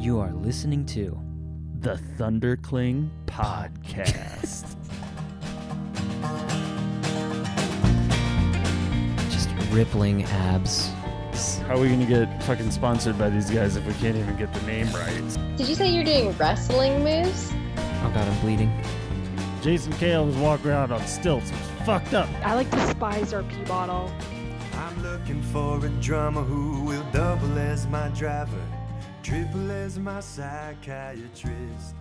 You are listening to The Thundercling Podcast. just rippling abs. How are we gonna get fucking sponsored by these guys if we can't even get the name right? Did you say you're doing wrestling moves? Oh god, I'm bleeding. Jason Kehl was walking around on stilts. It was fucked up. I like despise our pee bottle. I'm looking for a drummer who will double as my driver, triple as my psychiatrist.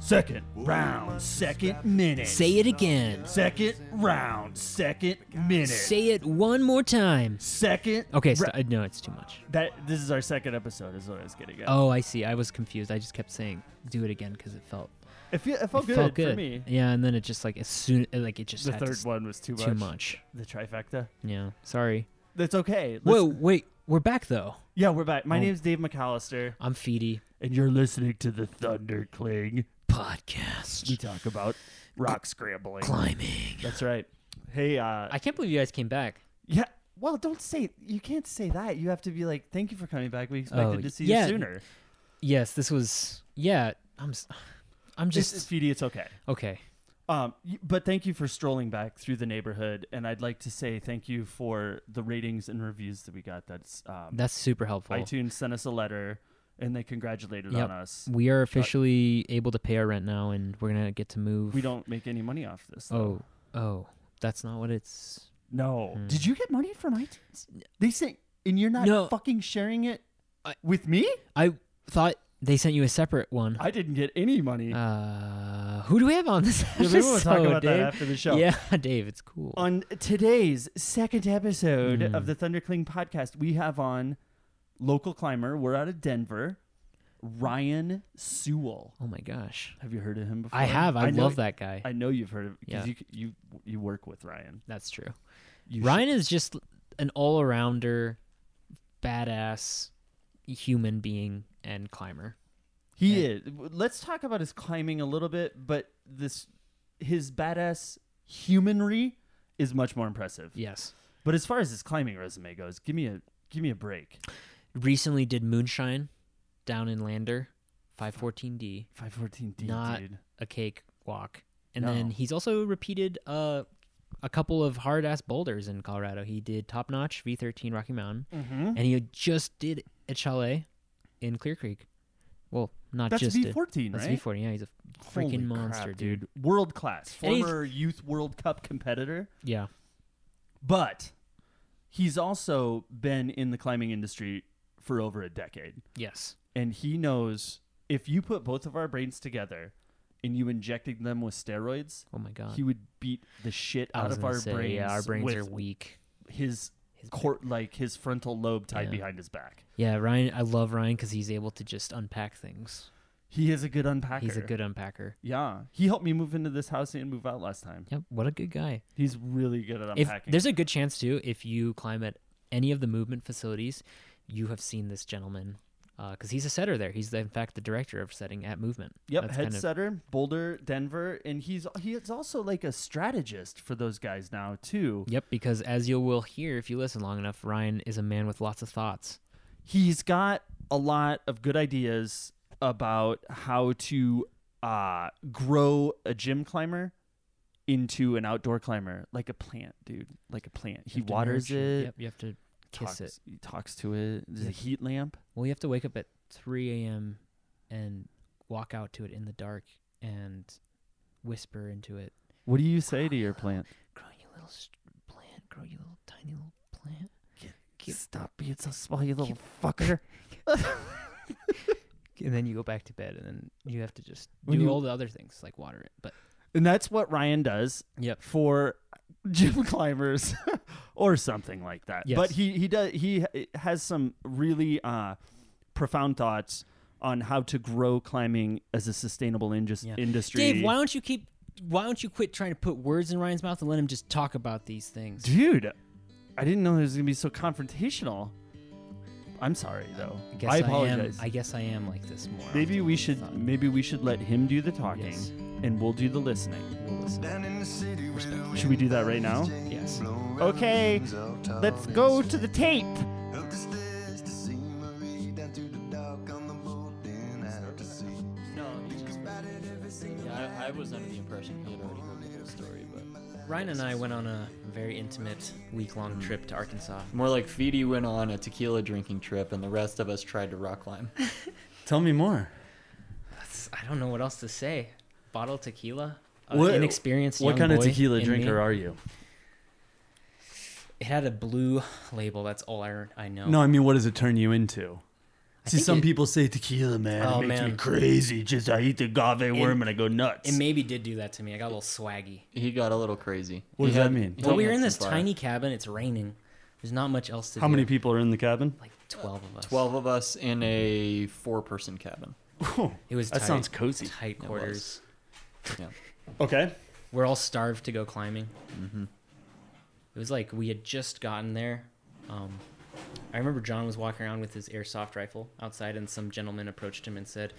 Second round, second minute. Say it again. Second round, second minute. Say it one more time. second. Okay, ra- st- uh, no, it's too much. that this is our second episode. Is what I was getting at. Oh, I see. I was confused. I just kept saying do it again because it felt it, fe- it felt it good felt for me. Yeah, and then it just like as soon like it just The had to third s- one was too much. too much. The trifecta. Yeah, sorry. That's okay. Let's- Whoa, wait, we're back though. Yeah, we're back. My Oh. name's Dave McAllister, I'm Feedy and you're listening to the Thunder Cling. Podcast. We podcast talk about rock scrambling. climbing. That's right. Hey, uh, I can't believe you guys came back. yeah. Well, don't say you can't say that. You have to be like, "Thank you for coming back. We expected Oh, to see yeah. you sooner." Yes, this was. Yeah, I'm. s- I'm Just just Feedy, it's okay. okay. Um, but thank you for strolling back through the neighborhood, and I'd like to say thank you for the ratings and reviews that we got. That's um, That's super helpful. iTunes sent us a letter, and they congratulated Yep. on us. We are officially able to pay our rent now, and we're gonna get to move. We don't make any money off this. Though. Oh, oh, that's not what it's. No. Hmm. Did you get money from iTunes? They say, and you're not No. fucking sharing it I- with me? I thought they sent you a separate one. I didn't get any money. Uh, who do we have on this Yeah, episode? maybe we'll talk about Dave? that after the show. Yeah, Dave, it's cool. On today's second episode Mm. of the Thundercling podcast, we have on local climber. We're out of Denver. Ryan Sewell. oh my gosh, Have you heard of him before? I have. I, know- love that guy. I know you've heard of him because Yeah. you you you work with Ryan. that's true. You Ryan is just an all-arounder, badass human being and climber. He Yeah. is. Let's talk about his climbing a little bit, but this his badass humanry is much more impressive. Yes. But as far as his climbing resume goes, give me a give me a break. Recently did moonshine down in Lander, 514D, 514D, Not- dude. a cake walk, and No. then he's also repeated uh, a couple of hard ass boulders in Colorado. He did top notch V13 Rocky Mountain, Mm-hmm. and he just did a chalet in Clear Creek. Well, not That's just did. V14, That's right? V14. Yeah, he's a Holy freaking crap, monster, dude. World class, former Youth World Cup competitor, Yeah. but he's also been in the climbing industry for over a decade. Yes. and he knows if you put both of our brains together and you injected them with steroids, Oh my god. he would beat the shit out of our say, brains. Yeah, our brains are weak. His His court, like his frontal lobe tied Yeah. behind his back. Yeah, Ryan. I love Ryan because he's able to just unpack things. He is a good unpacker. He's a good unpacker. Yeah, he helped me move into this house and move out last time. Yep. What a good guy. He's really good at If unpacking. there's a good chance too, if you climb at any of the movement facilities, you have seen this gentleman because he's a setter there. He's the, in fact the director of setting at movement. Yep, That's head kind of- setter, Boulder, Denver, and he's he's also like a strategist for those guys now too. Yep, because as you will hear if you listen long enough, Ryan is a man with lots of thoughts. he's got a lot of good ideas about how to uh, grow a gym climber into an outdoor climber, like a plant, dude, like a plant. He waters nurture- it, Yep, you have to kiss talks, it. he talks to it. There's a heat lamp. Well, you have to wake up at 3 a.m. and walk out to it in the dark and whisper into it. What do you say to your plant? Grow you little st- plant. Grow you little tiny little plant. Keep- Stop being so small, you little fucker. And then you go back to bed, and then you have to just When do you- all the other things like water it. But And that's what Ryan does yep, for gym climbers or something like that. Yes. But he he does he has some really uh, profound thoughts on how to grow climbing as a sustainable indus- Yeah. industry. Dave, why don't you keep? Why don't you quit trying to put words in Ryan's mouth and let him just talk about these things? Dude, I didn't know it was gonna be so confrontational. I'm sorry though. I guess I am. apologize. I guess I am like this more. maybe we should maybe we should let him do the talking Yes and we'll do the listening. We'll listen. Should we do that right now? Yes. Okay, let's go to the tape. I was under the impression he had already heard the whole story, but Ryan and I went on a very intimate week-long trip to Arkansas. More like Feedy went on a tequila drinking trip, and the rest of us tried to rock climb. Tell me more. That's, I don't know what else to say. Bottle of tequila. Uh, What- inexperienced. What kind of tequila drinker me. are you? It had a blue label. That's all I, I know. No, I mean, what does it turn you into? I See, some it- people say tequila, man. Oh, it makes me crazy. Just I eat the agave worm and I go nuts. It maybe did do that to me. I got a little swaggy. He got a little crazy. What He does that mean? Well, we had were in this tiny cabin. It's raining. There's not much else to do. How do. many people are in the cabin? Like twelve of us. 12 of us in a four person cabin. It was That tight, sounds cozy. Tight was. quarters. Yeah. Okay. We're all starved to go climbing. hmm It was like we had just gotten there. Um, I remember John was walking around with his airsoft rifle outside, and some gentleman approached him and said,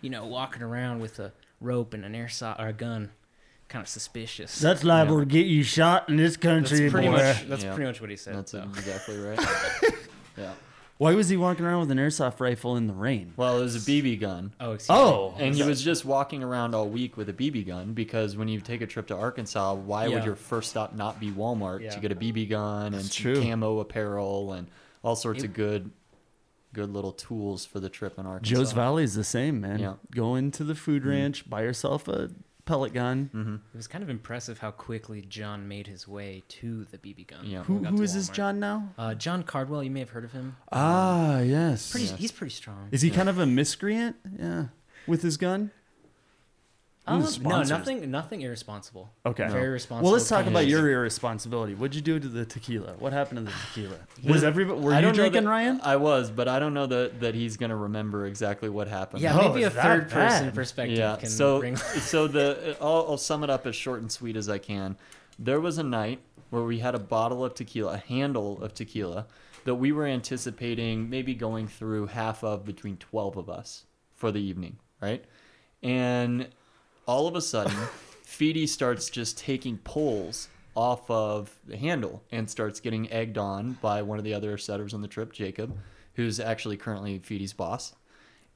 "You know, walking around with a rope and an airsoft or a gun, kind of suspicious." That's liable to get you shot in this That's country, pretty boy. much that's Yeah. pretty much what he said. That's so. exactly right. yeah. Why was he walking around with an airsoft rifle in the rain? Well, it was a BB gun. Oh, excuse Oh, me. And he was just walking around all week with a BB gun because when you take a trip to Arkansas, why Yeah. would your first stop not be Walmart Yeah. to get a BB gun and That's some true. camo apparel and all sorts It- of good, good little tools for the trip in Arkansas. Joe's Valley is the same, man. Yeah. Go into the food mm. ranch, buy yourself a pellet gun. hmm It was kind of impressive how quickly John made his way to the BB gun. Yeah. when Who, got who to is this John now? Uh, John Cardwell. You may have heard of him. Ah, yes. Pretty, Yeah. He's pretty strong. Is he kind of a miscreant? Yeah. With his gun? Um, no, nothing. Nothing irresponsible. Okay. Very responsible. Well, let's talk about your irresponsibility. What'd you do to the tequila? What happened to the tequila? Was everybody were I you don't know drinking, that- Ryan? I was, but I don't know that, that he's going to remember exactly what happened. Yeah, Oh, maybe a is that third person bad? perspective yeah. can So, bring. so the I'll, I'll sum it up as short and sweet as I can. There was a night where we had a bottle of tequila, a handle of tequila, that we were anticipating maybe going through half of between twelve of us for the evening, right? And all of a sudden, Feedy starts just taking pulls off of the handle and starts getting egged on by one of the other setters on the trip, Jacob, who's actually currently Feedy's boss.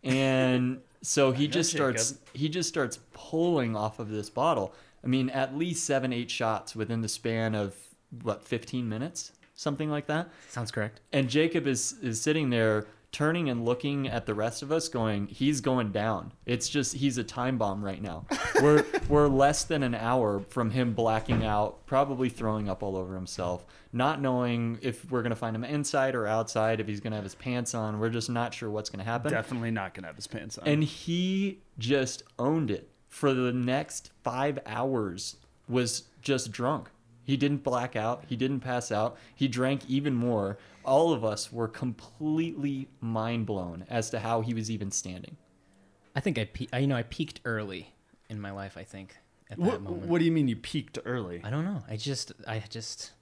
And so he just starts he just starts pulling off of this bottle. I mean, at least seven, eight shots within the span of what, fifteen minutes? Something like that. Sounds correct. And Jacob is is sitting there turning and looking at the rest of us going, he's going down. It's just he's a time bomb right now. we're we're less than an hour from him blacking out, probably throwing up all over himself, not knowing if we're gonna find him inside or outside, if he's gonna have his pants on. We're just not sure what's gonna happen. Definitely not gonna have his pants on. And he just owned it for the next five hours. Was just drunk. He didn't black out. He didn't pass out. He drank even more. All of us were completely mind blown as to how he was even standing. I think I, pe- I, you know, I peaked early in my life. I think at that what, moment. what do you mean you peaked early? I don't know. I just, I just.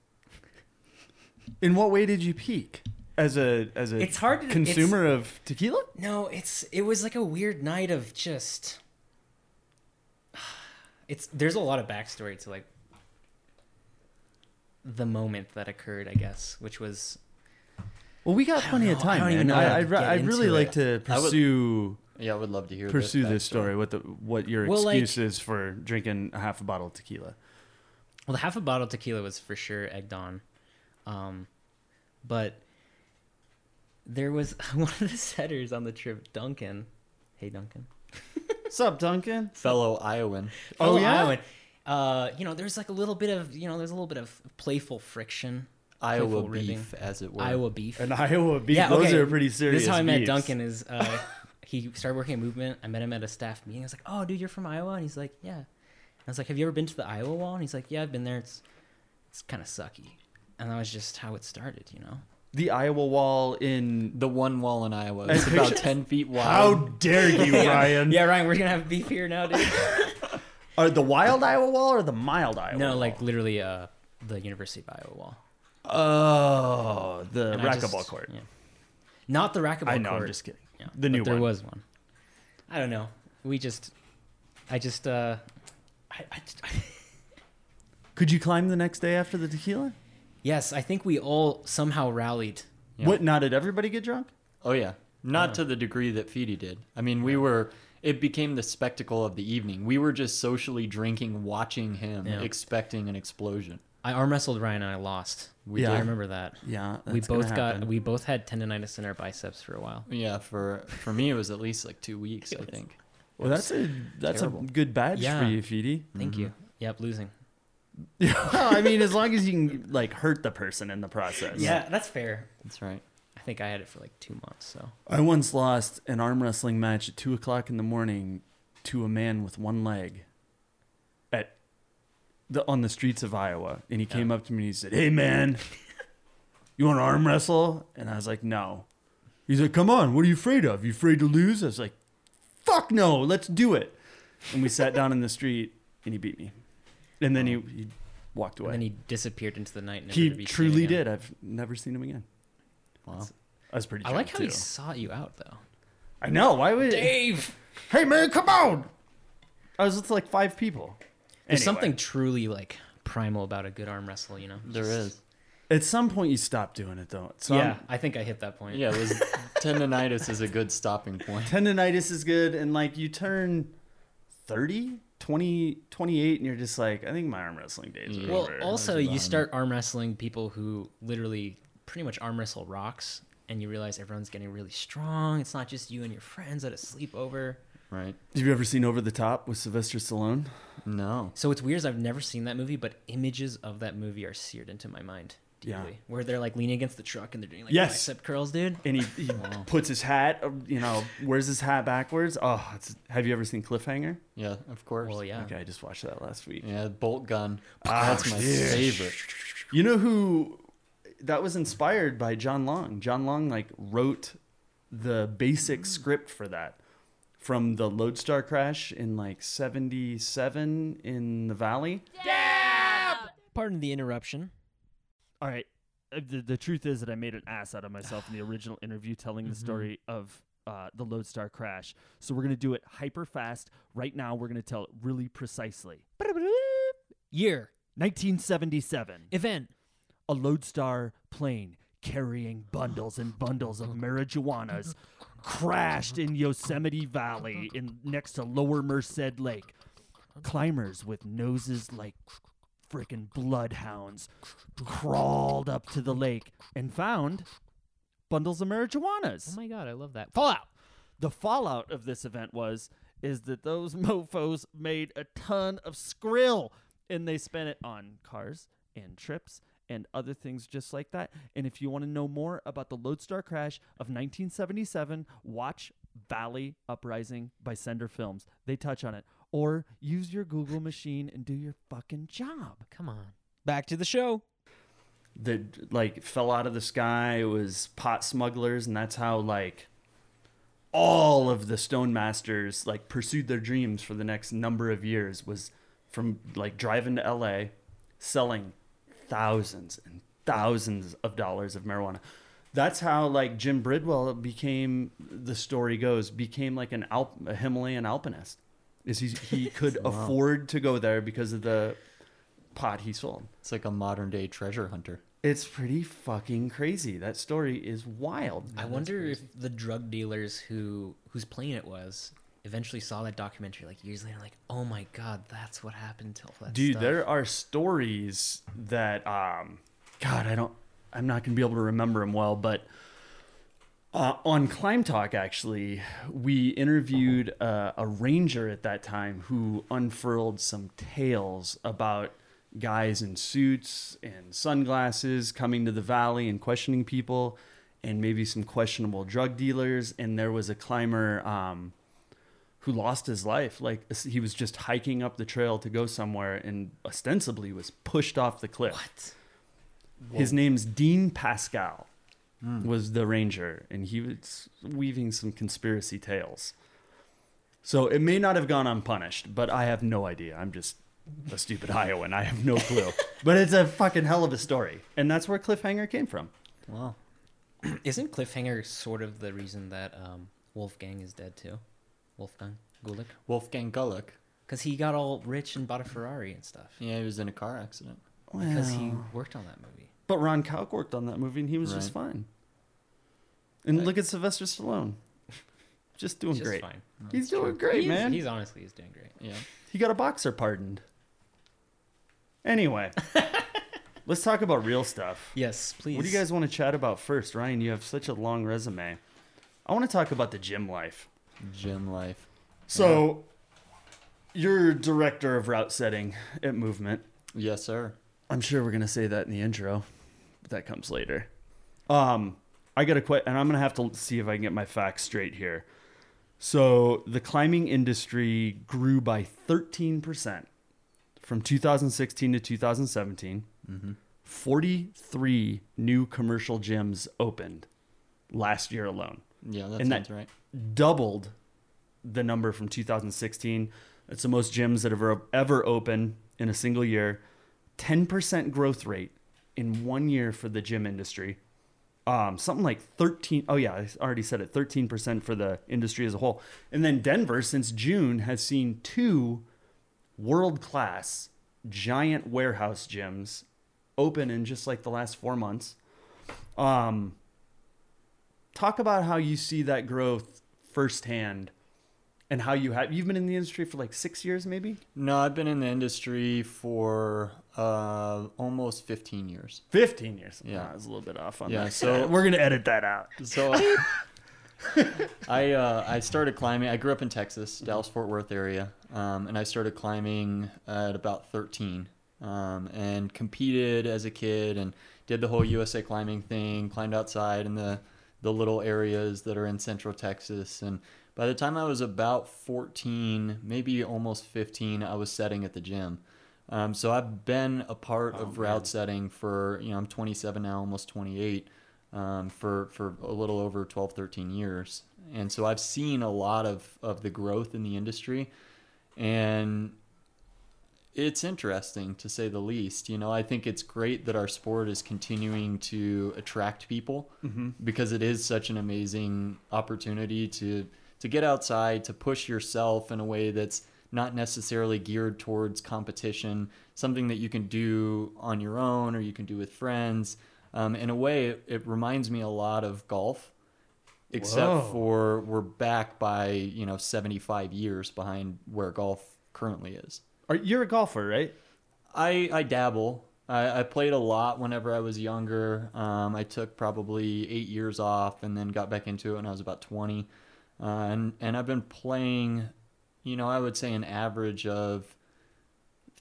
In what way did you peak? As a as a It's hard to- consumer of tequila? No, it's it was like a weird night of just. It's there's a lot of backstory to like. The moment that occurred, I guess, which was Well, we got plenty of know. I time, don't man. I, to I'd, get I'd really like it. to I would- pursue Yeah, I would love to hear. pursue that this story. What the what your Well, like- excuse is for drinking a half a bottle of tequila? Well, the half a bottle of tequila was for sure egged on, um, but there was one of the setters on the trip, Duncan. Hey, Duncan. What's up, Duncan? Fellow Iowan. Oh, Fellow yeah? Iowan. Uh, you know, there's like a little bit of you know, there's a little bit of playful friction. Iowa Playful beef, ribbing. as it were. Iowa beef. And Iowa beef. Yeah, Those are pretty serious. This is how I met beefs. Duncan. Is uh, he started working at Movement? I met him at a staff meeting. I was like, "Oh, dude, you're from Iowa?" And he's like, "Yeah." And I was like, "Have you ever been to the Iowa Wall?" And he's like, "Yeah, I've been there. It's it's kind of sucky." And that was just how it started, you know. The Iowa Wall in. The one wall in Iowa. It's about ten feet wide. How dare you, Ryan? Yeah, Ryan, we're gonna have beef here now, dude. Are the wild Iowa Wall or the mild Iowa? no, Wall? like literally, uh, the University of Iowa Wall. oh, the And I racquetball just- court. Yeah. Not the racquetball I know. court. I'm just kidding. Yeah, The but new there one. was one. I don't know. We just, I just, uh, I, I, just- Could you climb the next day after the tequila? yes, I think we all somehow rallied. Yeah. What? Not did everybody get drunk? Oh yeah, not to the degree that Feedy did. I mean, we were it became the spectacle of the evening. We were just socially drinking, watching him, Yeah. expecting an explosion. I arm wrestled Ryan and I lost. We Yeah. I remember that. Yeah, we that's gonna both got happen. we both had tendonitis in our biceps for a while. Yeah, for for me it was at least like two weeks, I think. Well, that's a that's terrible. a good badge Yeah. for you, Feedy. Thank Mm-hmm. you. Yep, losing. I mean, as long as you can like hurt the person in the process. Yeah, that's fair. That's right. I think I had it for like two months. So I once lost an arm wrestling match at two o'clock in the morning to a man with one leg at the on the streets of Iowa, and he came up to me and he said, "Hey, man, you want to arm wrestle?" And I was like, "No." He's like, "Come on, what are you afraid of? You afraid to lose?" I was like, "Fuck no, let's do it." And we sat down in the street, and he beat me, and then he, he walked away. and then he disappeared into the night. Never he to be seen truly again. did. I've never seen him again. Wow. I was pretty. I like drunk, how he too. sought you out though. I know. Why would Dave, Hey man, come on! I was with like five people. there's Anyway, something truly like primal about a good arm wrestle. You know, There Just- is. At some point, you stop doing it though. So yeah, I think I hit that point. Yeah, it was tendonitis is a good stopping point. tendonitis is good, and like you turn 30, 20, 28, and you're just like, I think my arm wrestling days are mm. Yeah. Well, over. also you start arm wrestling people who literally pretty much arm wrestle rocks, and you realize everyone's getting really strong. It's not just you and your friends at a sleepover. Right. Have you ever seen Over the Top with Sylvester Stallone? No. So it's weird. is I've never seen that movie, but images of that movie are seared into my mind Deeply, Yeah. Where they're like leaning against the truck and they're doing like Yes. bicep curls, dude. And he, he puts his hat, uh, you know, wears his hat backwards. Oh, it's, have you ever seen Cliffhanger? Yeah, of course. Well, yeah. Okay, I just watched that last week. Yeah, bolt gun. Ah, That's my yeah. favorite. You know who that was inspired by John Long. John Long like wrote the basic script for that from the Lodestar crash in like 77 in the valley. Yeah. Pardon the interruption. All right. uh, The, the truth is that I made an ass out of myself in the original interview telling the story of uh, the Lodestar crash. So we're going to do it hyper fast. Right now, we're going to tell it really precisely. Year. 1977. Event. A Lodestar plane carrying bundles and bundles of marijuanas crashed in Yosemite Valley in next to Lower Merced Lake. Climbers with noses like frickin' bloodhounds crawled up to the lake and found bundles of marijuanas. Oh my god, I love that. Fallout. The fallout of this event was is that those mofos made a ton of skrill and they spent it on cars and trips and other things just like that. And if you want to know more about the Lodestar crash of 1977, watch Valley Uprising by Sender Films. They touch on it. Or use your Google machine and do your fucking job. Come on. Back to the show. that like fell out of the sky it was pot smugglers and that's how like all of the stone masters like pursued their dreams for the next number of years was from like driving to LA selling thousands and thousands of dollars of marijuana that's how like Jim Bridwell became the story goes became like an Alp, a Himalayan alpinist is he he could afford to go there because of the pot he sold It's like a modern day treasure hunter. it's pretty fucking crazy. That story is wild. I wonder if the drug dealers who whose plane it was eventually saw that documentary like years later, like, oh my god, that's what happened to all that Dude, stuff. there are stories that um God, I don't I'm not to be able to remember them well, but uh, on Climb Talk, actually, we interviewed uh, a ranger at that time who unfurled some tales about guys in suits and sunglasses coming to the valley and questioning people, and maybe some questionable drug dealers. And there was a climber um, who lost his life. Like he was just hiking up the trail to go somewhere, and ostensibly was pushed off the cliff. What? His name's Dean Pascal. Was the ranger, and he was weaving some conspiracy tales. So it may not have gone unpunished, but I have no idea. I'm just a stupid Iowan. I have no clue. but it's a fucking hell of a story, and that's where Cliffhanger came from. Wow. Isn't Cliffhanger sort of the reason that um, Wolfgang is dead too? Wolfgang Güllich? Wolfgang Güllich. Because he got all rich and bought a Ferrari and stuff. Yeah, he was in a car accident. Because he Well, worked on that movie. but Ron Kauk worked on that movie, and he was just fine. And look at Sylvester Stallone. just doing Just great. fine. He's doing great, He's- man. He's honestly he's doing great. Yeah. He got a boxer pardoned. Anyway, let's talk about real stuff. Yes, please. What do you guys want to chat about first? Ryan, you have such a long resume. I want to talk about the gym life. Gym life. So, you're director of route setting at Movement. Yes, sir. I'm sure we're gonna say that in the intro, but that comes later. Um, I got a quit, and I'm gonna have to see if I can get my facts straight here. So the climbing industry grew by 13 percent from 2016 to 2017. 43 new commercial gyms opened last year alone Yeah, that And that- sounds right. Doubled the number from 2016. It's the most gyms that have ever, ever opened in a single year. 10% growth rate in one year for the gym industry. Um, something like 13. Oh, yeah, I already said it. 13% for the industry as a whole. And then Denver, since June, has seen two world class giant warehouse gyms open in just like the last four months. Um, talk about how you see that growth firsthand and how you have you've been in the industry for like six years maybe No, I've been in the industry for uh, almost 15 years. 15 years Yeah. Ah, I was a little bit off on Yeah, that so- we're gonna edit that out So I uh, I started climbing. I grew up in Texas, Dallas Fort Worth area, um, and I started climbing at about 13, um, and competed as a kid and did the whole USA climbing thing. Climbed outside in the the little areas that are in Central Texas, and by the time I was about 14, maybe almost 15, I was setting at the gym. Um, so I've been a part Oh, of man. route setting for you know I'm 27 now, almost 28 um, for for a little over 12, 13 years, and so I've seen a lot of of the growth in the industry, and it's interesting to say the least. You know, I think it's great that our sport is continuing to attract people because it is such an amazing opportunity to to get outside, to push yourself in a way that's not necessarily geared towards competition, something that you can do on your own or you can do with friends. Um, in a way, it, it reminds me a lot of golf, except Whoa. for we're back by you know 75 years behind where golf currently is. Are, you're a golfer right I, I dabble. I, I played a lot whenever I was younger. Um, I took probably eight years off and then got back into it when I was about 20. Uh, and, and I've been playing, you know, I would say an average of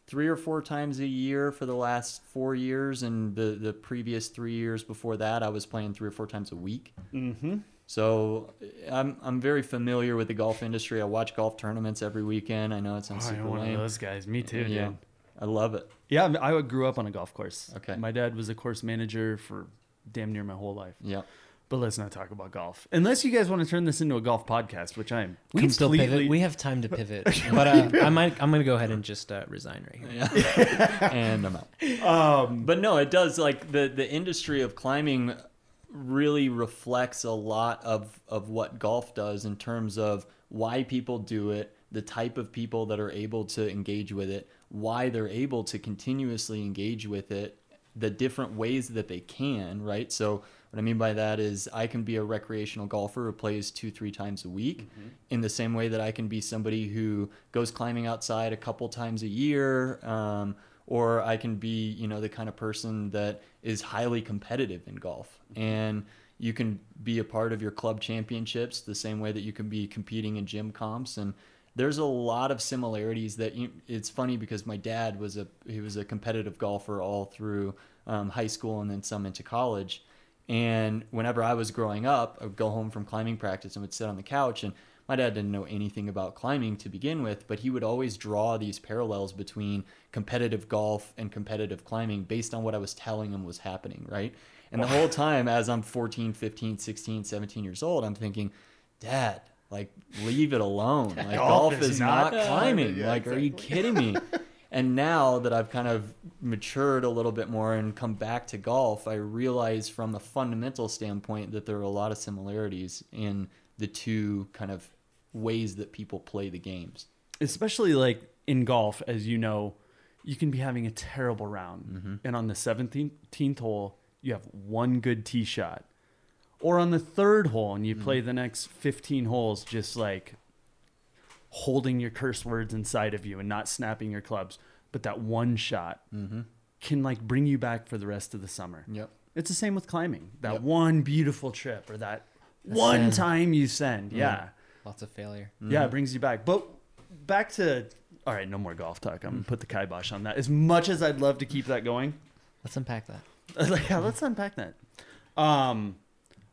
three or four times a year for the last four years. And the, the previous three years before that, I was playing three or four times a week. mm-hmm So I'm, I'm very familiar with the golf industry. I watch golf tournaments every weekend. I know it sounds oh, super I'm one lame. of those guys me too yeah, dude I love it. yeah I grew up on a golf course Okay. my dad was a course manager for damn near my whole life Yeah. but let's not talk about golf unless you guys want to turn this into a golf podcast which i am We can still completely pivot. We have time to pivot. But uh, I might. I'm gonna go ahead and just uh, resign right here. Yeah. and I'm out. um But no, it does like the the industry of climbing really reflects a lot of of what golf does in terms of why people do it, the type of people that are able to engage with it, why they're able to continuously engage with it, the different ways that they can, right? So what I mean by that is I can be a recreational golfer who plays two, three times a week in the same way that I can be somebody who goes climbing outside a couple times a year. Um, or I can be, you know, the kind of person that is highly competitive in golf. And you can be a part of your club championships the same way that you can be competing in gym comps and there's a lot of similarities that you, it's funny because my dad was a he was a competitive golfer all through um, high school and then some into college and whenever I was growing up, I would go home from climbing practice and would sit on the couch. And my dad didn't know anything about climbing to begin with, but he would always draw these parallels between competitive golf and competitive climbing based on what I was telling him was happening, right? And the whole time, as I'm 14, 15, 16, 17 years old, I'm thinking, Dad, like, leave it alone. Like, Golf golf, is is, not- not, climbing. Yeah, like, are you kidding me? And now that I've kind of matured a little bit more and come back to golf, I realize from a fundamental standpoint that there are a lot of similarities in the two kind of ways that people play the games. especially like in golf, as you know, you can be having a terrible round, Mm-hmm. and on the seventeenth hole, you have one good tee shot, or on the third hole and you Mm-hmm. play the next 15 holes just like holding your curse words inside of you and not snapping your clubs but that one shot Mm-hmm. can like bring you back for the rest of the summer Yep. it's the same with climbing that Yep. one beautiful trip or that one send. time you send yeah Lots of failure. yeah it brings you back but back to all right no more golf talk i'm gonna put the kibosh on that as much as i'd love to keep that going Let's unpack that. like, yeah, let's unpack that. Um,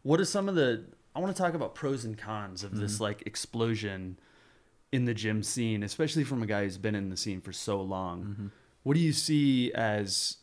what are some of the? I want to talk about pros and cons of this like explosion in the gym scene, especially from a guy who's been in the scene for so long. What do you see as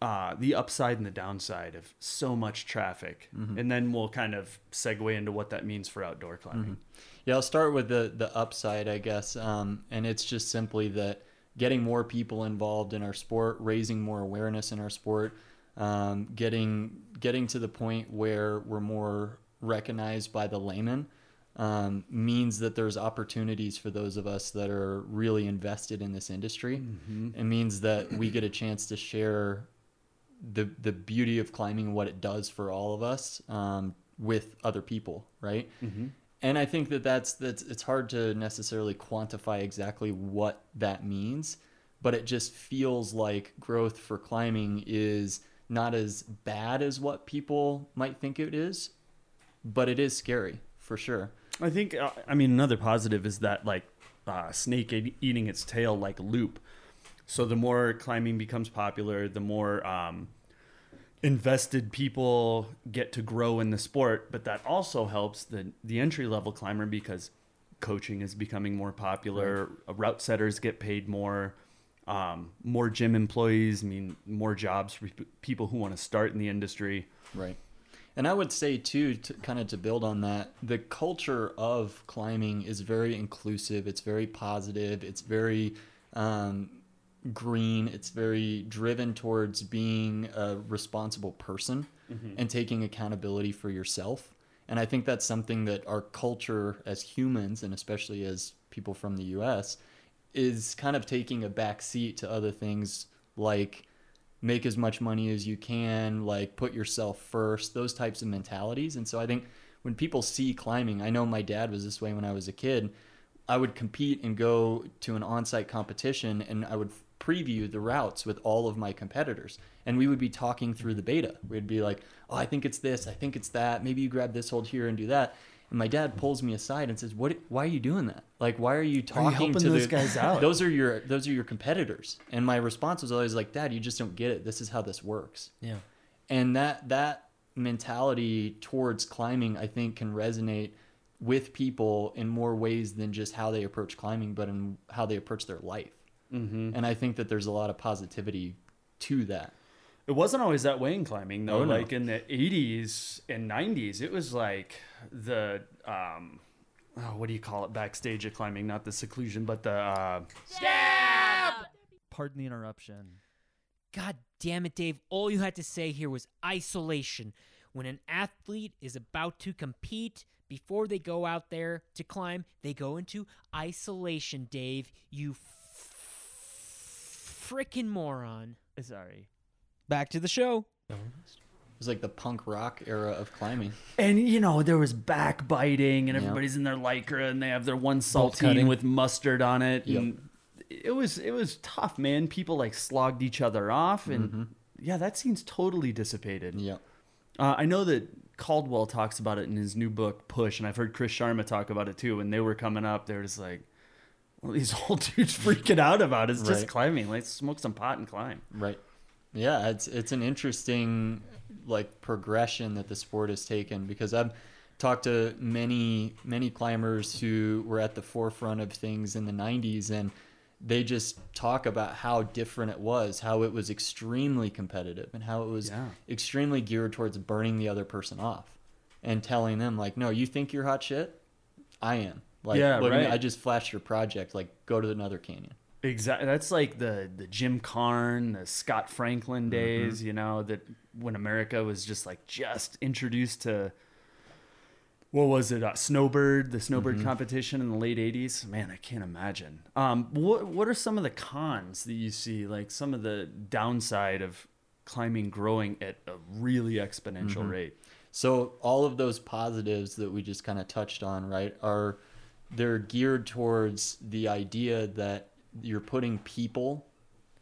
uh, the upside and the downside of so much traffic? And then we'll kind of segue into what that means for outdoor climbing. Yeah, I'll start with the the upside, I guess, um, and it's just simply that getting more people involved in our sport, raising more awareness in our sport, um, getting getting to the point where we're more recognized by the layman um, means that there's opportunities for those of us that are really invested in this industry. It means that we get a chance to share the the beauty of climbing what it does for all of us um, with other people, right? And I think that that's that's it's hard to necessarily quantify exactly what that means, but it just feels like growth for climbing is not as bad as what people might think it is, but it is scary for sure. I think, uh, I mean, another positive is that like uh, snake eating its tail like loop. So the more climbing becomes popular, the more um, invested people get to grow in the sport. But that also helps the the entry level climber because coaching is becoming more popular. Uh, Route setters get paid more. Um, more gym employees mean more jobs for people who want to start in the industry. Right. And I would say too, to kind of to build on that, the culture of climbing is very inclusive. It's very positive. It's very um, green. It's very driven towards being a responsible person mm-hmm. and taking accountability for yourself. And I think that's something that our culture as humans, and especially as people from the U.S., is kind of taking a back seat to other things like make as much money as you can, like put yourself first, those types of mentalities. And so I think when people see climbing, I know my dad was this way when I was a kid. I would compete and go to an on-site competition and I would preview the routes with all of my competitors and we would be talking through the beta. We'd be like, "Oh, I think it's this, I think it's that. Maybe you grab this hold here and do that." And my dad pulls me aside and says, "What why are you doing that? Like why are you talking helping to those the guys out?" Those are your those are your competitors." And my response was always like, "Dad, you just don't get it. This is how this works." Yeah. and that that mentality towards climbing i think can resonate with people in more ways than just how they approach climbing but in how they approach their life mm-hmm. and i think that there's a lot of positivity to that It wasn't always that way in climbing though. Oh, no. Like in the 80s and 90s, it was like the um, oh, what do you call it? Backstage of climbing, not the seclusion, but the uh, Pardon the interruption. God damn it, Dave. All you had to say here was isolation. When an athlete is about to compete, before they go out there to climb, they go into isolation, Dave. You f- frickin' moron. Sorry. Back to the show. it was like the punk rock era of climbing And you know there was backbiting, and Yeah. everybody's in their lycra, and they have their one saltine with mustard on it. Yep. And it was it was tough, man. People like slogged each other off, and yeah, that scene's totally dissipated. yeah Uh, I know that Caldwell talks about it in his new book Push, and I've heard Chris Sharma talk about it too. When they were coming up, they were just like, "Well, these old dudes freaking out about it. it's just Right. climbing. Let's smoke some pot and climb." Right. Yeah, it's it's an interesting like progression that the sport has taken because I've talked to many many climbers who were at the forefront of things in the 90s and they just talk about how different it was, how it was extremely competitive and how it was Yeah. extremely geared towards burning the other person off and telling them like, "No, you think you're hot shit? I am." Like, Yeah, look at me, right. I just flashed your project. Like, go to another canyon. Exactly. That's like the the Jim Karn, the Scott Franklin Mm-hmm. days. You know that when America was just like just introduced to what was it? Uh, Snowbird, the Snowbird Mm-hmm. competition in the late '80s. Man, I can't imagine. Um, what what are some of the cons that you see? Like some of the downside of climbing growing at a really exponential Mm-hmm. rate. So all of those positives that we just kind of touched on, right, are they're geared towards the idea that you're putting people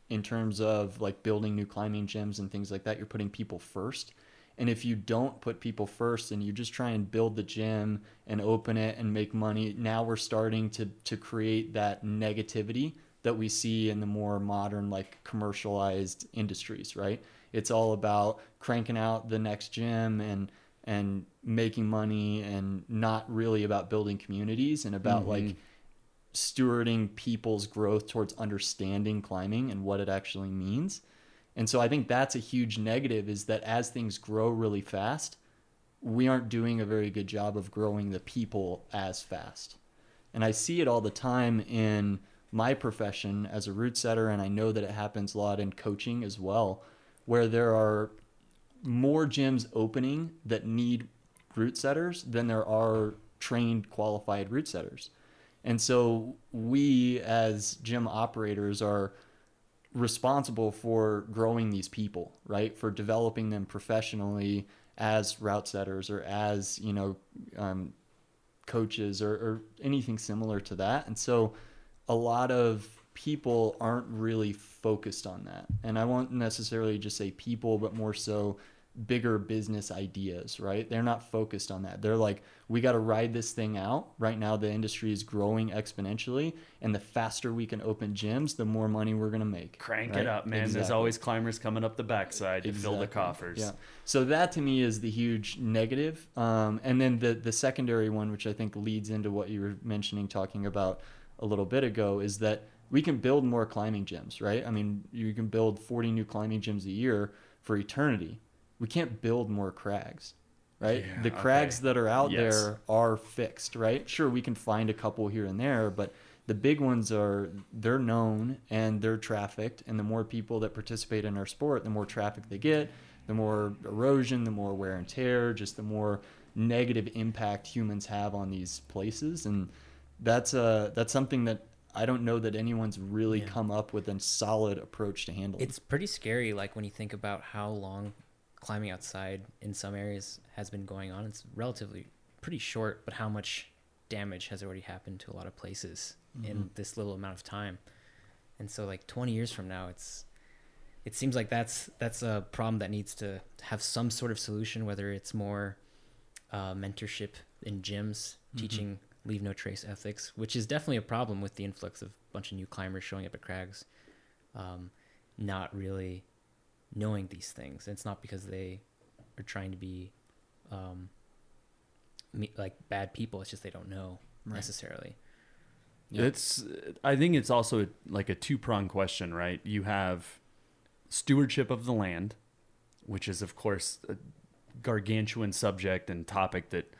in terms of like building new climbing gyms and things like that. You're putting people first. And if you don't put people first and you just try and build the gym and open it and make money, now we're starting to to create that negativity that we see in the more modern like commercialized industries, right? It's all about cranking out the next gym and and making money and not really about building communities and about mm-hmm. like stewarding people's growth towards understanding climbing and what it actually means. And so I think that's a huge negative is that as things grow really fast, we aren't doing a very good job of growing the people as fast. And I see it all the time in my profession as a route setter, and I know that it happens a lot in coaching as well, where there are more gyms opening that need route setters than there are trained qualified route setters. And so we as gym operators are responsible for growing these people, right? For developing them professionally as route setters or as, you know, um, coaches or, or anything similar to that. And so a lot of people aren't really focused on that. And I won't necessarily just say people, but more so bigger business ideas, right? They're not focused on that. They're like, we got to ride this thing out. Right now, the industry is growing exponentially. And the faster we can open gyms, the more money we're going to make. Crank right? it up, man. There's always climbers coming up the backside to fill the coffers. Yeah. So that to me is the huge negative. Um, and then the the secondary one, which I think leads into what you were mentioning, talking about a little bit ago, is that we can build more climbing gyms, right? I mean, you can build 40 new climbing gyms a year for eternity. We can't build more crags, right? Yeah, the crags okay. that are out Yes. there are fixed, right? Sure, we can find a couple here and there, but the big ones are they're known and they're trafficked and the more people that participate in our sport the more traffic they get the more erosion the more wear and tear just the more negative impact humans have on these places and that's uh that's something that i don't know that anyone's really come up with a solid approach to handle It's pretty scary, like when you think about how long climbing outside in some areas has been going on. It's relatively pretty short, but how much damage has already happened to a lot of places in this little amount of time. And so, like 20 years from now, it's it seems like that's that's a problem that needs to have some sort of solution, whether it's more uh, mentorship in gyms, teaching leave no trace ethics, which is definitely a problem with the influx of a bunch of new climbers showing up at crags, um, not really knowing these things. And it's not because they are trying to be um, me, like bad people. It's just they don't know necessarily. Yeah. It's I think it's also like a two prong question, right? You have stewardship of the land, which is of course a gargantuan subject and topic that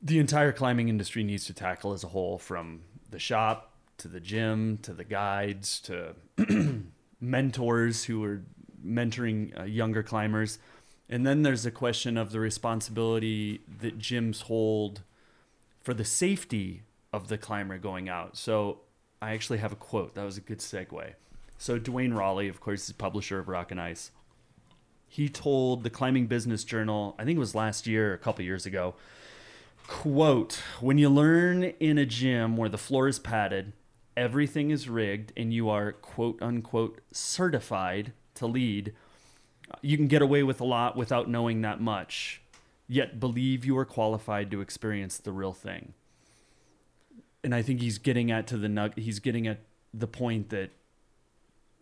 the entire climbing industry needs to tackle as a whole from the shop to the gym to the guides to mentors who are mentoring uh, younger climbers. And then there's a question of the responsibility that gyms hold for the safety of the climber going out. So I actually have a quote. That was a good segue. So Duane Raleigh, of course, is publisher of Rock and Ice. He told the Climbing Business Journal, I think it was last year, a couple years ago, quote, when you learn in a gym where the floor is padded, everything is rigged, and you are quote unquote certified to lead, you can get away with a lot without knowing that much, yet believe you are qualified to experience the real thing. And I think he's getting at to the nug he's getting at the point that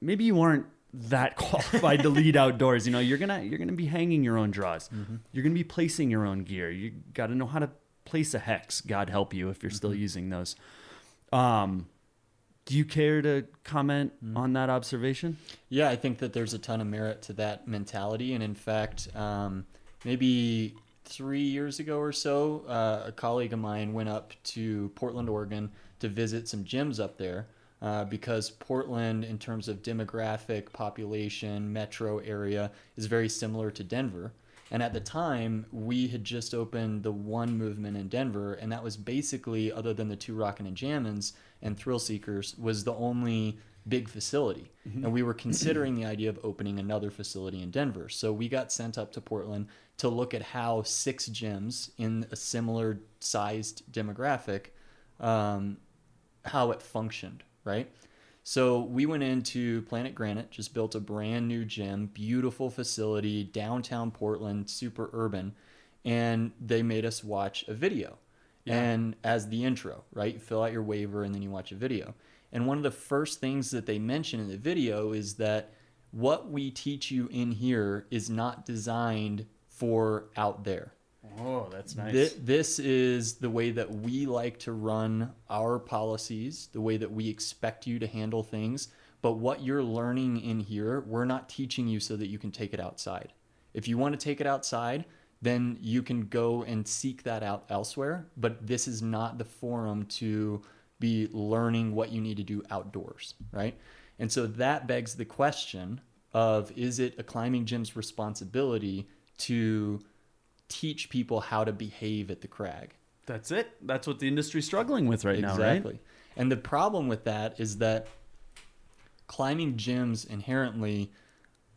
maybe you aren't that qualified to lead outdoors. You know, you're gonna you're gonna be hanging your own draws. You're gonna be placing your own gear. You got to know how to place a hex. God help you if you're still using those. Um, do you care to comment on that observation? Yeah, I think that there's a ton of merit to that mentality. And in fact, um, maybe three years ago or so, uh, a colleague of mine went up to Portland, Oregon to visit some gyms up there uh, because Portland, in terms of demographic, population, metro area, is very similar to Denver. And at the time, we had just opened the one movement in Denver, and that was basically, other than the two Rockin' and Jammins and Thrill Seekers, was the only big facility. And we were considering the idea of opening another facility in Denver. So we got sent up to Portland to look at how six gyms in a similar sized demographic, um, how it functioned, right? So we went into Planet Granite, just built a brand new gym, beautiful facility, downtown Portland, super urban, and they made us watch a video. And as the intro, right? You fill out your waiver and then you watch a video. And one of the first things that they mention in the video is that what we teach you in here is not designed for out there. Oh, that's nice. Thi- this is the way that we like to run our policies, the way that we expect you to handle things. But what you're learning in here, we're not teaching you so that you can take it outside. If you want to take it outside, then you can go and seek that out elsewhere. But this is not the forum to be learning what you need to do outdoors, right? And so that begs the question of is it a climbing gym's responsibility to teach people how to behave at the crag. That's it. That's what the industry's struggling with right now, right? exactly. And the problem with that is that climbing gyms inherently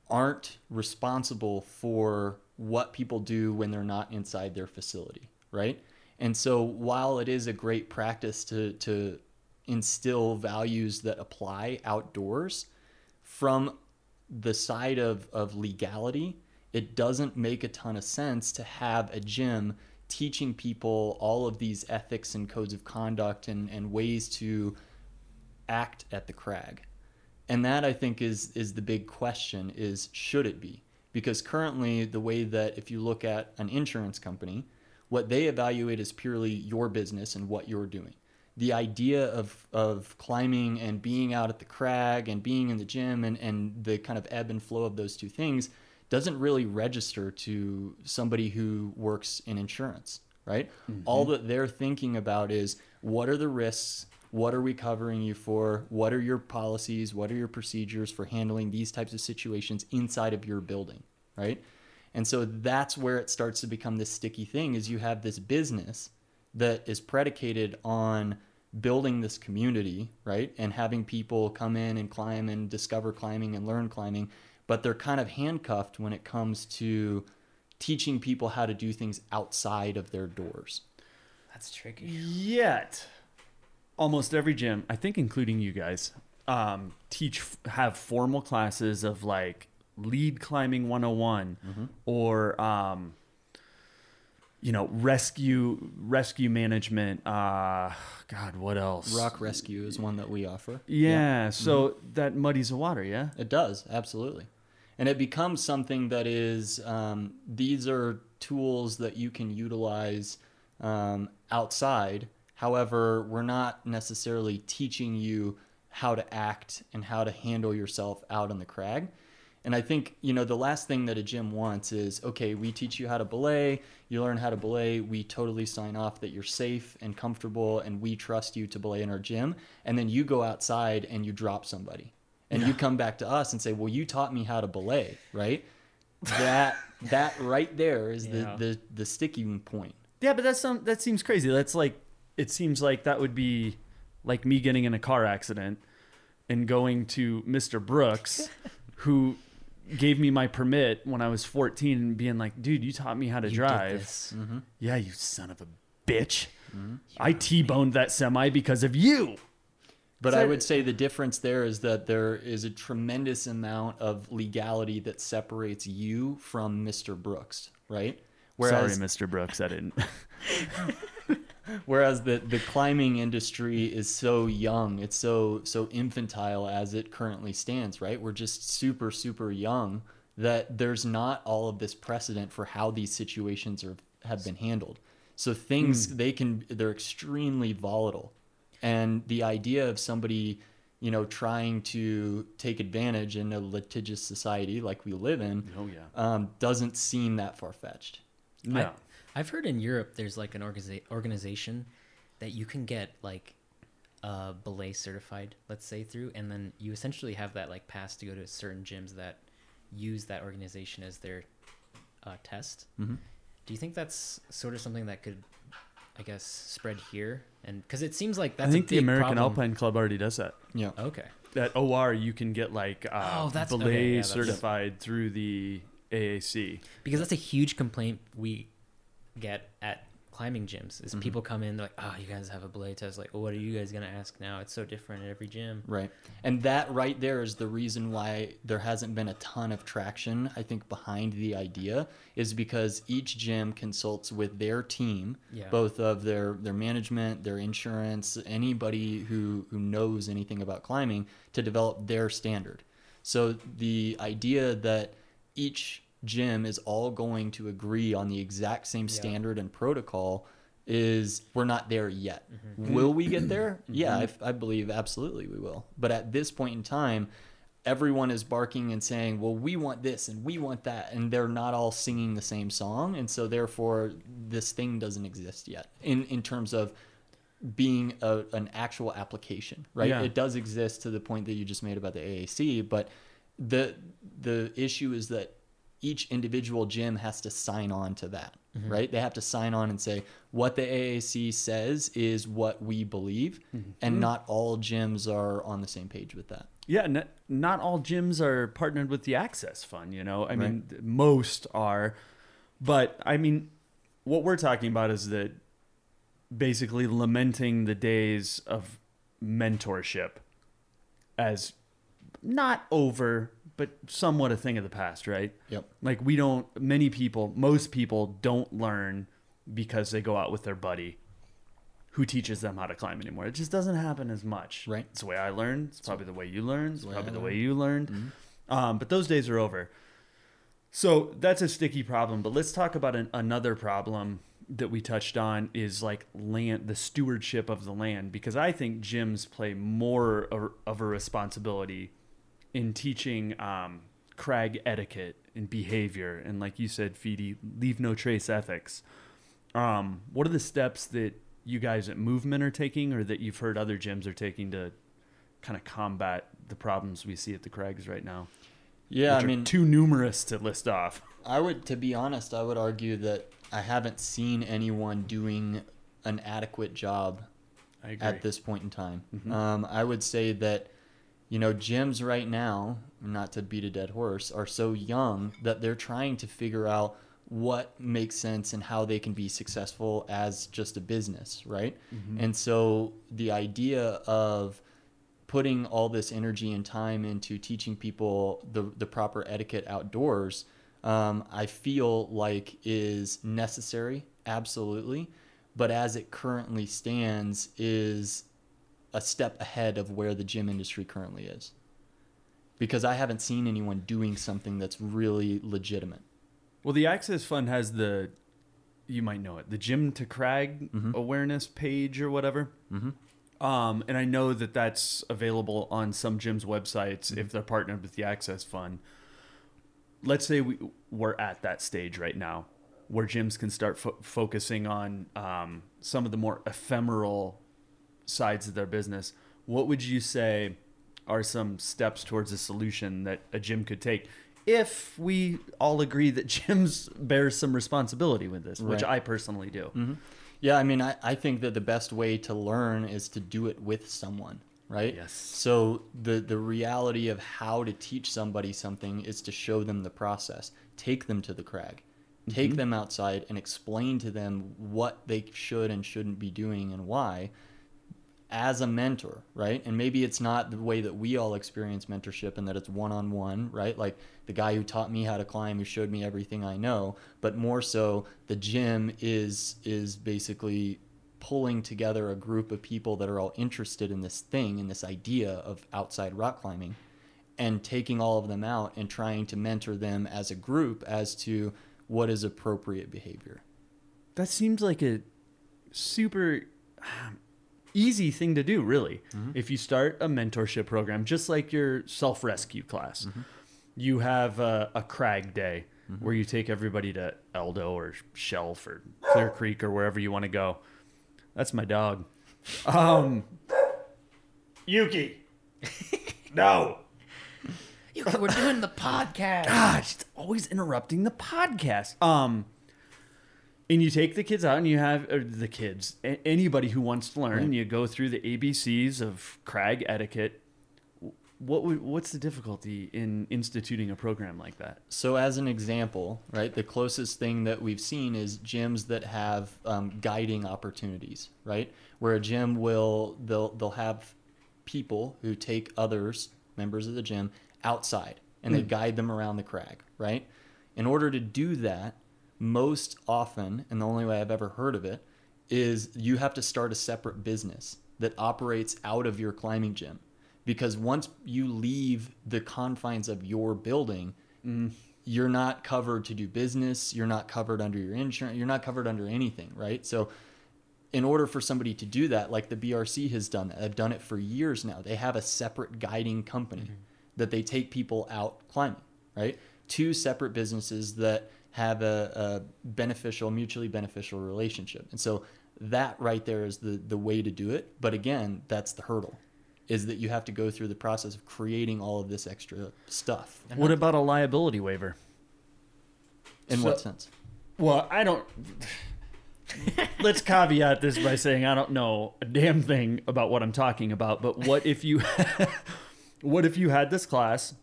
aren't responsible for what people do when they're not inside their facility, right? And so while it is a great practice to to instill values that apply outdoors from the side of, of legality, it doesn't make a ton of sense to have a gym teaching people all of these ethics and codes of conduct and, and ways to act at the crag. And that I think is is the big question is should it be? Because currently the way that if you look at an insurance company, what they evaluate is purely your business and what you're doing. The idea of of climbing and being out at the crag and being in the gym and, and the kind of ebb and flow of those two things doesn't really register to somebody who works in insurance, right? All mm-hmm. that they're thinking about is what are the risks? What are we covering you for? What are your policies? What are your procedures for handling these types of situations inside of your building, right? And so that's where it starts to become this sticky thing is you have this business that is predicated on building this community, right? And having people come in and climb and discover climbing and learn climbing, but they're kind of handcuffed when it comes to teaching people how to do things outside of their doors. That's tricky. Yet, almost every gym, I think, including you guys, um, teach have formal classes of like lead climbing 101 or um, you know rescue rescue management. Uh, God, what else? Rock rescue is one that we offer. Yeah, so that muddies the water. Yeah. It does, absolutely. And it becomes something that is, um, these are tools that you can utilize um, outside. However, we're not necessarily teaching you how to act and how to handle yourself out on the crag. And I think, you know, the last thing that a gym wants is okay, we teach you how to belay, you learn how to belay, we totally sign off that you're safe and comfortable, and we trust you to belay in our gym. And then you go outside and you drop somebody. And you come back to us and say, Well, you taught me how to belay, right? That that right there is Yeah. the, the the sticking point. Yeah, but that's some that seems crazy. That's like it seems like that would be like me getting in a car accident and going to Mr. Brooks who gave me my permit when I was 14 and being like, "Dude, you taught me how to You did drive." this. Mm-hmm. Yeah, you son of a bitch. Mm-hmm. I T-boned that semi because of you. But So- I would say the difference there is that there is a tremendous amount of legality that separates you from Mr. Brooks, right? Whereas Sorry, Mr. Brooks, I didn't. whereas the the climbing industry is so young it's so so infantile as it currently stands right? We're just super super young that there's not all of this precedent for how these situations are have been handled. So things they can they're extremely volatile. And the idea of somebody you know trying to take advantage in a litigious society like we live in Oh yeah. um, doesn't seem that far-fetched. No. I've heard in Europe there's like an organiza- organization that you can get like uh, belay certified, let's say through, and then you essentially have that like pass to go to certain gyms that use that organization as their uh, test. Mhm. Do you think that's sort of something that could, I guess, spread here? And because it seems like I think a the American problem. Alpine Club already does that. yeah Okay. at OR you can get like uh, Oh, that's- belay okay, yeah, that's- certified through the AAC. because that's a huge complaint we get at climbing gyms Mm-hmm. is people come in they're like oh you guys have a belay test like well, what are you guys gonna ask now it's so different at every gym Right. And that right there is the reason why there hasn't been a ton of traction, I think, behind the idea is because each gym consults with their team, Yeah. both of their, their management, their insurance, anybody who, who knows anything about climbing to develop their standard. So the idea that each gym is all going to agree on the exact same standard and protocol is we're not there yet. Mm-hmm. Will we get there? Mm-hmm. Yeah, I, I believe absolutely we will. But at this point in time, everyone is barking and saying, "Well, we want this and we want that," and they're not all singing the same song, and so therefore this thing doesn't exist yet in in terms of being a, an actual application, right? Yeah. It does exist to the point that you just made about the AAC, but the the issue is that each individual gym has to sign on to that, mm-hmm. right? They have to sign on and say what the AAC says is what we believe, mm-hmm. and not all gyms are on the same page with that. Yeah, n- not all gyms are partnered with the Access Fund. You know, I mean, most are, but I mean, what we're talking about is that basically lamenting the days of mentorship as not over, but somewhat a thing of the past, right? Yep. Like we don't. Many people, most people, don't learn because they go out with their buddy who teaches them how to climb anymore. It just doesn't happen as much. Right. It's the way I learned. It's probably the way you learned. It's probably the way you learned. Mm-hmm. Um, but those days are over. So that's a sticky problem. But let's talk about an, another problem that we touched on is like land, the stewardship of the land, because I think gyms play more of a responsibility in teaching um, crag etiquette and behavior, and like you said, Feedy, leave no trace ethics. Um, what are the steps that you guys at Movement are taking, or that you've heard other gyms are taking to kind of combat the problems we see at the Crags right now? Yeah, I mean, too numerous to list off. I would, to be honest, I would argue that I haven't seen anyone doing an adequate job at this point in time. Um, I would say that, you know, gyms right now, not to beat a dead horse, are so young that they're trying to figure out what makes sense and how they can be successful as just a business, right? And so the idea of putting all this energy and time into teaching people the, the proper etiquette outdoors, um, I feel like is necessary, absolutely. But as it currently stands, is a step ahead of where the gym industry currently is. Because I haven't seen anyone doing something that's really legitimate. Well, the Access Fund has the, you might know it, the Gym to Crag Mm-hmm. awareness page or whatever. Mm-hmm. Um, and I know that that's available on some gyms' websites Mm-hmm. if they're partnered with the Access Fund. Let's say we, we're at that stage right now where gyms can start fo- focusing on um, some of the more ephemeral sides of their business. What would you say are some steps towards a solution that a gym could take if we all agree that gyms bear some responsibility with this, which I personally do. Mm-hmm. Yeah, I mean, I, I think that the best way to learn is to do it with someone, right? Yes. So the the reality of how to teach somebody something is to show them the process. Take them to the crag. Take mm-hmm. them outside and explain to them what they should and shouldn't be doing and why as a mentor, right? And maybe it's not the way that we all experience mentorship and that it's one on one, right? Like the guy who taught me how to climb, who showed me everything I know, but more so the gym is is basically pulling together a group of people that are all interested in this thing, in this idea of outside rock climbing and taking all of them out and trying to mentor them as a group as to what is appropriate behavior. That seems like a super easy thing to do, really. If you start a mentorship program, just like your self rescue class, you have a, a crag day where you take everybody to Eldo or Shelf or Clear Creek or wherever you want to go. That's my dog. Um, Yuki. no. we're doing the podcast Gosh, it's always interrupting the podcast. Um, and you take the kids out, and you have the kids, a- anybody who wants to learn, and you go through the ABCs of crag etiquette. what would what's the difficulty in instituting a program like that? So, as an example, right, the closest thing that we've seen is gyms that have um, guiding opportunities, right, where a gym will they'll they'll have people who take others, members of the gym, outside and they guide them around the crag, right. In order to do that, most often, and the only way I've ever heard of it, is you have to start a separate business that operates out of your climbing gym. Because once you leave the confines of your building, mm. you're not covered to do business, you're not covered under your insurance, you're not covered under anything, right? So in order for somebody to do that, like the BRC has done that, they've done it for years now. They have a separate guiding company mm-hmm. that they take people out climbing, right? Two separate businesses that have a, a beneficial, mutually beneficial relationship. And so that right there is the the way to do it. But again, that's the hurdle, is that you have to go through the process of creating all of this extra stuff. What about a liability waiver? In So- what sense? Well, I don't. Let's caveat this by saying I don't know a damn thing about what I'm talking about. But what if you, what if you had this class,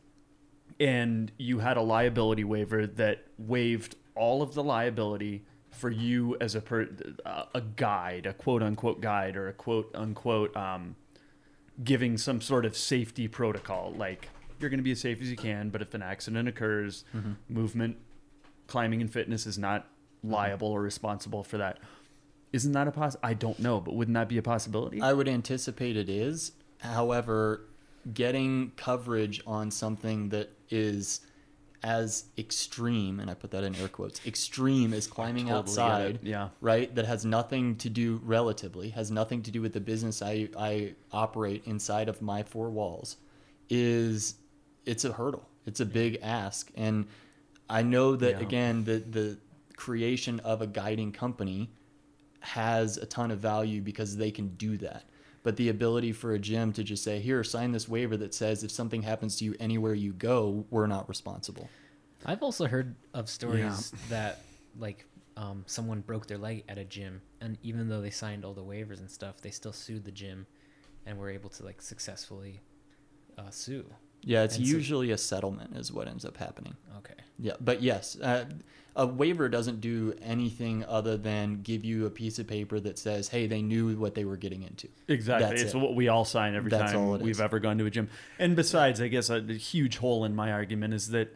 and you had a liability waiver that waived all of the liability for you as a per, uh, a guide, a quote unquote guide, or a quote unquote um, giving some sort of safety protocol, like you're going to be as safe as you can, but if an accident occurs, movement climbing and fitness is not liable or responsible for that. Isn't that a poss? I don't know, but wouldn't that be a possibility? I would anticipate it is. However, getting coverage on something that is as extreme, and I put that in air quotes, extreme as climbing totally outside, yeah. right? That has nothing to do, relatively, has nothing to do with the business I, I operate inside of my four walls, is it's a hurdle. It's a big ask. And I know that, Yeah. again, the, the creation of a guiding company has a ton of value because they can do that. But the ability for a gym to just say, here, sign this waiver that says if something happens to you anywhere you go, we're not responsible. I've also heard of stories that like um, someone broke their leg at a gym, and even though they signed all the waivers and stuff, they still sued the gym, and were able to like successfully uh, sue. Yeah, it's And so- usually a settlement, is what ends up happening. Okay. Yeah, but yes, uh, a waiver doesn't do anything other than give you a piece of paper that says, hey, they knew what they were getting into. Exactly. That's it's it. what we all sign every That's time it we've is. ever gone to a gym. And besides, I guess a, a huge hole in my argument is that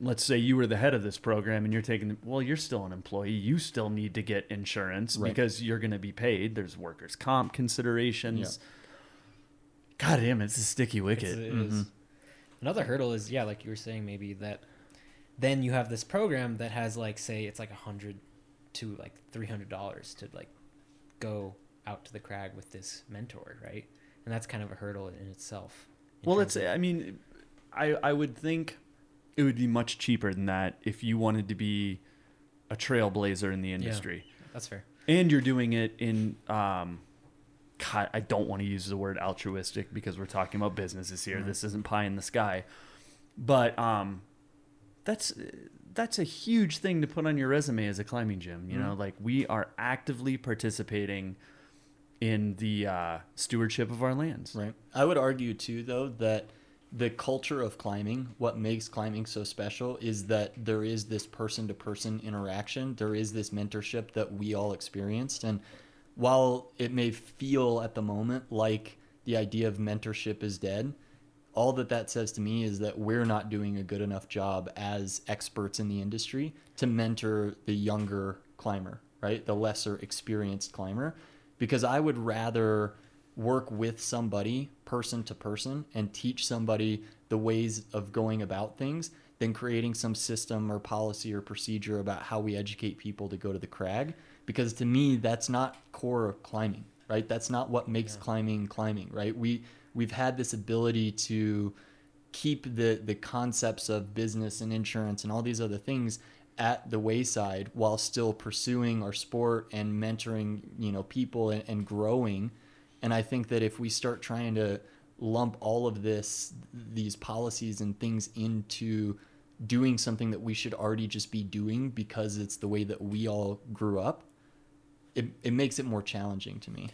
let's say you were the head of this program and you're taking well, you're still an employee. You still need to get insurance Right. because you're going to be paid. There's workers' comp considerations. God damn, it's a sticky It's- wicket. it is. Another hurdle is yeah, like you were saying, maybe that then you have this program that has like say it's like a hundred to like three hundred dollars to like go out to the crag with this mentor, right? And that's kind of a hurdle in itself. in Well, it's. of- I mean, I I would think it would be much cheaper than that if you wanted to be a trailblazer in the industry, Yeah, that's fair. and you're doing it in. Um, God, I don't want to use the word altruistic because we're talking about businesses here. This isn't pie in the sky, but um, that's that's a huge thing to put on your resume as a climbing gym. You know, like we are actively participating in the uh, stewardship of our lands. Right. I would argue too, though, that the culture of climbing, what makes climbing so special, is that there is this person to person interaction. There is this mentorship that we all experienced. And while it may feel at the moment like the idea of mentorship is dead, all that that says to me is that we're not doing a good enough job as experts in the industry to mentor the younger climber, right? The lesser experienced climber. Because I would rather work with somebody person to person and teach somebody the ways of going about things than creating some system or policy or procedure about how we educate people to go to the crag because to me that's not core of climbing right that's not what makes climbing climbing right we we've had this ability to keep the the concepts of business and insurance and all these other things at the wayside while still pursuing our sport and mentoring you know people and, and growing. And i think that if we start trying to lump all of this these policies and things into doing something that we should already just be doing because it's the way that we all grew up it, it makes it more challenging to me.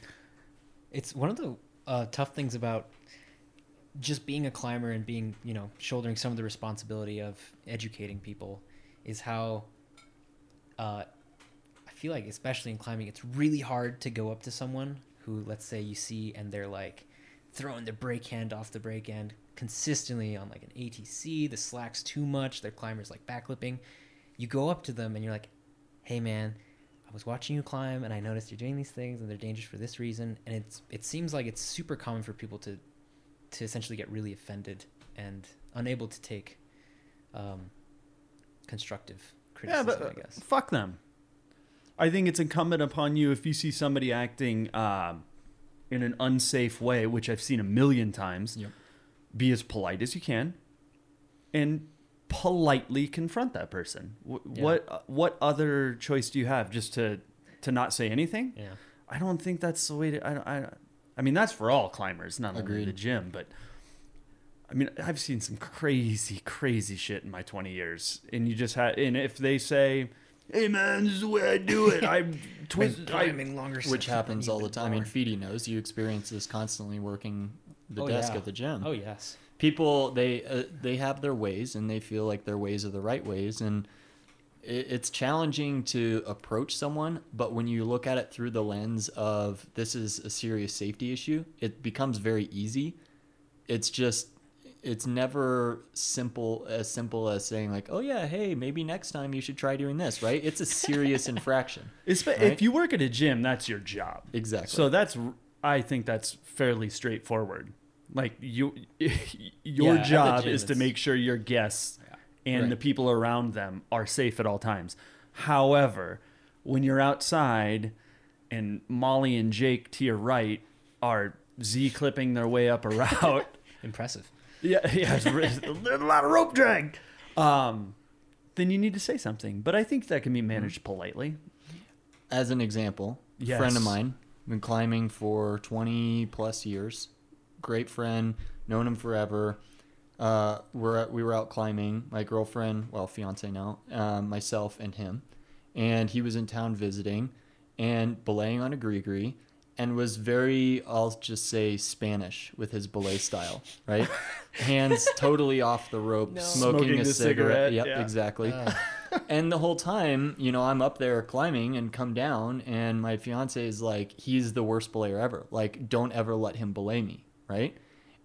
It's one of the uh, tough things about just being a climber and being you know shouldering some of the responsibility of educating people is how uh, I feel like especially in climbing it's really hard to go up to someone who let's say you see and they're like throwing their brake hand off the brake end consistently on like an ATC the slack's too much their climbers like backclipping you go up to them and you're like hey man was watching you climb and I noticed you're doing these things and they're dangerous for this reason and it's it seems like it's super common for people to to essentially get really offended and unable to take um, constructive Yeah, criticism but I uh, guess fuck them. I think it's incumbent upon you if you see somebody acting um, in an unsafe way, which I've seen a million times. Yep. Be as polite as you can, and politely confront that person. W- Yeah. What uh, what other choice do you have? Just to to not say anything? yeah I don't think that's the way to. I, I, I mean, that's for all climbers, not only the gym. But I mean, I've seen some crazy, crazy shit in my 20 years, and you just had. And if they say, "Hey, man, this is the way I do it," I twist. Been I, climbing longer Which happens all the even time. I mean, born. Feedy knows you experience this constantly working the Oh, desk yeah. at the gym. oh yes people they uh, they have their ways and they feel like their ways are the right ways and it, it's challenging to approach someone but when you look at it through the lens of this is a serious safety issue it becomes very easy it's just it's never simple as simple as saying like oh yeah hey maybe next time you should try doing this right it's a serious infraction Espe- Right? If you work at a gym, that's your job. exactly So that's. I think that's fairly straightforward. Like you, your Yeah, job is to make sure your guests and Right. the people around them are safe at all times. However, when you're outside and Molly and Jake to your right are Z clipping their way up a route, impressive yeah, yeah, a lot of rope drag. Um, then you need to say something. But I think that can be managed politely. as an example, a friend of mine, been climbing for 20 plus years. Great friend, known him forever. Uh, we're at, we were out climbing. My girlfriend, well, fiance now, um, myself and him, and he was in town visiting, and belaying on a gree and was very, I'll just say, Spanish with his belay style, right? Hands totally off the rope, smoking, Smoking a cigarette. cigarette, Yep, yeah. exactly. and the whole time, you know, I'm up there climbing and come down, and my fiance is like, he's the worst belayer ever. Like, don't ever let him belay me, right?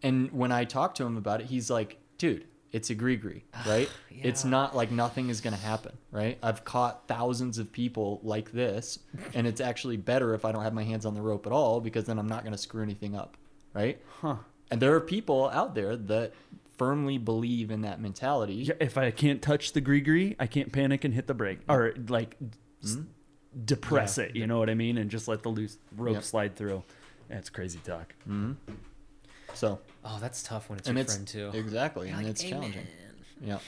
And when I talk to him about it, he's like, dude, it's a gree oh, right? It's not like nothing is going to happen, right? I've caught thousands of people like this, and it's actually better if I don't have my hands on the rope at all because then I'm not going to screw anything up, right? Huh. And there are people out there that firmly believe in that mentality. Yeah, if I can't touch the gree I can't panic and hit the brake or like s- hmm? depress it. You know what I mean? And just let the loose rope Yep. slide through. That's crazy talk. Mm-hmm. So, oh that's tough when it's and your it's friend too exactly, You're and like, it's "Hey, challenging. man." Yeah.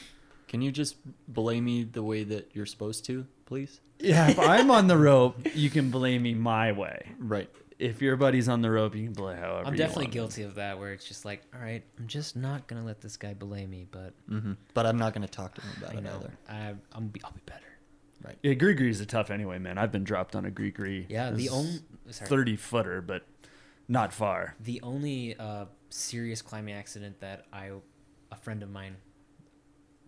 Can you just blame me the way that you're supposed to, please? Yeah, if I'm on the rope, you can blame me my way. Right. If your buddy's on the rope, you can blame however. I'm you definitely want. guilty of that where it's just like all right I'm just not gonna let this guy belay me but hmm But I'm not going to talk to him about you it know either. I, I'm be, I'll be better Right. Yeah, gree gree is a tough anyway, man. I've been dropped on a gree gree. yeah the only sorry. thirty footer, but not far. The only uh, serious climbing accident that I, a friend of mine,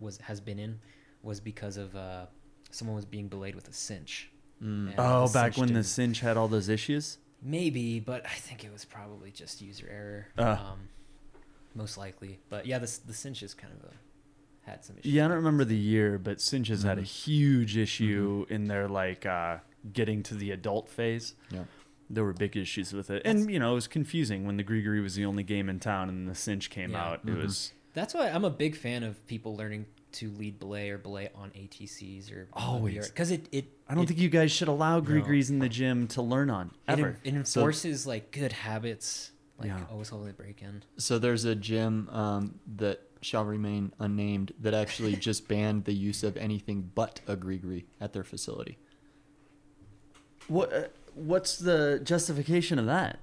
was has been in, was because of uh, someone was being belayed with a cinch. Mm. Oh, the back when the didn't- cinch had all those issues. maybe, but I think it was probably just user error. Ah. Um, most likely, but yeah, the the cinch is kind of a had some issues. Yeah, I don't remember the year, but cinches had a Mhm. huge issue in their like uh, getting to the adult phase. Yeah. There were big issues with it, and you know it was confusing when the Grigri was the only game in town and the cinch came Yeah. out. Mhm. It was That's why I'm a big fan of people learning to lead belay or belay on ATCs or Always. because it it I don't it, think you guys should allow Grigris in the gym to learn on it, ever. it So- enforces like good habits, like Yeah. always holding the break in. So there's a gym um, that shall remain unnamed that actually just banned the use of anything but a gree at their facility. What uh, what's the justification of that?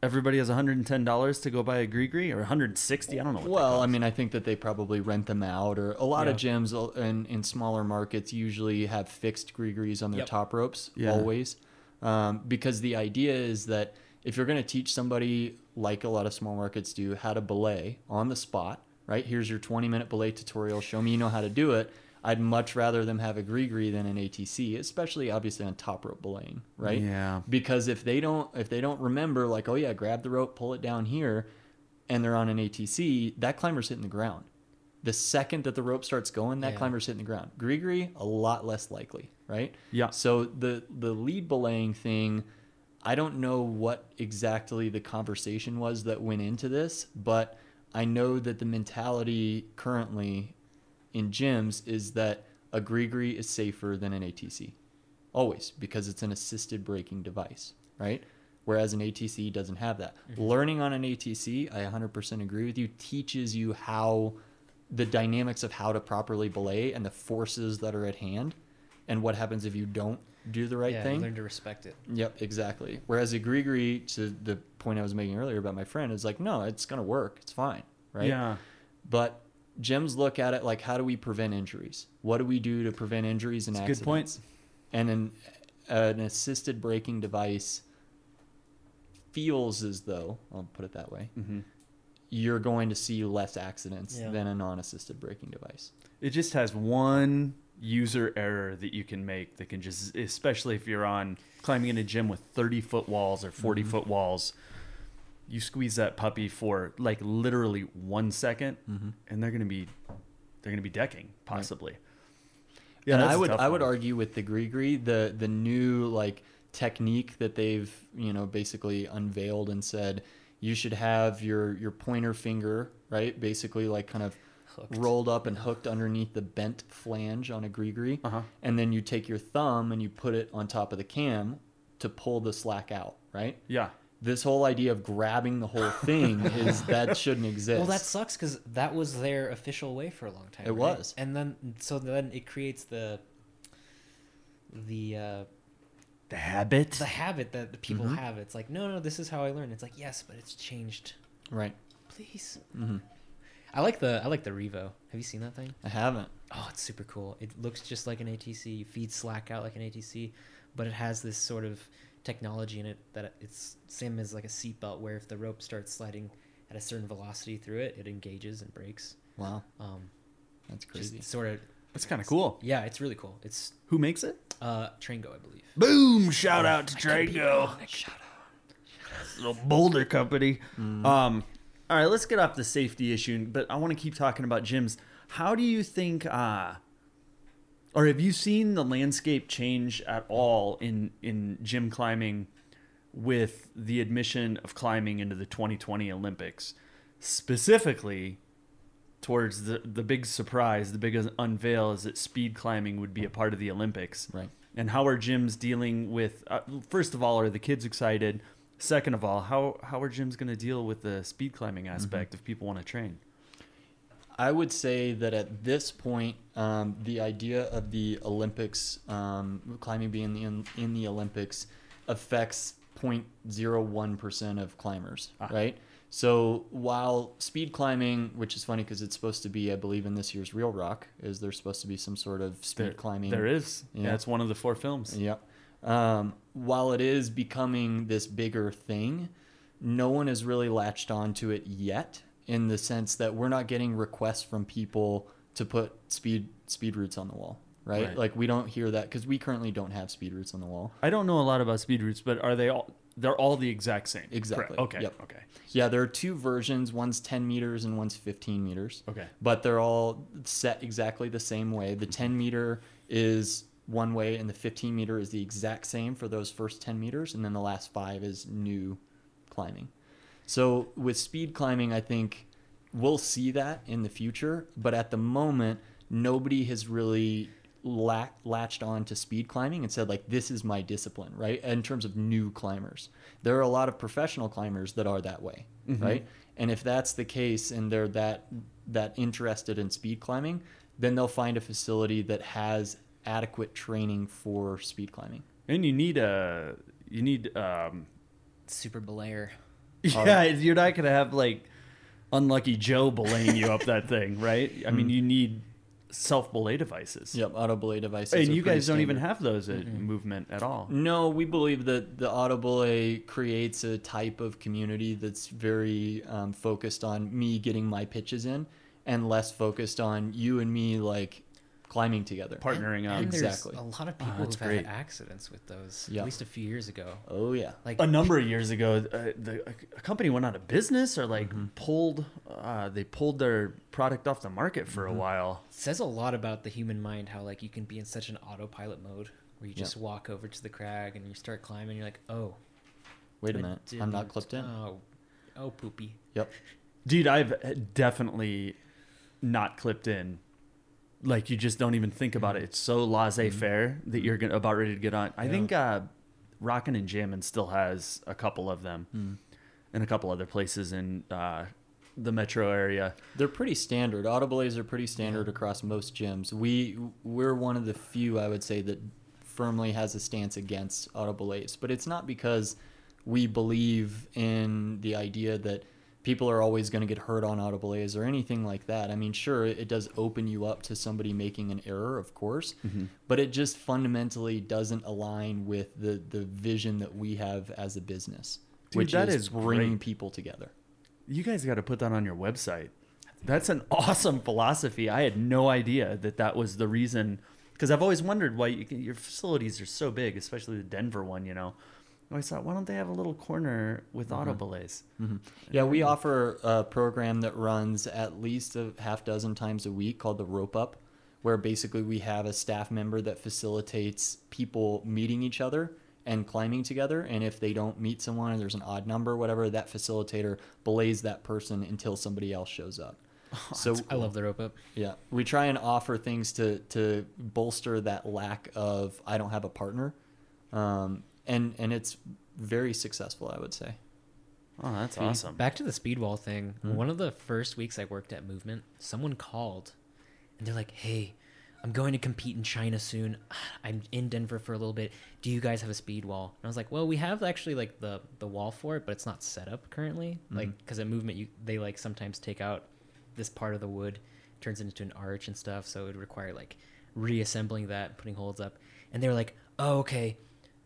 Everybody has $110 to go buy a Grigri or 160. I don't know. What Well, I mean, I think that they probably rent them out, or a lot of gyms uh, in, in smaller markets usually have fixed gree on their Yep. top ropes Yeah. always, um, because the idea is that if you're going to teach somebody like a lot of small markets do how to belay on the spot, right? Here's your 20 minute belay tutorial. Show me you know how to do it. I'd much rather them have a gree than an ATC, especially obviously on top rope belaying, right? Yeah. Because if they don't if they don't remember like, oh yeah, grab the rope, pull it down here, and they're on an ATC, that climber's hitting the ground. The second that the rope starts going, that Yeah. climber's hitting the ground. Gree a lot less likely, right? Yeah. So the the lead belaying thing, I don't know what exactly the conversation was that went into this, but I know that the mentality currently in gyms is that a gree is safer than an ATC. Always, because it's an assisted braking device, right? Whereas an ATC doesn't have that. Mm-hmm. Learning on an ATC, I 100% agree with you, teaches you how the dynamics of how to properly belay and the forces that are at hand and what happens if you don't do the right yeah, thing. You learn to respect it. Yep, exactly. Whereas a gree to the point I was making earlier about my friend, is like, no, it's gonna work. It's fine, right? Yeah. But gyms look at it like, how do we prevent injuries? What do we do to prevent injuries and It's a good point. accidents? And an an assisted braking device feels as though I'll put it that way. Mhm. You're going to see less accidents Yeah. than a non-assisted braking device. It just has one user error that you can make that can just, especially if you're on climbing in a gym with 30 foot walls or 40 Mm-hmm. foot walls, you squeeze that puppy for like literally one second, Mm-hmm. and they're gonna be, they're gonna be decking possibly. and that's I a would I would argue with the Gree the the new like technique that they've you know basically unveiled and said you should have your your pointer finger right basically like kind of Hooked. rolled up and hooked underneath the bent flange on a Gree Uh-huh. and then you take your thumb and you put it on top of the cam to pull the slack out right Yeah. This whole idea of grabbing the whole thing is that shouldn't exist Well, that sucks because that was their official way for a long time. It right? was. and then so then it creates the the uh, The habit. the habit that the people Mm-hmm. have. It's like, no, no, this is how I learn. It's like, yes, but it's changed. right Please. Mm-hmm. I like the I like the Revo. Have you seen that thing? I haven't Oh, it's super cool. It looks just like an ATC. You feed slack out like an ATC, but it has this sort of technology in it that it's same as like a seatbelt, where if the rope starts sliding at a certain velocity through it, it engages and brakes. wow Um, that's crazy just sort of That's kind of cool. yeah, it's really cool. It's Who makes it? uh Trango, I believe. Boom! Shout out to Trango. Shout out. Little Boulder Company. Um, all right, let's get off the safety issue, but I want to keep talking about gyms. How do you think, uh, or have you seen the landscape change at all in in gym climbing with the admission of climbing into the 2020 Olympics, specifically? Towards the the big surprise, the big unveil is that speed climbing would be a part of the Olympics. Right. And how are gyms dealing with uh, first of all are the kids excited? Second of all how how are gyms going to deal with the speed climbing aspect if people want to train I would say that at this point, um, the idea of the Olympics, um, climbing being in, in the Olympics, affects 0.01% of climbers, Ah. right? So while speed climbing, which is funny because it's supposed to be, I believe, in this year's Reel Rock, is there supposed to be some sort of speed there, climbing? there is yeah. Yeah. it's one of the four films Yep. Um, while it is becoming this bigger thing, no one has really latched onto it yet in the sense that we're not getting requests from people to put speed speed routes on the wall, right? Right. Like we don't hear that because we currently don't have speed routes on the wall. i don't know a lot about speed routes but are they all they're all the exact same correct? Exactly. okay Yep. okay Yeah, there are two versions. One's 10 meters and one's 15 meters. Okay. But they're all set exactly the same way. The 10 meter is one way, and the 15 meter is the exact same for those first 10 meters, and then the last five is new climbing. So with speed climbing, I think we'll see that in the future, but at the moment, nobody has really la- latched on to speed climbing and said like this is my discipline, right? In terms of new climbers, there are a lot of professional climbers that are that way, right? And if that's the case, and they're that that interested in speed climbing, then they'll find a facility that has adequate training for speed climbing. and you need a you need um Super belayer. yeah um, you're not going to have like unlucky joe belaying you up that thing right i mean mm-hmm. you need self belay devices. Yep, auto belay devices. And you guys don't even have those at movement at all. No, we believe that the auto belay creates a type of community that's very um, focused on me getting my pitches in, and less focused on you and me like climbing together. Partnering up. And Exactly. a lot of people that's who've great. had accidents with those. Yeah. At least a few years ago. Oh yeah. Like a number of years ago, uh, the a company went out of business or like Mm-hmm. pulled uh, they pulled their product off the market for Mm-hmm. a while. says a lot about the human mind how like you can be in such an autopilot mode where you Yeah. just walk over to the crag and you start climbing you're like oh Wait a minute, I'm not didn't- clipped in. oh oh poopy Yep. Dude, I've definitely not clipped in. Like you just don't even think about it. It's so laissez-faire that you're gonna, about ready to get on. I Yeah. think uh, Rockin' and Jammin' still has a couple of them, and a couple other places in uh, the metro area. They're pretty standard. Auto belays are pretty standard across most gyms. We we're one of the few I would say that firmly has a stance against auto belays, but it's not because we believe in the idea that people are always going to get hurt on auto belays or anything like that. I mean, sure, it does open you up to somebody making an error, of course, mm-hmm. but it just fundamentally doesn't align with the the vision that we have as a business, Dude, which that is, is bringing great. people together. You guys got to put that on your website. That's an awesome philosophy. I had no idea that that was the reason. Because I've always wondered why you your facilities are so big, especially the Denver one. You know, I always thought, why don't they have a little corner with auto belays? Yeah, we offer a program that runs at least a half dozen times a week called the Rope Up, where basically we have a staff member that facilitates people meeting each other and climbing together. And if they don't meet someone and there's an odd number, whatever, that facilitator belays that person until somebody else shows up. so i love the rope up yeah, we try and offer things to to bolster that lack of I don't have a partner, um, and and it's very successful, I would say. Oh, that's awesome. back to the speed wall thing hmm. one of the first weeks i worked at movement someone called and they're like hey i'm going to compete in china soon. I'm in denver for a little bit. Do you guys have a speed wall and i was like well we have actually like the the wall for it but it's not set up currently. Mm-hmm. Like because at movement you they like sometimes take out this part of the wood turns it into an arch and stuff so it would require like reassembling that putting holes up. And they were like oh okay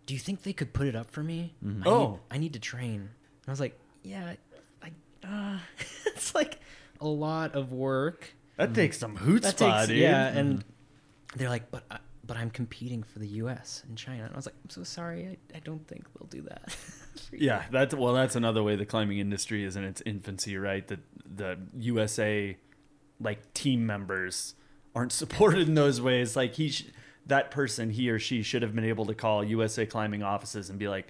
do you think they could put it up for me mm-hmm. I need, Oh. i need to train and i was like yeah i uh, it's like a lot of work that mm-hmm. takes some hoots, that takes dude. yeah and mm-hmm. they're like but I, but i'm competing for the us and china and i was like i'm so sorry i, I don't think they'll do that. Yeah, that's well, that's another way the climbing industry is in its infancy, right? That the USA like team members aren't supported in those ways. Like he, sh- that person, he or she should have been able to call USA climbing offices and be like,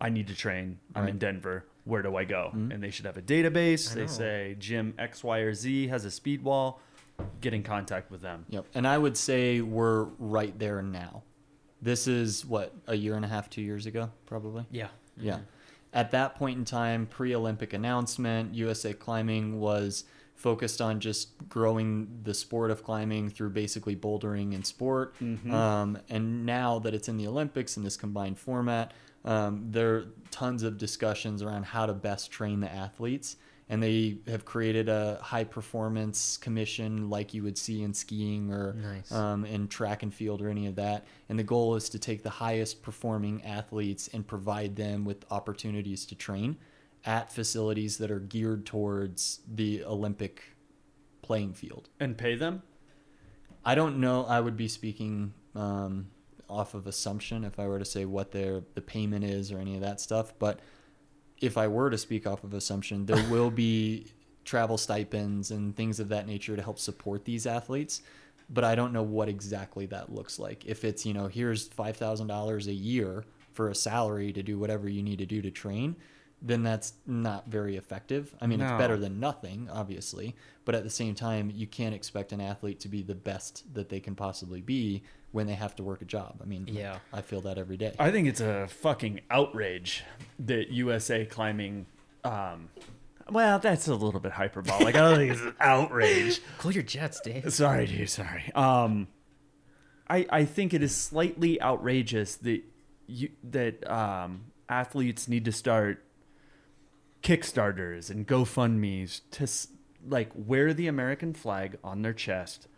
"I need to train. I'm in Denver. Where do I go?" Mm-hmm. And they should have a database. They say gym X, Y, or Z has a speed wall. Get in contact with them. Yep. And I would say we're right there now. This is what a year and a half, two years ago, probably. yeah Yeah. Mm-hmm. At that point in time, pre Olympic announcement, USA Climbing was focused on just growing the sport of climbing through basically bouldering and sport. Um, and now that it's in the Olympics in this combined format, um, there are tons of discussions around how to best train the athletes. And they have created a high performance commission like you would see in skiing or Nice. um, in track and field or any of that. And the goal is to take the highest performing athletes and provide them with opportunities to train at facilities that are geared towards the Olympic playing field. And pay them. I don't know. I would be speaking um, off of assumption if I were to say what their the payment is or any of that stuff. But if I were to speak off of assumption, there will be travel stipends and things of that nature to help support these athletes. But I don't know what exactly that looks like. If it's you know here's five thousand dollars a year for a salary to do whatever you need to do to train, then that's not very effective. I mean, No. it's better than nothing, obviously, but at the same time, you can't expect an athlete to be the best that they can possibly be when they have to work a job. I mean, Yeah. I feel that every day. I think it's a fucking outrage that USA climbing. Um, well, that's a little bit hyperbolic. I don't think it's an outrage. cool your jets dave Sorry, dude. Sorry. Um, I I think it is slightly outrageous that you that um athletes need to start Kickstarters and GoFundmes to like wear the American flag on their chest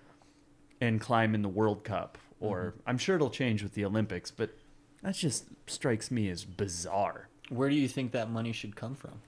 and climb in the World Cup, or I'm sure it'll change with the Olympics, but that just strikes me as bizarre. Where do you think that money should come from?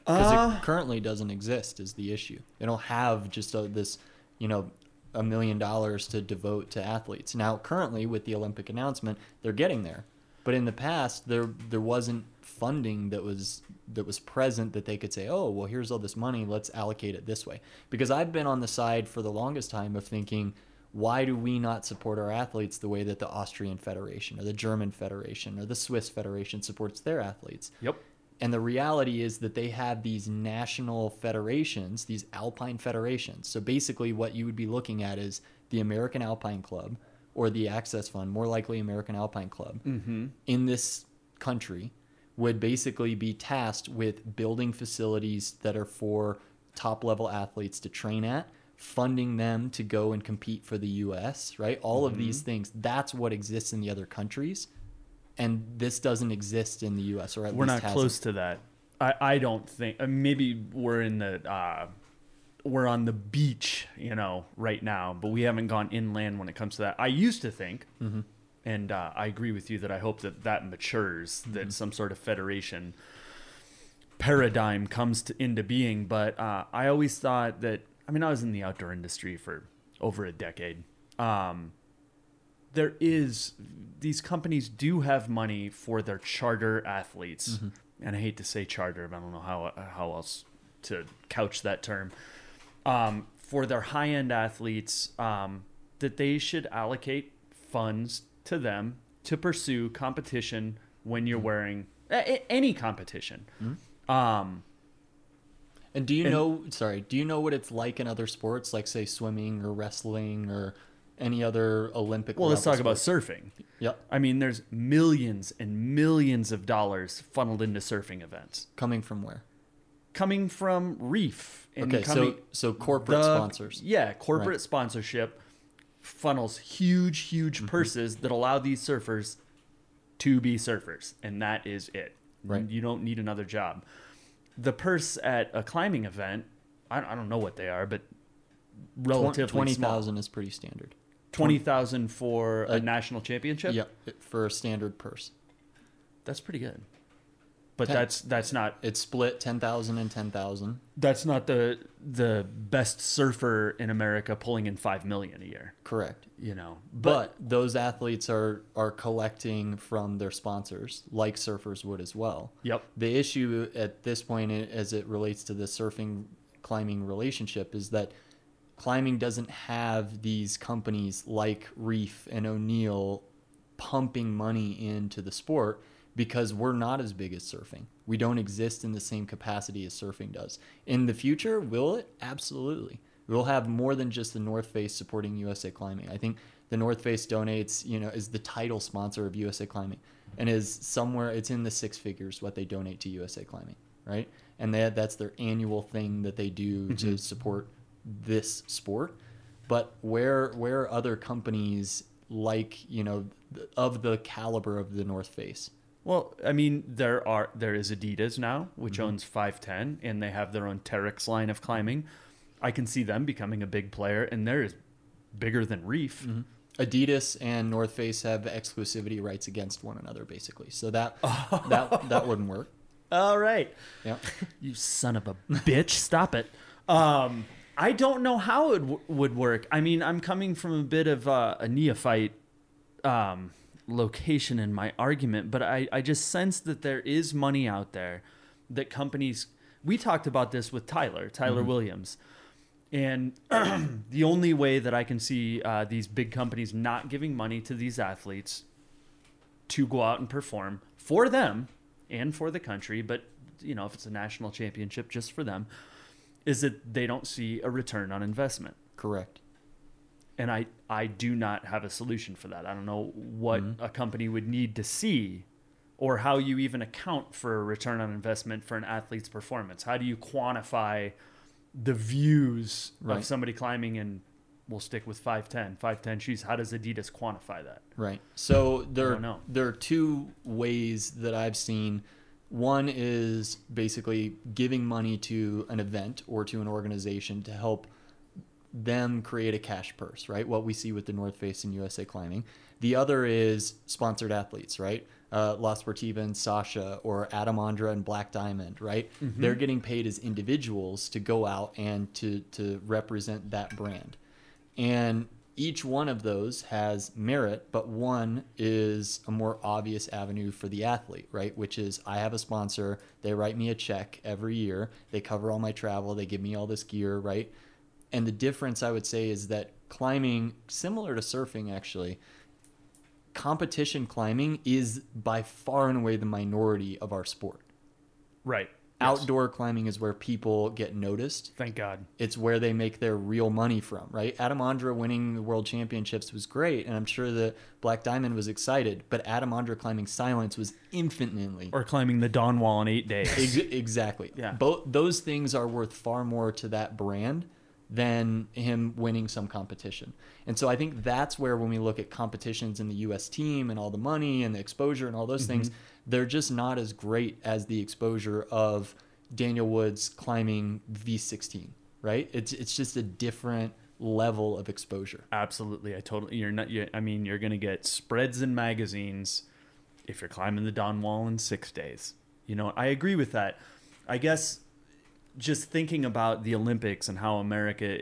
Because Uh, it currently doesn't exist is the issue. They don't have just a, this, you know, a million dollars to devote to athletes. Now, currently with the Olympic announcement, they're getting there, but in the past there there wasn't funding that was that was present that they could say, oh, well, here's all this money, let's allocate it this way. Because I've been on the side for the longest time of thinking. Why do we not support our athletes the way that the Austrian Federation or the German Federation or the Swiss Federation supports their athletes? Yep. And the reality is that they have these national federations, these alpine federations. So basically, what you would be looking at is the American Alpine Club or the Access Fund, more likely American Alpine Club, mm-hmm. in this country would basically be tasked with building facilities that are for top level athletes to train at, funding them to go and compete for the US, right? All of these things. That's what exists in the other countries. And this doesn't exist in the US, or at we're least not close to that. I, I don't think. Uh, maybe we're in the uh, we're on the beach, you know, right now, but we haven't gone inland when it comes to that. I used to think, Mm-hmm. And uh, I agree with you that I hope that that matures, Mm-hmm. that some sort of federation paradigm comes to, into being. But uh, I always thought that. I mean, I was in the outdoor industry for over a decade. Um, there is these companies do have money for their charter athletes, and I hate to say charter, but I don't know how how else to couch that term. Um, for their high end athletes, um, that they should allocate funds to them to pursue competition when you're wearing a- any competition. Um, And do you And- know? Sorry, do you know what it's like in other sports, like say swimming or wrestling or any other Olympic? well, let's talk about surfing. Yep, I mean, there's millions and millions of dollars funneled into surfing events. coming from where? coming from Reef and Okay, coming so so corporate the- sponsors. Yeah, corporate Right. sponsorship funnels huge, huge Mm-hmm. purses that allow these surfers to be surfers, and that is it. Right. You don't need another job. The purse at a climbing event, I, I don't know what they are, but relatively Twenty small. is pretty standard. Twenty thousand for a Uh, national championship. Yep, for a standard purse. that's pretty good. But Ten- that's that's not It's split 10,000 and 10,000. that's not the the best surfer in America pulling in five million a year. Correct. You know, But, those athletes are are collecting from their sponsors, like surfers would as well. Yep. The issue at this point, as it relates to the surfing climbing relationship, is that climbing doesn't have these companies like Reef and O'Neill pumping money into the sport because we're not as big as surfing. We don't exist in the same capacity as surfing does. In the future, will it? Absolutely. We'll have more than just the North Face supporting USA Climbing. I think the North Face donates, you know, is the title sponsor of USA Climbing and is somewhere it's in the six figures what they donate to USA Climbing, right? And that that's their annual thing that they do to mm-hmm. support this sport. But where where are other companies like, you know, of the caliber of the North Face? Well, I mean, there are there is Adidas now, which Mm-hmm. owns 510, and they have their own Terrex line of climbing. I can see them becoming a big player, and they're bigger than Reef. Mm-hmm. Adidas and North Face have exclusivity rights against one another, basically. So that that that wouldn't work. All right, Yeah. you son of a bitch, stop it. Um, I don't know how it w- would work. I mean, I'm coming from a bit of uh, a neophyte um, location in my argument, but I, I just sense that there is money out there that companies. We talked about this with Tyler, Tyler Williams. And the only way that I can see uh, these big companies not giving money to these athletes to go out and perform for them and for the country, but you know, if it's a national championship just for them, is that they don't see a return on investment. Correct. And I, I do not have a solution for that. I don't know what mm-hmm. a company would need to see or how you even account for a return on investment for an athlete's performance. How do you quantify the views Right. of somebody climbing and we'll stick with 510, 510 shoes. How does Adidas quantify that? Right. So there there are two ways that I've seen. One is basically giving money to an event or to an organization to help them create a cash purse, right? What we see with the North Face and USA Climbing. The other is sponsored athletes, right? Uh, La Sportiva and Sasha or Adam Ondra and Black Diamond, right? They're getting paid as individuals to go out and to to represent that brand. And each one of those has merit, but one is a more obvious avenue for the athlete, right? Which is I have a sponsor, they write me a check every year, they cover all my travel, they give me all this gear, right? And the difference I would say is that climbing, similar to surfing actually, competition climbing is by far and away the minority of our sport. Right. Outdoor climbing is where people get noticed Thank God. it's where they make their real money from, right? Adam Ondra winning the world championships was great, and I'm sure that Black Diamond was excited, but Adam Ondra climbing silence was infinitely Or climbing the Dawn Wall in eight days. Ex- exactly. Yeah. Both those things are worth far more to that brand than him winning some competition. And so I think that's where when we look at competitions in the US team and all the money and the exposure and all those mm-hmm. things, they're just not as great as the exposure of Daniel Woods climbing V16, right? It's it's just a different level of exposure. Absolutely, I totally. You're not. You, I mean, you're gonna get spreads in magazines if you're climbing the Dawn Wall in six days. You know, I agree with that. I guess just thinking about the Olympics and how America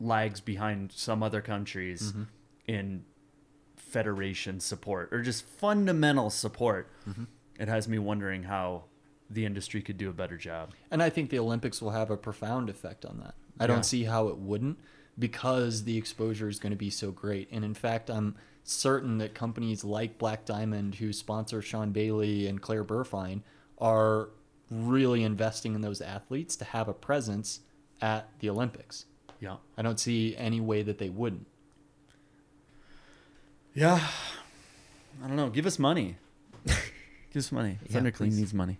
lags behind some other countries mm-hmm. in federation support or just fundamental support, mm-hmm. it has me wondering how the industry could do a better job. And I think the Olympics will have a profound effect on that. I Yeah. don't see how it wouldn't because the exposure is going to be so great. And in fact, I'm certain that companies like Black Diamond, who sponsor Sean Bailey and Claire Buhrfeind, are really investing in those athletes to have a presence at the Olympics. Yeah. I don't see any way that they wouldn't. Yeah. I don't know. Give us money. Give us money. Yeah, Thunder Clean needs money.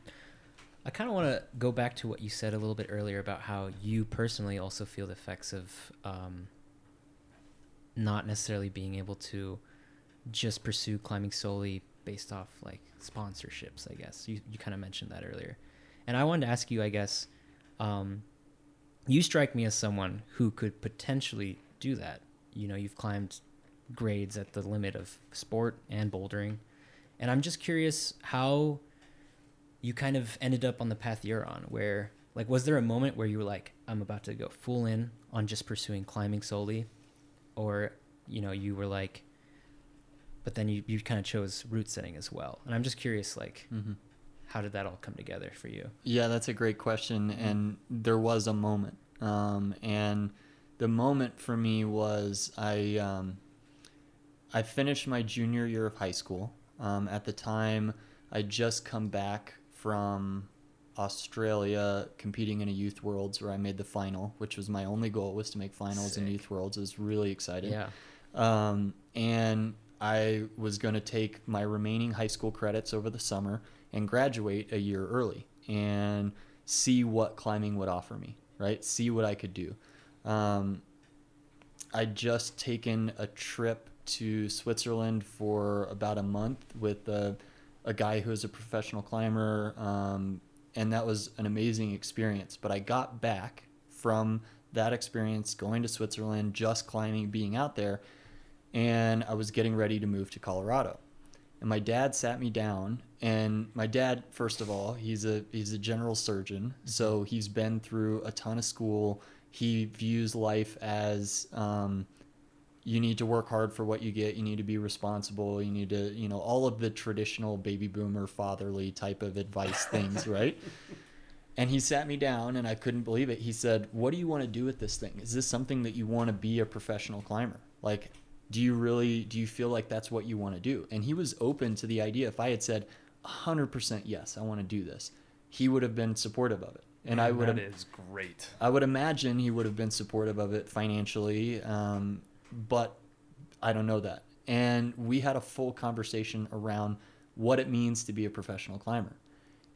I kind of want to go back to what you said a little bit earlier about how you personally also feel the effects of um, not necessarily being able to just pursue climbing solely based off like sponsorships. I guess you you kind of mentioned that earlier, and I wanted to ask you. I guess um, you strike me as someone who could potentially do that. You know, you've climbed grades at the limit of sport and bouldering, and I'm just curious how you kind of ended up on the path you're on where like was there a moment where you were like i'm about to go full in on just pursuing climbing solely or you know you were like but then you, you kind of chose route setting as well and i'm just curious like Mm-hmm. How did that all come together for you Yeah, that's a great question. And there was a moment. Um, and the moment for me was I, um, I finished my junior year of high school. Um, at the time, I just come back from Australia competing in a youth worlds where I made the final, which was my only goal was to make finals in youth worlds. I was really excited. yeah Um, and I was going to take my remaining high school credits over the summer and graduate a year early and see what climbing would offer me, right? See what I could do. Um, I'd just taken a trip to Switzerland for about a month with a, a guy who is a professional climber, um, and that was an amazing experience. But I got back from that experience, going to Switzerland, just climbing, being out there, and I was getting ready to move to Colorado. And my dad sat me down, and my dad, first of all, he's a he's a general surgeon, so he's been through a ton of school. He views life as um, you need to work hard for what you get. You need to be responsible. You need to, you know, all of the traditional baby boomer fatherly type of advice things, right? And he sat me down and I couldn't believe it. He said, What do you want to do with this thing? Is this something that you want to be a professional climber? Like, do you really, do you feel like that's what you want to do? And he was open to the idea. If I had said 100% yes, I want to do this, he would have been supportive of it. And I would that have, is great. I would imagine he would have been supportive of it financially, um, but I don't know that. And we had a full conversation around what it means to be a professional climber.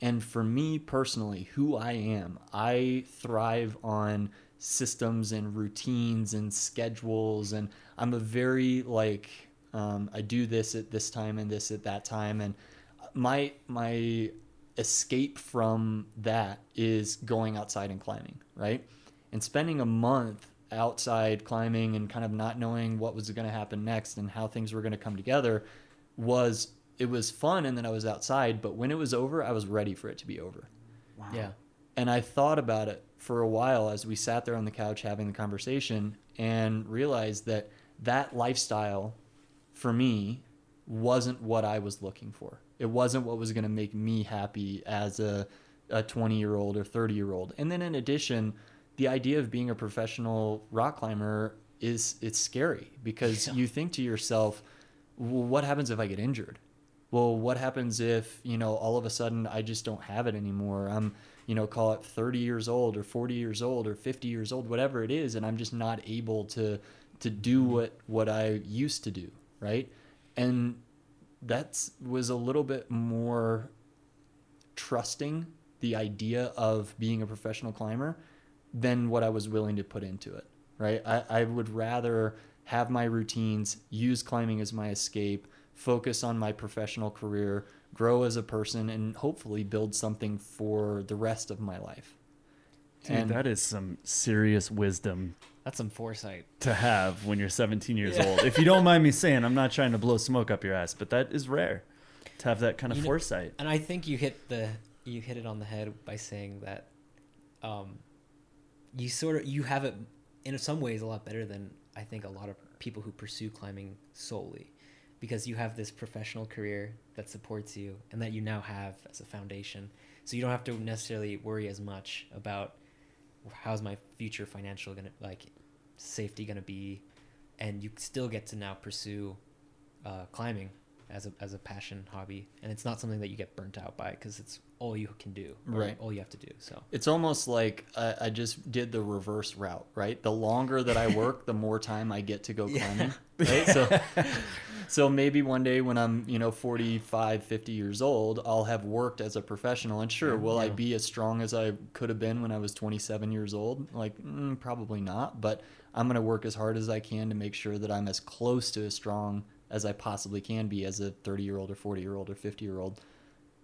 And for me personally, who I am, I thrive on systems and routines and schedules. And I'm a very like, um, I do this at this time and this at that time. And my, my escape from that is going outside and climbing, right? And spending a month outside climbing and kind of not knowing what was going to happen next and how things were going to come together was it was fun and then I was outside, but when it was over, I was ready for it to be over. Yeah. And I thought about it for a while as we sat there on the couch having the conversation and realized that that lifestyle for me wasn't what I was looking for. It wasn't what was going to make me happy as a, a 20 year old or 30 year old. And then in addition, the idea of being a professional rock climber is it's scary because you think to yourself, well, what happens if I get injured? Well, what happens if, you know, all of a sudden I just don't have it anymore? I'm, you know, call it 30 years old or 40 years old or 50 years old, whatever it is, and I'm just not able to to do mm-hmm. what what I used to do, right? And that's was a little bit more trusting the idea of being a professional climber than what I was willing to put into it, right? I, I would rather have my routines, use climbing as my escape, focus on my professional career, grow as a person, and hopefully build something for the rest of my life. Dude, And- that is some serious wisdom That's some foresight. to have when you're 17 years old. If you don't mind me saying, I'm not trying to blow smoke up your ass, but that is rare to have that kind of You know- foresight. And I think you hit the you hit it on the head by saying that um, you sort of you have it in some ways a lot better than I think a lot of people who pursue climbing solely because you have this professional career that supports you and that you now have as a foundation. So you don't have to necessarily worry as much about how's my future financial gonna like safety gonna be, and you still get to now pursue uh, climbing as a as a passion hobby, and it's not something that you get burnt out by because it's all you can do, Right. All you have to do. So It's almost like I, I just did the reverse route, right? The longer that I work, the more time I get to go climbing, right? So, so maybe one day when I'm, you know, 45, 50 years old, I'll have worked as a professional. And sure, will I be as strong as I could have been when I was 27 years old? Like, mm, probably not. But I'm going to work as hard as I can to make sure that I'm as close to as strong as I possibly can be as a 30 year old or 40 year old or 50 year old.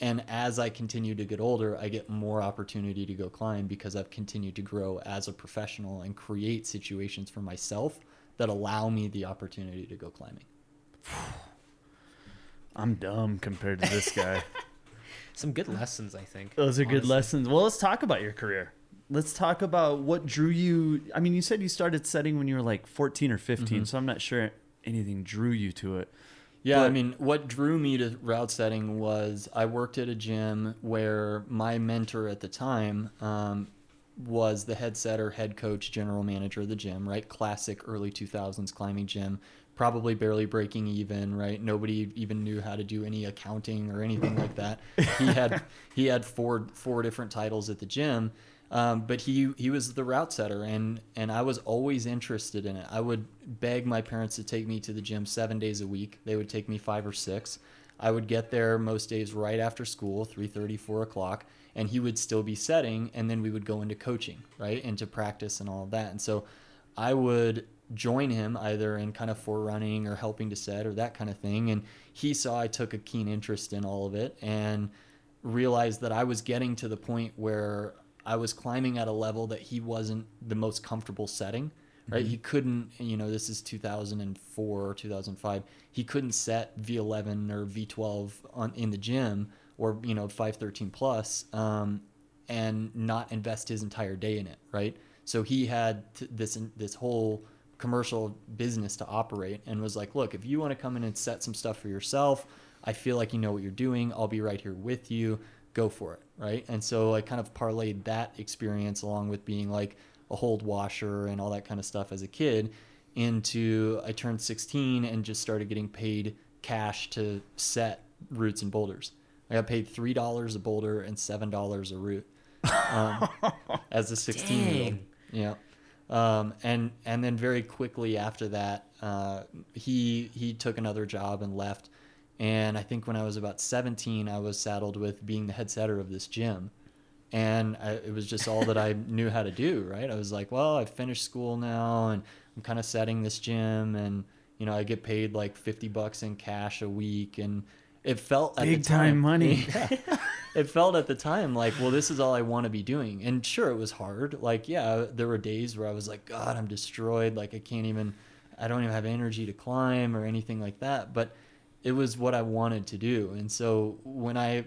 And as I continue to get older, I get more opportunity to go climb because I've continued to grow as a professional and create situations for myself that allow me the opportunity to go climbing. I'm dumb compared to this guy. some good lessons, I think. Those are good lessons. Well, let's talk about your career. Let's talk about what drew you. I mean, you said you started setting when you were like 14 or 15, so I'm not sure anything drew you to it. Yeah, I mean, what drew me to route setting was I worked at a gym where my mentor at the time um, was the head setter, head coach, general manager of the gym, right? Classic early 2000s climbing gym, probably barely breaking even, right? Nobody even knew how to do any accounting or anything like that. He had he had four four different titles at the gym. Um, but he he was the route setter and and I was always interested in it. I would beg my parents to take me to the gym seven days a week. They would take me five or six. I would get there most days right after school, 3.30, 4 o'clock, and he would still be setting, and then we would go into coaching, right, into practice and all of that. And so I would join him either in kind of forerunning or helping to set or that kind of thing. And he saw I took a keen interest in all of it and realized that I was getting to the point where I was climbing at a level that he wasn't the most comfortable setting. Right, he couldn't. You know, this is 2004 or 2005. He couldn't set V11 or V12 on in the gym or you know 513 plus, um, and not invest his entire day in it. Right, so he had t- this this whole commercial business to operate and was like, look, if you want to come in and set some stuff for yourself, I feel like you know what you're doing. I'll be right here with you. Go for it. Right. And so I kind of parlayed that experience along with being like a hold washer and all that kind of stuff as a kid into I turned 16 and just started getting paid cash to set routes and boulders. I got paid $3 a boulder and $7 a route um, as a 16 year old. Yeah. Um, and and then very quickly after that, uh, he he took another job and left. And I think when I was about 17, I was saddled with being the head setter of this gym, and I, it was just all that I knew how to do. Right? I was like, well, I've finished school now, and I'm kind of setting this gym, and you know, I get paid like 50 bucks in cash a week, and it felt at Big the time time money. Yeah. it felt at the time like, well, this is all I want to be doing. And sure, it was hard. Like, yeah, there were days where I was like, God, I'm destroyed. Like, I can't even, I don't even have energy to climb or anything like that. But it was what I wanted to do. And so when I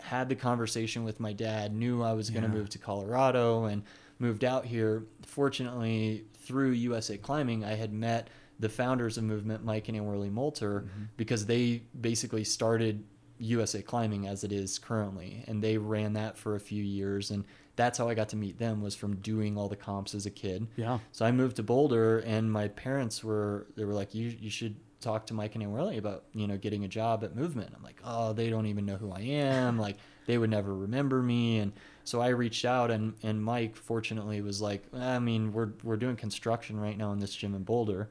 had the conversation with my dad, knew I was going to Yeah. move to Colorado and moved out here. Fortunately, through USA Climbing, I had met the founders of movement, Mike and Anne Moulter, mm-hmm. because they basically started USA Climbing as it is currently, and they ran that for a few years, and that's how I got to meet them was from doing all the comps as a kid. Yeah. So I moved to Boulder, and my parents were they were like, "You you should talk to Mike and Orly about you know getting a job at Movement." I'm like, "Oh, they don't even know who I am. Like they would never remember me." And so I reached out, and and Mike fortunately was like, "I mean, we're we're doing construction right now in this gym in Boulder."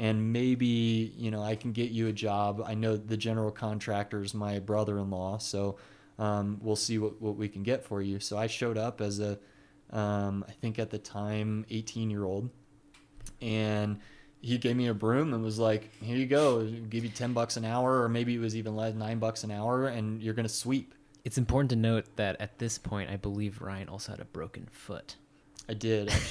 And maybe you know I can get you a job. I know the general contractor's my brother-in-law, so um, we'll see what, what we can get for you. So I showed up as a, um, I think at the time, 18 year old, and he gave me a broom and was like, "Here you go, give you 10 bucks an hour, or maybe it was even less, nine bucks an hour, and you're gonna sweep." It's important to note that at this point, I believe Ryan also had a broken foot. I did.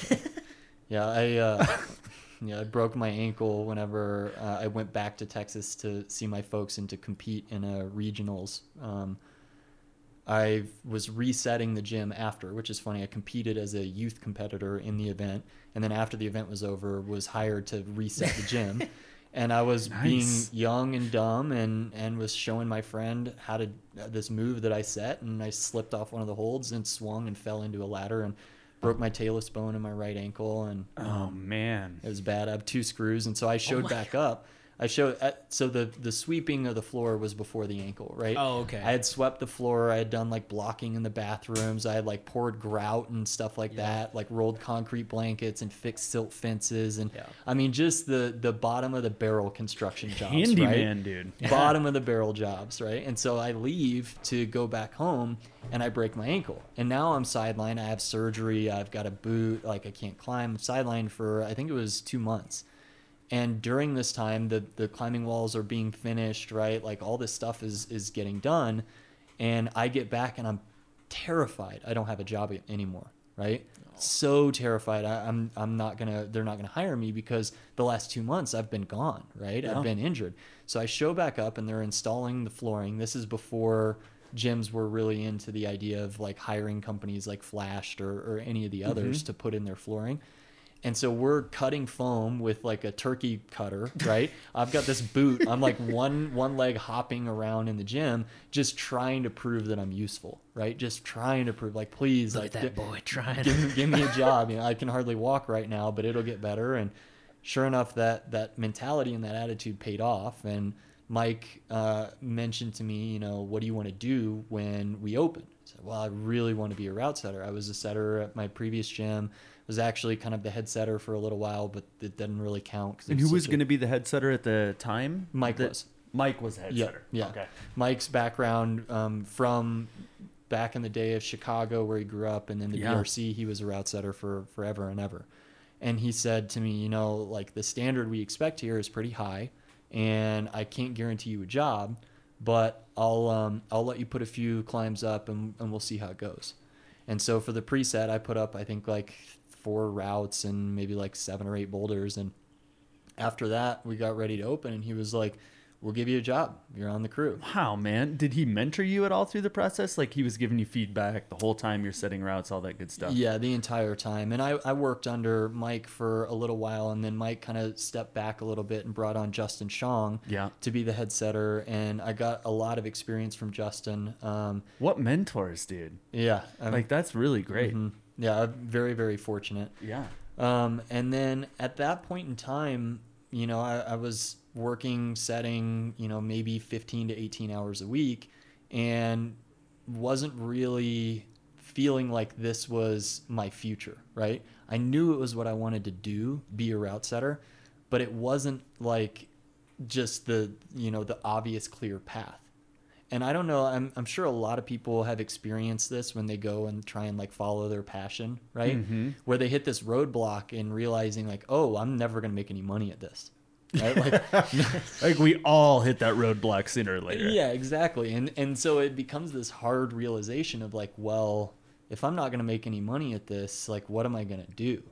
Yeah, I uh, yeah I broke my ankle whenever uh, I went back to Texas to see my folks and to compete in a regionals. Um, I was resetting the gym after, which is funny. I competed as a youth competitor in the event, and then after the event was over, was hired to reset the gym. and I was Nice. being young and dumb, and and was showing my friend how to uh, this move that I set, and I slipped off one of the holds and swung and fell into a ladder and broke my talus bone in my right ankle, and Oh man. it was bad. I have two screws, and so I oh showed back up. I showed uh, so the the sweeping of the floor was before the ankle, right? Oh, okay. I had swept the floor. I had done like blocking in the bathrooms. I had like poured grout and stuff like that, like rolled concrete blankets and fixed silt fences, and Yeah. I mean just the the bottom of the barrel construction jobs, right? Handyman, dude. bottom of the barrel jobs, right? And so I leave to go back home and I break my ankle. And now I'm sidelined. I have surgery. I've got a boot. Like I can't climb. I'm sidelined for, I think it was two months. And during this time, the, the climbing walls are being finished, right? Like all this stuff is, is getting done. And I get back and I'm terrified. I don't have a job anymore, right? So terrified. I, I'm I'm not gonna. They're not gonna hire me because the last two months I've been gone, right? I've been injured. So I show back up and they're installing the flooring. This is before gyms were really into the idea of like hiring companies like Flashed or, or any of the mm-hmm. others to put in their flooring. And so we're cutting foam with like a turkey cutter, right? I've got this boot. I'm like one one leg hopping around in the gym, just trying to prove that I'm useful, right? Just trying to prove, like, please, Look like, that boy trying. give, me- give me a job. You know, I can hardly walk right now, but it'll get better. And sure enough, that that mentality and that attitude paid off. And Mike uh, mentioned to me, you know, what do you want to do when we open? I said, well, I really want to be a route setter. I was a setter at my previous gym. Was actually kind of the head setter for a little while, but it didn't really count. 'cause And who was going to be the head setter at the time? Mike was. Mike was the head Yeah, setter. yeah. Okay. Mike's background um, from back in the day of Chicago, where he grew up, and then the Yeah. BRC, he was a route setter for forever and ever. And he said to me, you know, like the standard we expect here is pretty high, and I can't guarantee you a job, but I'll um, I'll let you put a few climbs up, and, and we'll see how it goes. And so for the preset, I put up I think like four routes and maybe like seven or eight boulders, and after that we got ready to open, and he was like, "We'll give you a job. You're on the crew." Wow, man. Did he mentor you at all through the process? Like he was giving you feedback the whole time you're setting routes, all that good stuff. Yeah, the entire time. And I, I worked under Mike for a little while, and then Mike kind of stepped back a little bit and brought on Justin Sjong Yeah. to be the head setter. And I got a lot of experience from Justin. Um, What mentors, dude? yeah. Like that's really great. mhm. Yeah, I'm very, very fortunate. Yeah. Um, and then at that point in time, you know, I, I was working, setting, you know, maybe 15 to 18 hours a week and wasn't really feeling like this was my future, right? I knew it was what I wanted to do, be a route setter, but it wasn't like just the, you know, the obvious clear path. And I don't know, I'm, I'm sure a lot of people have experienced this when they go and try and like follow their passion, right? Mhm. Where they hit this roadblock and realizing like, oh, I'm never going to make any money at this. Right? Like Like we all hit that roadblock sooner or later. Yeah, exactly. And and so it becomes this hard realization of like, well, if I'm not going to make any money at this, like what am I going to do?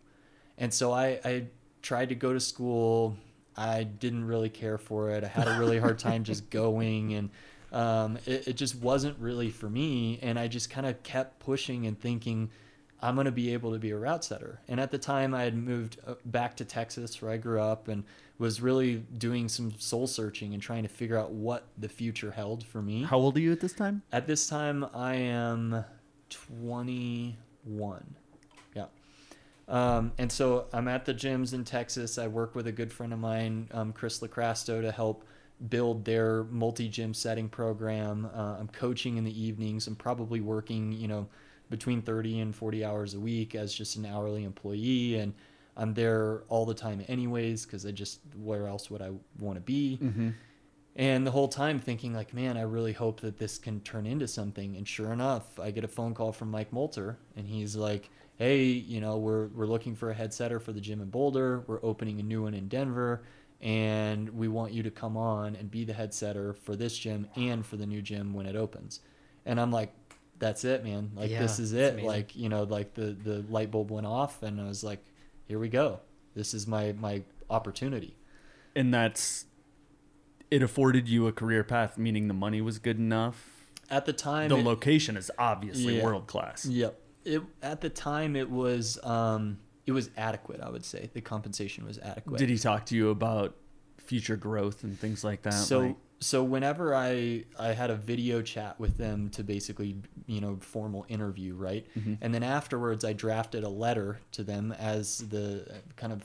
And so I I tried to go to school. I didn't really care for it. I had a really hard time just going and um, it, it just wasn't really for me. And I just kind of kept pushing and thinking, I'm going to be able to be a route setter. And at the time, I had moved uh, back to Texas, where I grew up, and was really doing some soul searching and trying to figure out what the future held for me. How old are you at this time? At this time, I am 21. Yeah. Um, and so I'm at the gyms in Texas. I work with a good friend of mine, um, Chris Lacrasto, to help build their multi gym setting program. Uh, I'm coaching in the evenings. I'm probably working, you know, between 30 and 40 hours a week as just an hourly employee. And I'm there all the time, anyways, because I just, where else would I want to be? And the whole time thinking like, man, I really hope that this can turn into something. And sure enough, I get a phone call from Mike Molter, and he's like, "Hey, you know, we're we're looking for a head setter for the gym in Boulder. We're opening a new one in Denver, and we want you to come on and be the head setter for this gym and for the new gym when it opens." And I'm like, "That's it, man. Like Yeah, this is it. Like you know, like the the light bulb went off, and I was like, here we go. This is my my opportunity." And that's it afforded you a career path, meaning the money was good enough. At the time, The it- location is obviously Yeah. world class. Yep. It at the time it was um it was adequate, I would say. The compensation was adequate. Did he talk to you about future growth and things like that? So Like- so whenever I I had a video chat with them to basically, you know, formal interview, right? Mm-hmm. And then afterwards I drafted a letter to them as the kind of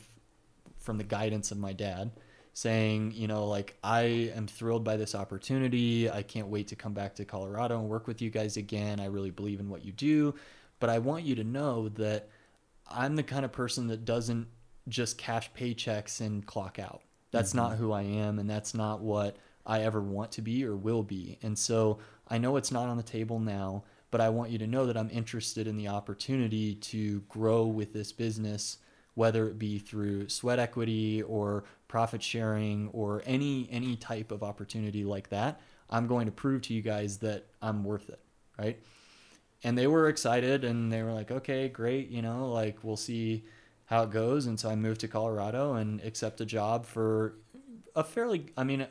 from the guidance of my dad saying, you know, like I am thrilled by this opportunity. I can't wait to come back to Colorado and work with you guys again. I really believe in what you do, but I want you to know that I'm the kind of person that doesn't just cash paychecks and clock out. That's mm-hmm. not who I am and that's not what I ever want to be or will be. And so I know it's not on the table now, but I want you to know that I'm interested in the opportunity to grow with this business whether it be through sweat equity or profit sharing or any any type of opportunity like that i'm going to prove to you guys that i'm worth it right and they were excited and they were like okay great you know like we'll see how it goes and so i moved to colorado and accept a job for a fairly i mean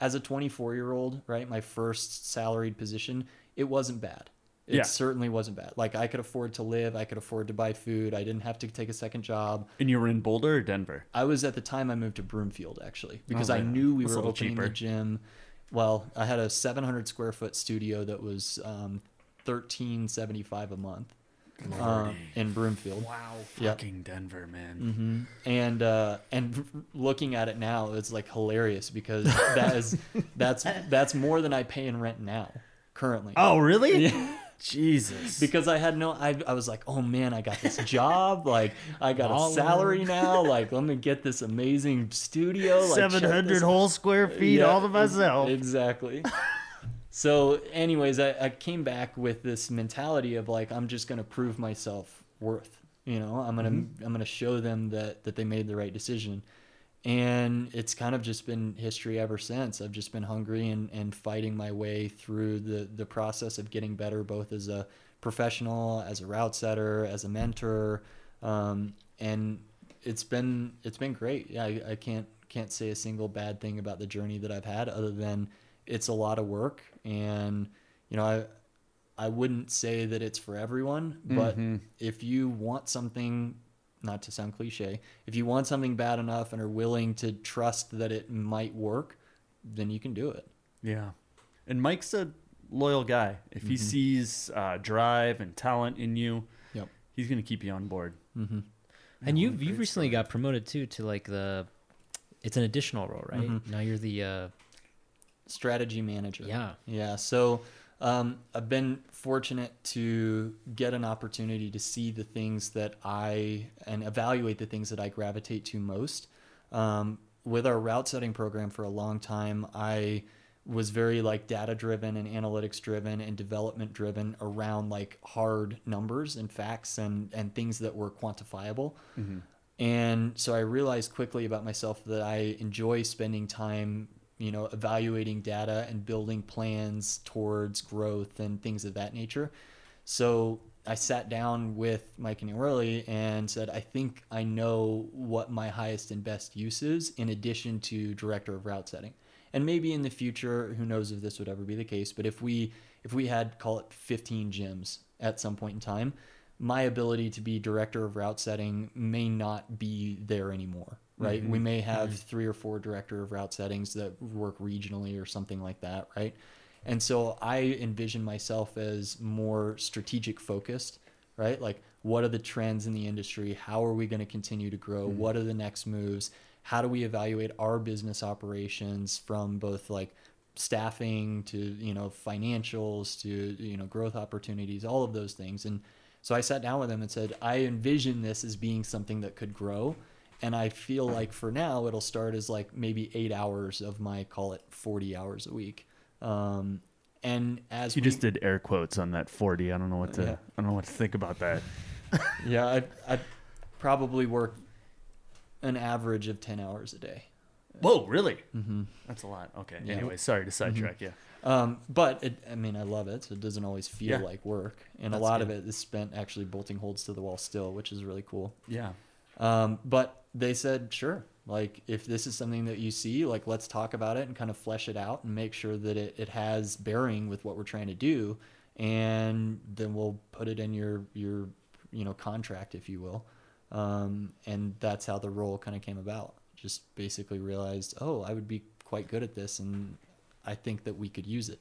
as a 24 year old right my first salaried position it wasn't bad it Yeah. certainly wasn't bad like i could afford to live i could afford to buy food i didn't have to take a second job and you were in Boulder or Denver? I was at the time I moved to Broomfield actually because I right. knew we That's were opening cheaper. the gym. Well, I had a 700 square foot studio that was um, 1375 a month uh, in Broomfield. Wow, Yep. fucking Denver, man. hmm And uh, and looking at it now, it's like hilarious because that is that's that's more than I pay in rent now currently. Oh, really? Yeah. Jesus. because I had no, I, I was like, oh man, I got this job. Like, I got a salary now. Like, let me get this amazing studio. Like, seven hundred whole square feet Yeah, all to myself. Exactly. So, anyways, I, I came back with this mentality of like, I'm just gonna prove myself worth. You know, I'm gonna I'm gonna show them that that they made the right decision. And it's kind of just been history ever since. I've just been hungry and, and fighting my way through the, the process of getting better, both as a professional, as a route setter, as a mentor, um, and it's been it's been great. Yeah, I, I can't can't say a single bad thing about the journey that I've had, other than it's a lot of work, and you know I I wouldn't say that it's for everyone, but if you want something, not to sound cliche, if you want something bad enough and are willing to trust that it might work, then you can do it. Yeah. And Mike's a loyal guy. If he sees uh, drive and talent in you, Yep. he's going to keep you on board. Mm-hmm. And you've you've recently got promoted too to like the, it's an additional role, right? Mhm. Now you're the uh, Strategy manager. yeah. Yeah. So um, I've been fortunate to get an opportunity to see the things that I and evaluate the things that I gravitate to most. Um, with our route setting program for a long time, I was very like data driven and analytics driven and development driven around like hard numbers and facts and and things that were quantifiable. And so I realized quickly about myself that I enjoy spending time, you know, evaluating data and building plans towards growth and things of that nature. So I sat down with Mike and Orly and said, I think I know what my highest and best use is in addition to director of route setting. And maybe in the future, who knows if this would ever be the case, but if we if we had call it 15 gyms at some point in time, my ability to be director of route setting may not be there anymore, right? We mm-hmm. may have mm-hmm. three or four director of route settings that work regionally or something like that, right? And so I envision myself as more strategic focused, right? Like, what are the trends in the industry? How are we going to continue to grow? Mm-hmm. What are the next moves? How do we evaluate our business operations from both like staffing to, you know, financials to, you know, growth opportunities, all of those things. And so I sat down with him and said, I envision this as being something that could grow. And I feel like for now, it'll start as like maybe eight hours of my, call it 40 hours a week. Um, and as You we- just did air quotes on that 40. I don't know what to Yeah. I don't know what to think about that. yeah, I I probably work an average of 10 hours a day. Whoa, really? Mm-hmm. That's a lot. Okay. Yeah. Anyway, sorry to sidetrack Yeah. Um, but it, I mean, I love it. So it doesn't always feel Yeah. like work. And That's a lot good. of it is spent actually bolting holds to the wall still, which is really cool. Yeah. Um, but they said, sure, like if this is something that you see, like let's talk about it and kind of flesh it out and make sure that it, it has bearing with what we're trying to do. And then we'll put it in your, your, you know, contract, if you will. Um, and that's how the role kind of came about. Just basically realized, oh, I would be quite good at this. And I think that we could use it.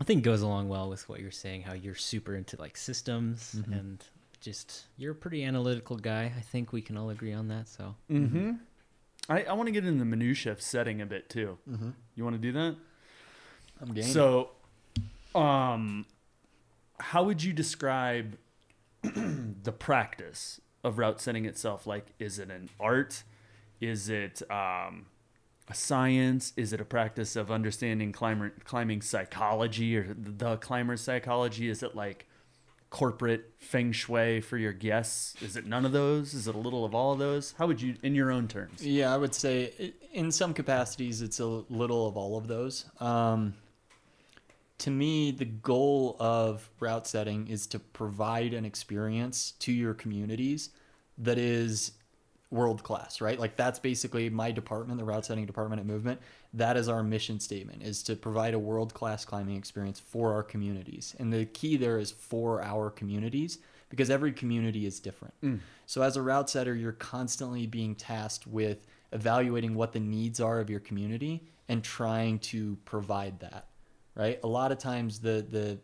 I think it goes along well with what you're saying, how you're super into like systems Mhm. and just you're a pretty analytical guy. I think we can all agree on that. So Mm-hmm. I, I want to get into the minutia of setting a bit too. Mm-hmm. You want to do that? I'm game. So, um, how would you describe the practice of route setting itself? Like, is it an art? Is it um, a science? Is it a practice of understanding climber, climbing psychology or the climber's psychology? Is it like corporate feng shui for your guests? Is it none of those? Is it a little of all of those? How would you, in your own terms? Yeah, I would say in some capacities it's a little of all of those. Um, to me, the goal of route setting is to provide an experience to your communities that is world class, right? Like that's basically my department, the route setting department at Movement. That is our mission statement is to provide a world class climbing experience for our communities. And the key there is for our communities because every community is different. Mm. So as a route setter, you're constantly being tasked with evaluating what the needs are of your community and trying to provide that, right? A lot of times the the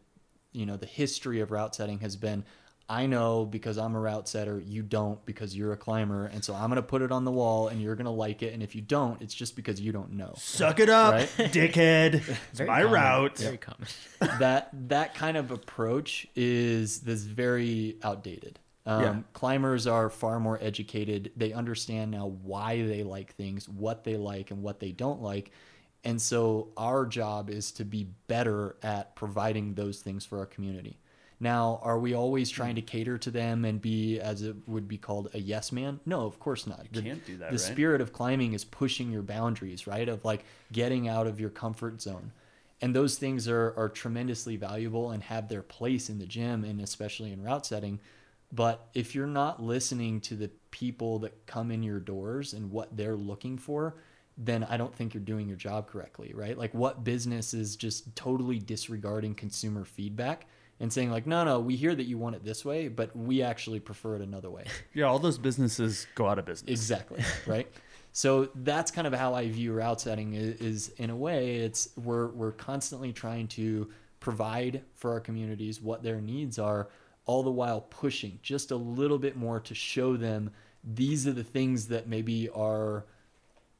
you know, the history of route setting has been I know because I'm a route setter, you don't because you're a climber, and so I'm gonna put it on the wall and you're gonna like it, and if you don't, it's just because you don't know. Suck it up, Right? dickhead. It's Very my common. route. Very common. that that kind of approach is this very outdated. Um, Yeah. Climbers are far more educated. They understand now why they like things, what they like, and what they don't like. And so our job is to be better at providing those things for our community. Now, are we always trying hmm. to cater to them and be, as it would be called, a yes man? No, of course not. The, can't do that, The right? spirit of climbing is pushing your boundaries, right? Of like getting out of your comfort zone and those things are, are tremendously valuable and have their place in the gym and especially in route setting but if you're not listening to the people that come in your doors and what they're looking for then i don't think you're doing your job correctly right like what business is just totally disregarding consumer feedback and saying like no no we hear that you want it this way but we actually prefer it another way Yeah, all those businesses go out of business. Exactly. right. So that's kind of how I view route setting is, is in a way it's we're we're constantly trying to provide for our communities what their needs are, all the while pushing just a little bit more to show them these are the things that maybe are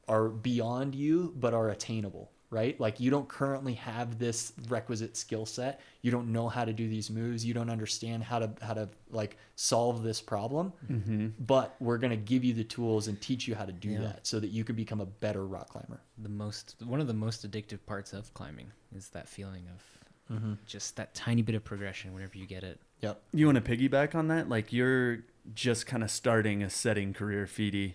are beyond you but are attainable right? Like you don't currently have this requisite skill set. You don't know how to do these moves. You don't understand how to how to like solve this problem. Mm-hmm. But we're going to give you the tools and teach you how to do Yeah. that so that you can become a better rock climber. The most one of the most addictive parts of climbing is that feeling of mm-hmm. just that tiny bit of progression whenever you get it. yep. You want to piggyback on that? Like you're just kind of starting a setting career, Feedy,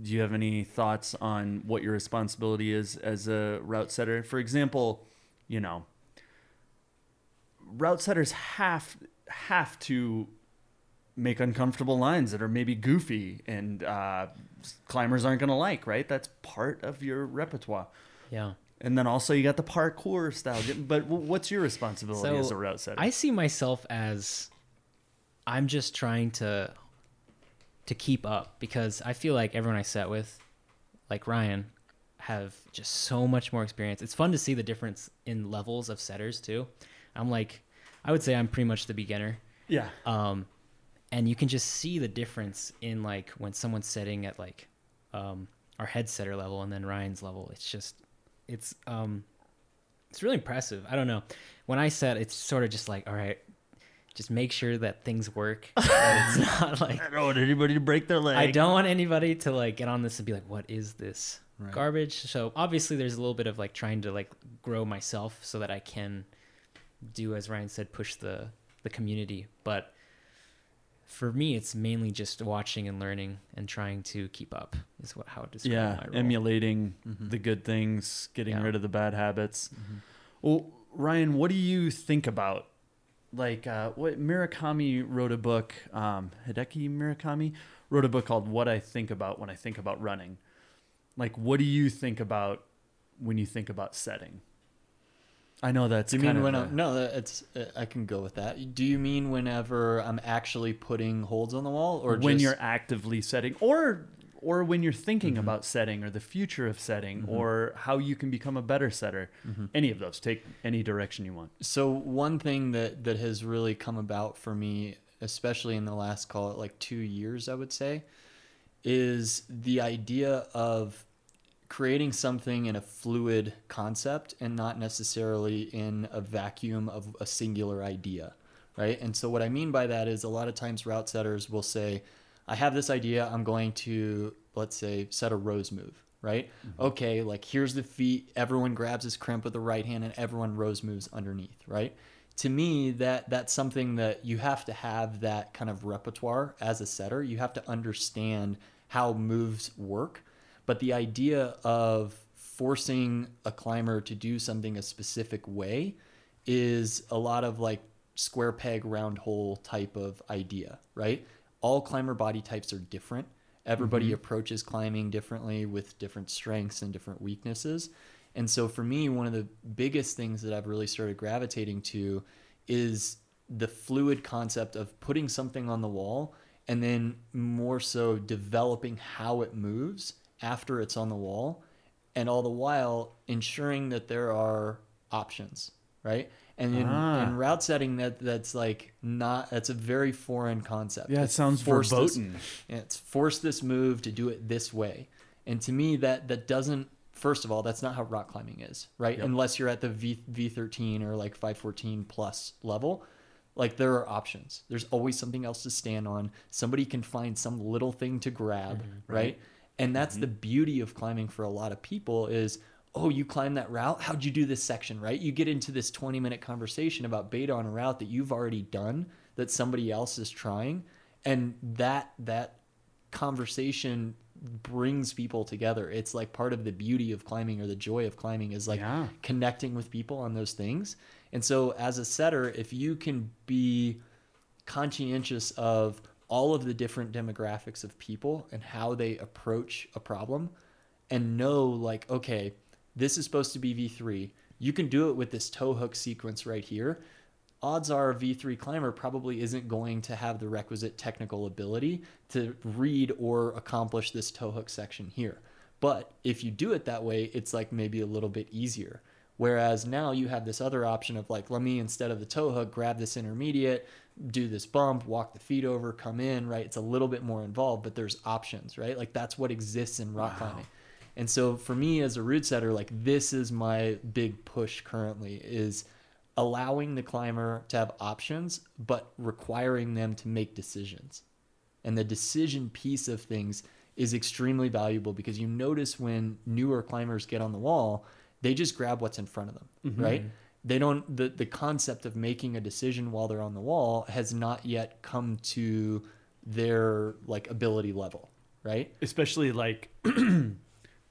do you have any thoughts on what your responsibility is as a route setter? For example, you know, route setters have have to make uncomfortable lines that are maybe goofy and uh, climbers aren't going to like, right? That's part of your repertoire. Yeah. And then also you got the parkour style. But what's your responsibility So, as a route setter? I see myself as I'm just trying to to keep up because I feel like everyone I set with, like Ryan, have just so much more experience. It's fun to see the difference in levels of setters too. I'm like, I would say I'm pretty much the beginner. yeah. Um, and you can just see the difference in like when someone's setting at like um, our head setter level and then Ryan's level. It's just, it's um, it's really impressive. I don't know. When I set, it's sort of just like, all right, just make sure that things work. that it's not like I don't want anybody to break their leg. I don't want anybody to like get on this and be like, what is this Right. garbage? So obviously, there's a little bit of like trying to like grow myself so that I can do, as Ryan said, push the the community. But for me, it's mainly just watching and learning and trying to keep up. Is what how it describe Yeah, my role. emulating Mhm. the good things, getting Yeah. rid of the bad habits. Mhm. Well, Ryan, what do you think about like uh, what Murakami wrote a book? Um, Hideki Murakami wrote a book called "What I Think About When I Think About Running." Like, what do you think about when you think about setting? I know that's Do you mean when a- I'm, no? that- It's uh, I can go with that. Do you mean whenever I'm actually putting holds on the wall, or when just, you're actively setting, or or when you're thinking Mhm. about setting, or the future of setting, Mhm. or how you can become a better setter? Mhm. Any of those. Take any direction you want. So one thing that that has really come about for me, especially in the last call it like two years, I would say, is the idea of creating something in a fluid concept and not necessarily in a vacuum of a singular idea, right? And so what I mean by that is a lot of times route setters will say, I have this idea, I'm going to let's say set a rose move, right? Mm-hmm. Okay, like here's the feet, everyone grabs his crimp with the right hand and everyone rose moves underneath, right? To me, that that's something that you have to have that kind of repertoire as a setter. You have to understand how moves work. But the idea of forcing a climber to do something a specific way is a lot of like square peg round hole type of idea, right? All climber body types are different. Everybody mm-hmm. approaches climbing differently with different strengths and different weaknesses. And so for me, one of the biggest things that I've really started gravitating to is the fluid concept of putting something on the wall and then more so developing how it moves after it's on the wall and all the while ensuring that there are options right and in, Ah. in route setting that that's like not that's a very foreign concept Yeah, it It's sounds force verboten. it's force this move to do it this way and to me that that doesn't first of all that's not how rock climbing is right Yep. unless you're at the v v13 or like 514 plus level like there are options there's always something else to stand on somebody can find some little thing to grab right? and that's the beauty of climbing for a lot of people is oh you climb that route? How'd you do this section right? You get into this 20 minute conversation about beta on a route that you've already done that somebody else is trying and that that conversation brings people together. It's like part of the beauty of climbing or the joy of climbing is like Yeah. connecting with people on those things. And so as a setter if you can be conscientious of all of the different demographics of people and how they approach a problem and know like okay this is supposed to be v3 you can do it with this toe hook sequence right here odds are a v3 climber probably isn't going to have the requisite technical ability to read or accomplish this toe hook section here but if you do it that way it's like maybe a little bit easier Whereas now you have this other option of like, let me instead of the toe hook, grab this intermediate, do this bump, walk the feet over, come in, right? It's a little bit more involved, but there's options, right? Like that's what exists in rock climbing. And so for me as a route setter, like this is my big push currently is allowing the climber to have options, but requiring them to make decisions. And the decision piece of things is extremely valuable because you notice when newer climbers get on the wall, they just grab what's in front of them, mm-hmm. right? They don't the the concept of making a decision while they're on the wall has not yet come to their like ability level, right? especially like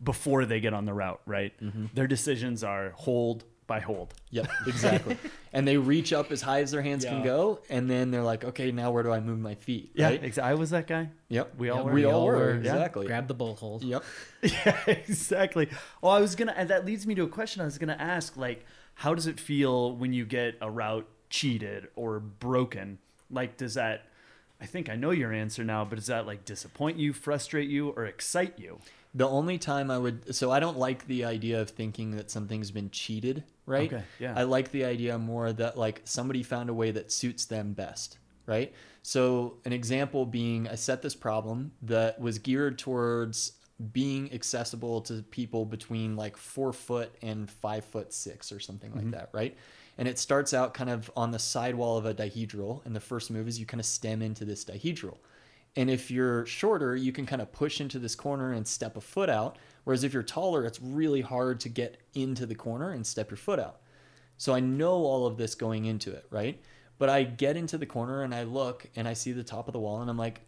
before they get on the route, right? Mm-hmm. Their decisions are hold by hold. Yep, exactly. and they reach up as high as their hands can go, and then they're like, okay, now where do I move my feet? Right? exactly. I was that guy. Yep. We all Yeah, were. We all were Yeah. exactly. Grab the bull hold. Yep. yeah, exactly. Oh, I was gonna. And that leads me to a question. I was gonna ask, like, how does it feel when you get a route cheated or broken? Like, does that? I think I know your answer now, but does that like disappoint you, frustrate you, or excite you? The only time I would, so I don't like the idea of thinking that something's been cheated, right? Okay, yeah. I like the idea more that like somebody found a way that suits them best, right? So an example being, I set this problem that was geared towards being accessible to people between like four foot and five foot six or something Mm-hmm. like that, right? And it starts out kind of on the sidewall of a dihedral, and the first move is you kind of stem into this dihedral. And if you're shorter, you can kind of push into this corner and step a foot out. Whereas if you're taller, it's really hard to get into the corner and step your foot out. So I know all of this going into it, right? But I get into the corner and I look and I see the top of the wall and I'm like,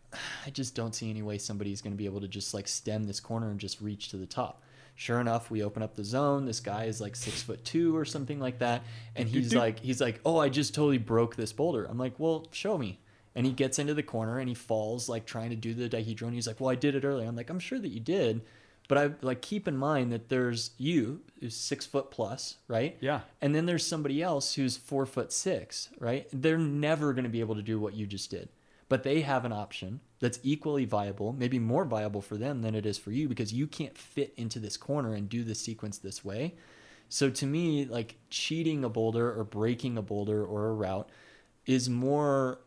I just don't see any way somebody's going to be able to just like stem this corner and just reach to the top. Sure enough, we open up the zone. This guy is like six foot two or something like that, and he's like, he's like, oh, I just totally broke this boulder. I'm like, well, show me. And he gets into the corner and he falls like trying to do the dihedral. And he's like, well, I did it earlier. I'm like, I'm sure that you did, but I like keep in mind that there's you who's six foot plus, right? Yeah. And then there's somebody else who's four foot six, right? They're never going to be able to do what you just did, but they have an option that's equally viable, maybe more viable for them than it is for you because you can't fit into this corner and do the sequence this way. So to me, like cheating a boulder or breaking a boulder or a route is more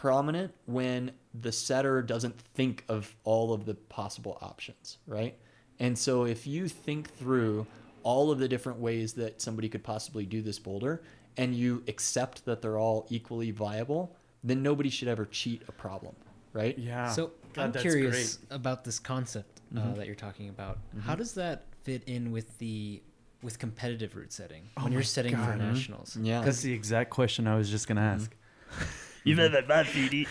prominent when the setter doesn't think of all of the possible options, right? And so if you think through all of the different ways that somebody could possibly do this boulder and you accept that they're all equally viable, then nobody should ever cheat a problem, right? Yeah. So God, I'm curious great. about this concept uh, Mm-hmm. that you're talking about. How does that fit in with the with competitive route setting Oh when you're my setting for nationals? Yeah. That's the exact question I was just gonna ask. you know that bad, PD.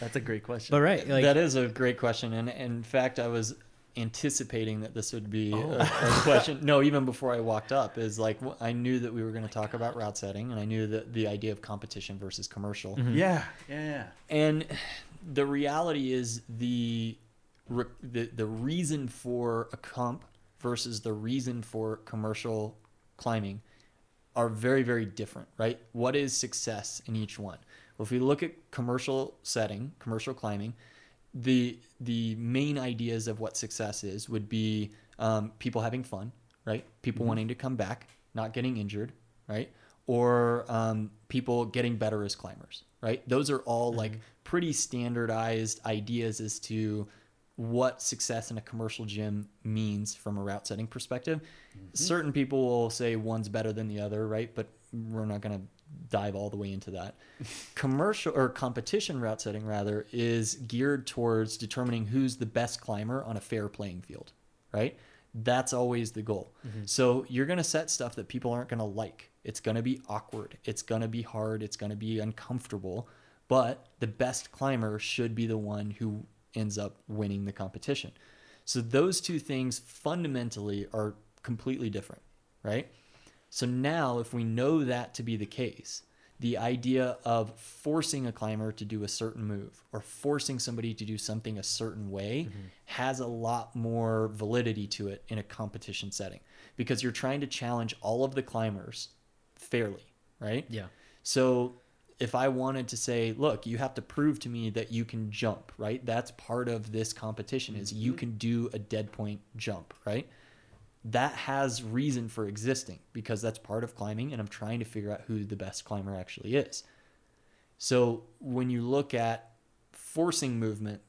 That's a great question. But right, like that is a great question, and, and in fact, I was anticipating that this would be a, Oh. a question. No, even before I walked up, is like I knew that we were going to talk about route setting, and I knew that the idea of competition versus commercial. Mm-hmm. yeah, yeah, yeah. And the reality is the, the the reason for a comp versus the reason for commercial climbing are very very different, right? What is success in each one? Well, if we look at commercial setting, commercial climbing, the the main ideas of what success is would be um, people having fun, right? People wanting to come back, not getting injured, right? Or um, people getting better as climbers, right? Those are all like pretty standardized ideas as to what success in a commercial gym means from a route setting perspective. Certain people will say one's better than the other, right? But we're not going to dive all the way into that. Commercial or competition route setting, rather, is geared towards determining who's the best climber on a fair playing field, right? That's always the goal. Mm-hmm. So you're going to set stuff that people aren't going to like. It's going to be awkward. It's going to be hard. It's going to be uncomfortable. But the best climber should be the one who ends up winning the competition. So those two things fundamentally are completely different, right? So now, if we know that to be the case, the idea of forcing a climber to do a certain move or forcing somebody to do something a certain way mm-hmm. has a lot more validity to it in a competition setting because you're trying to challenge all of the climbers fairly, right? yeah. So if I wanted to say, look, you have to prove to me that you can jump, right? That's part of this competition is you mm-hmm. can do a dead point jump, right? That has reason for existing because that's part of climbing and I'm trying to figure out who the best climber actually is. So when you look at forcing movement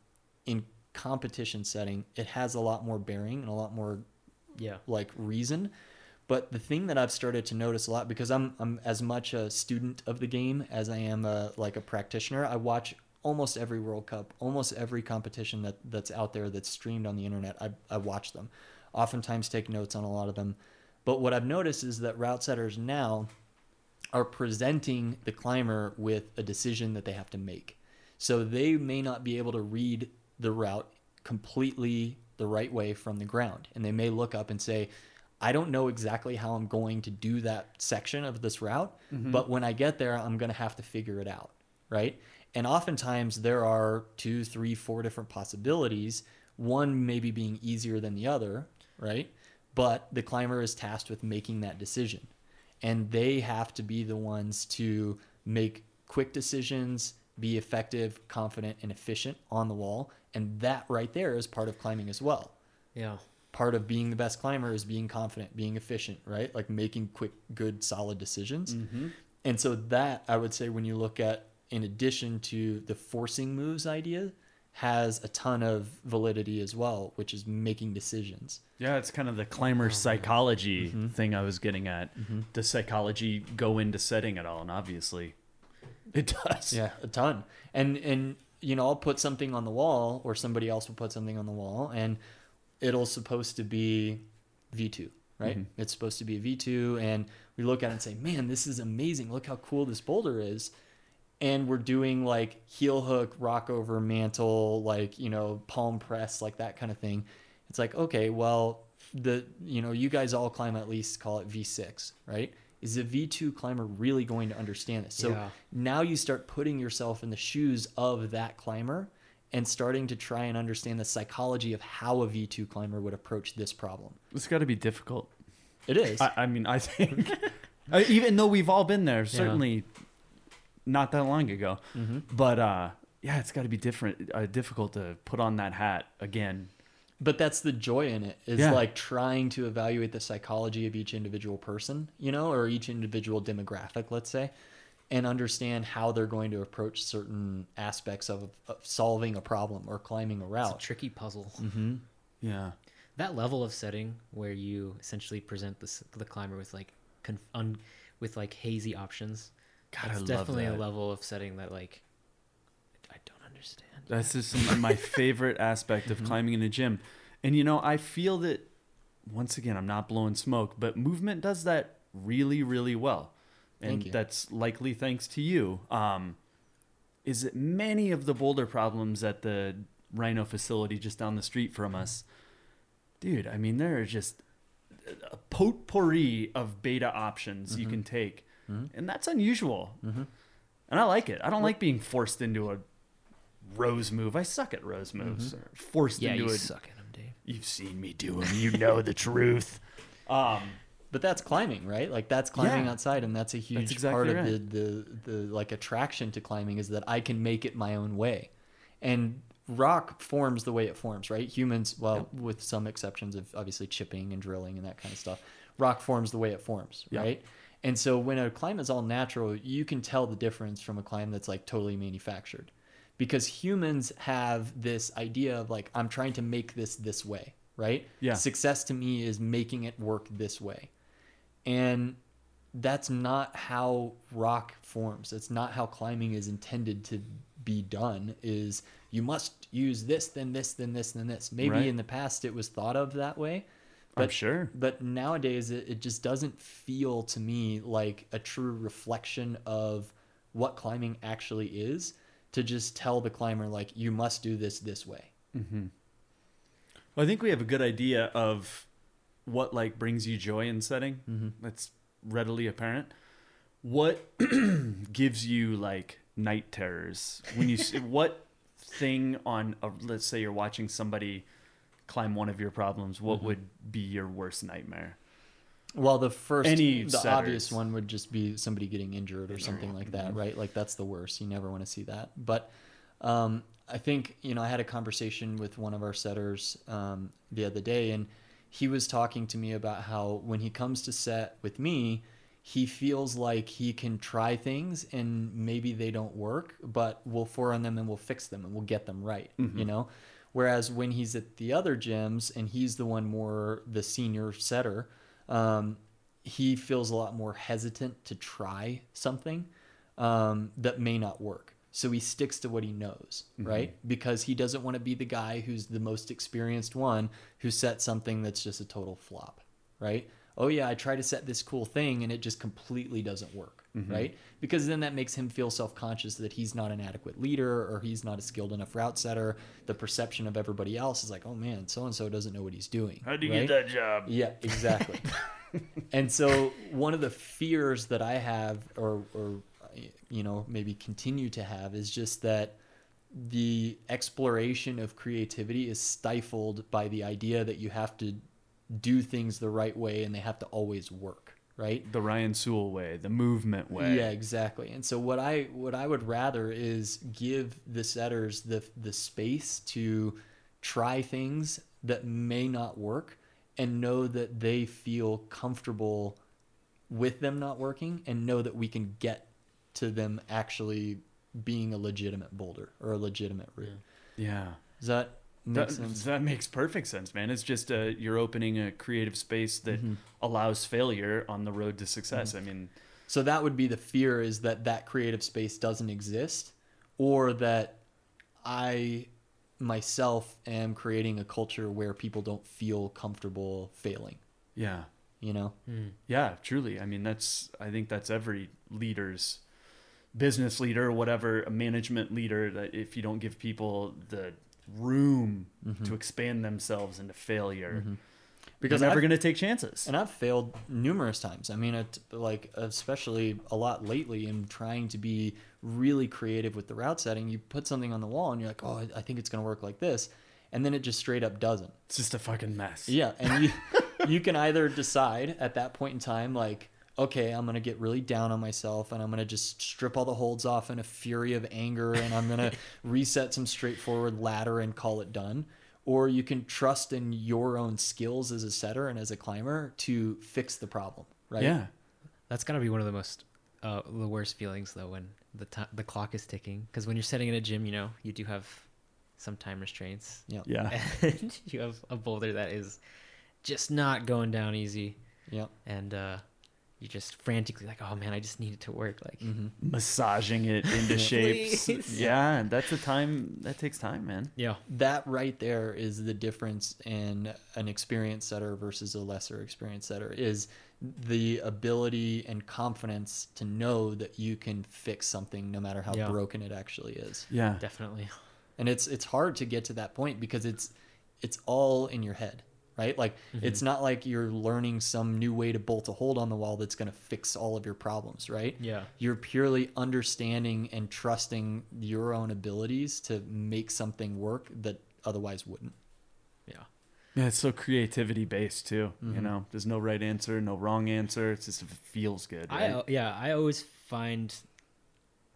in competition setting, it has a lot more bearing and a lot more Yeah. like reason. But the thing that I've started to notice a lot because I'm I'm as much a student of the game as I am a like a practitioner. I watch almost every World Cup, almost every competition that that's out there that's streamed on the internet. I I watch them. Oftentimes take notes on a lot of them. But what I've noticed is that route setters now are presenting the climber with a decision that they have to make. So they may not be able to read the route completely the right way from the ground. And they may look up and say, I don't know exactly how I'm going to do that section of this route, mm-hmm. but when I get there, I'm going to have to figure it out. Right. And oftentimes there are two, three, four different possibilities, one maybe being easier than the other. Right. But the climber is tasked with making that decision. And they have to be the ones to make quick decisions, be effective, confident, and efficient on the wall. And that right there is part of climbing as well Yeah. part of being the best climber is being confident, being efficient, right? Like making quick, good, solid decisions. Mm-hmm. And so that I would say when you look at in addition to the forcing moves idea has a ton of validity as well, which is making decisions. Yeah, it's kind of the climber oh, psychology mm-hmm. thing I was getting at. Mm-hmm. Does psychology go into setting at all? And obviously, it does. Yeah, a ton. And and you know, I'll put something on the wall or somebody else will put something on the wall and it'll supposed to be V2, right? Mm-hmm. It's supposed to be a V2 and we look at it and say, "Man, this is amazing. Look how cool this boulder is." And we're doing like heel hook, rock over mantle, like, you know, palm press, like that kind of thing. It's like, okay, well, the you know, you guys all climb at least call it V6, right? Is a V2 climber really going to understand this? So Yeah. now you start putting yourself in the shoes of that climber and starting to try and understand the psychology of how a V2 climber would approach this problem. It's got to be difficult. It is. I, I mean, I think, uh, even though we've all been there, certainly not that long ago. But uh, yeah, it's got to be different, uh, difficult to put on that hat again. but that's the joy in it is Yeah. like trying to evaluate the psychology of each individual person, you know, or each individual demographic, let's say, and understand how they're going to approach certain aspects of, of solving a problem or climbing a It's a route. tricky puzzle. Yeah. That level of setting where you essentially present the, the climber with like conf- un- with like hazy options. God, that's I love definitely a level of setting that like I don't understand. That's just my favorite aspect of mm-hmm. climbing in a gym. And you know, I feel that once again, I'm not blowing smoke, but movement does that really, really well. And that's likely thanks to you. Um, is that many of the boulder problems at the RiNo facility just down the street from mm-hmm. us, dude, I mean, there are just uh, a potpourri of beta options you mm-hmm. can take. Mm-hmm. And that's unusual. Mm-hmm. And I like it. I don't like being forced into a rose move. I suck at rose mm-hmm. moves. Or forced Yeah, into you a. suck at them, Dave. You've seen me do them. You know the truth. Um, But that's climbing, right? Like that's climbing Yeah. outside, and that's a huge exactly part of the, the the like attraction to climbing is that I can make it my own way, and rock forms the way it forms, right? Humans, well, with some exceptions of obviously chipping and drilling and that kind of stuff, rock forms the way it forms, Yeah. right? And so when a climb is all natural, you can tell the difference from a climb that's like totally manufactured, because humans have this idea of like I'm trying to make this this way, right? Yeah. Success to me is making it work this way. And that's not how rock forms. It's not how climbing is intended to be done is you must use this then this then this then this. Maybe Right. in the past it was thought of that way. I'm sure. But nowadays it, it just doesn't feel to me like a true reflection of what climbing actually is to just tell the climber like you must do this this way. Mm-hmm. Well, I think we have a good idea of what like brings you joy in setting. Mm-hmm. That's readily apparent. What gives you like night terrors when you what thing on a, let's say you're watching somebody climb one of your problems? What would be your worst nightmare? Well, the first, Any the setters. obvious one would just be somebody getting injured or something like that, right? Like that's the worst. You never want to see that. But um, I think you know I had a conversation with one of our setters um, the other day, and he was talking to me about how when he comes to set with me, he feels like he can try things and maybe they don't work, but we'll fore on them and we'll fix them and we'll get them right. You know. Whereas when he's at the other gyms and he's the one more the senior setter, um, he feels a lot more hesitant to try something um, that may not work. So he sticks to what he knows, right? Because he doesn't want to be the guy who's the most experienced one who set something that's just a total flop, right? Oh yeah, I try to set this cool thing and it just completely doesn't work, Mm-hmm. right? Because then that makes him feel self-conscious that he's not an adequate leader or he's not a skilled enough route setter. The perception of everybody else is like, oh man, so and so doesn't know what he's doing. How'd you right? get that job? Yeah, exactly. and so one of the fears that I have, or or you know maybe continue to have, is just that the exploration of creativity is stifled by the idea that you have to do things the right way and they have to always work, right? The Ryan Sewell way, the movement way. Yeah, exactly. And so what I what I would rather is give the setters the the space to try things that may not work and know that they feel comfortable with them not working and know that we can get to them actually being a legitimate boulder or a legitimate route. Yeah. is that make That, sense? that makes perfect sense, man. It's just uh, you're opening a creative space that Mm-hmm. allows failure on the road to success. I mean, So that would be the fear is that that creative space doesn't exist or that I myself am creating a culture where people don't feel comfortable failing, yeah. you know? Yeah, truly. I mean, that's I think that's every leader's business leader, whatever, a management leader that if you don't give people the room to mm-hmm. expand themselves into failure, mm-hmm. Because because they're never going to take chances. And I've failed numerous times. I mean, it, like especially a lot lately in trying to be really creative with the route setting. You put something on the wall and you're like, "Oh, I- I think it's going to work like this," and then it just straight up doesn't. It's just a fucking mess. Yeah, and you you can either decide at that point in time like okay, I'm going to get really down on myself and I'm going to just strip all the holds off in a fury of anger and I'm going to reset some straightforward ladder and call it done. Or you can trust in your own skills as a setter and as a climber to fix the problem, right? Yeah. That's gotta be one of the most, uh, the worst feelings though when the ti the clock is ticking. Because when you're setting in a gym, you know you do have some time restraints. Yeah. Yeah. And you have a boulder that is just not going down easy, Yeah. and uh, you're just frantically like, "Oh man, I just need it to work." Like, mm-hmm. Massaging it into shapes. Yeah, that's a time that takes time, man. yeah, That right there is the difference in an experienced setter versus a lesser experienced setter is the ability and confidence to know that you can fix something no matter how Yeah. broken it actually is. Yeah. definitely. And it's it's hard to get to that point because it's it's all in your head, right? Like it's not like you're learning some new way to bolt a hold on the wall that's going to fix all of your problems, right? Yeah. You're purely understanding and trusting your own abilities to make something work that otherwise wouldn't. Yeah. Yeah, it's so creativity based too. Mm-hmm. You know, there's no right answer, no wrong answer. It's just if it feels good. I Right? uh, yeah, I always find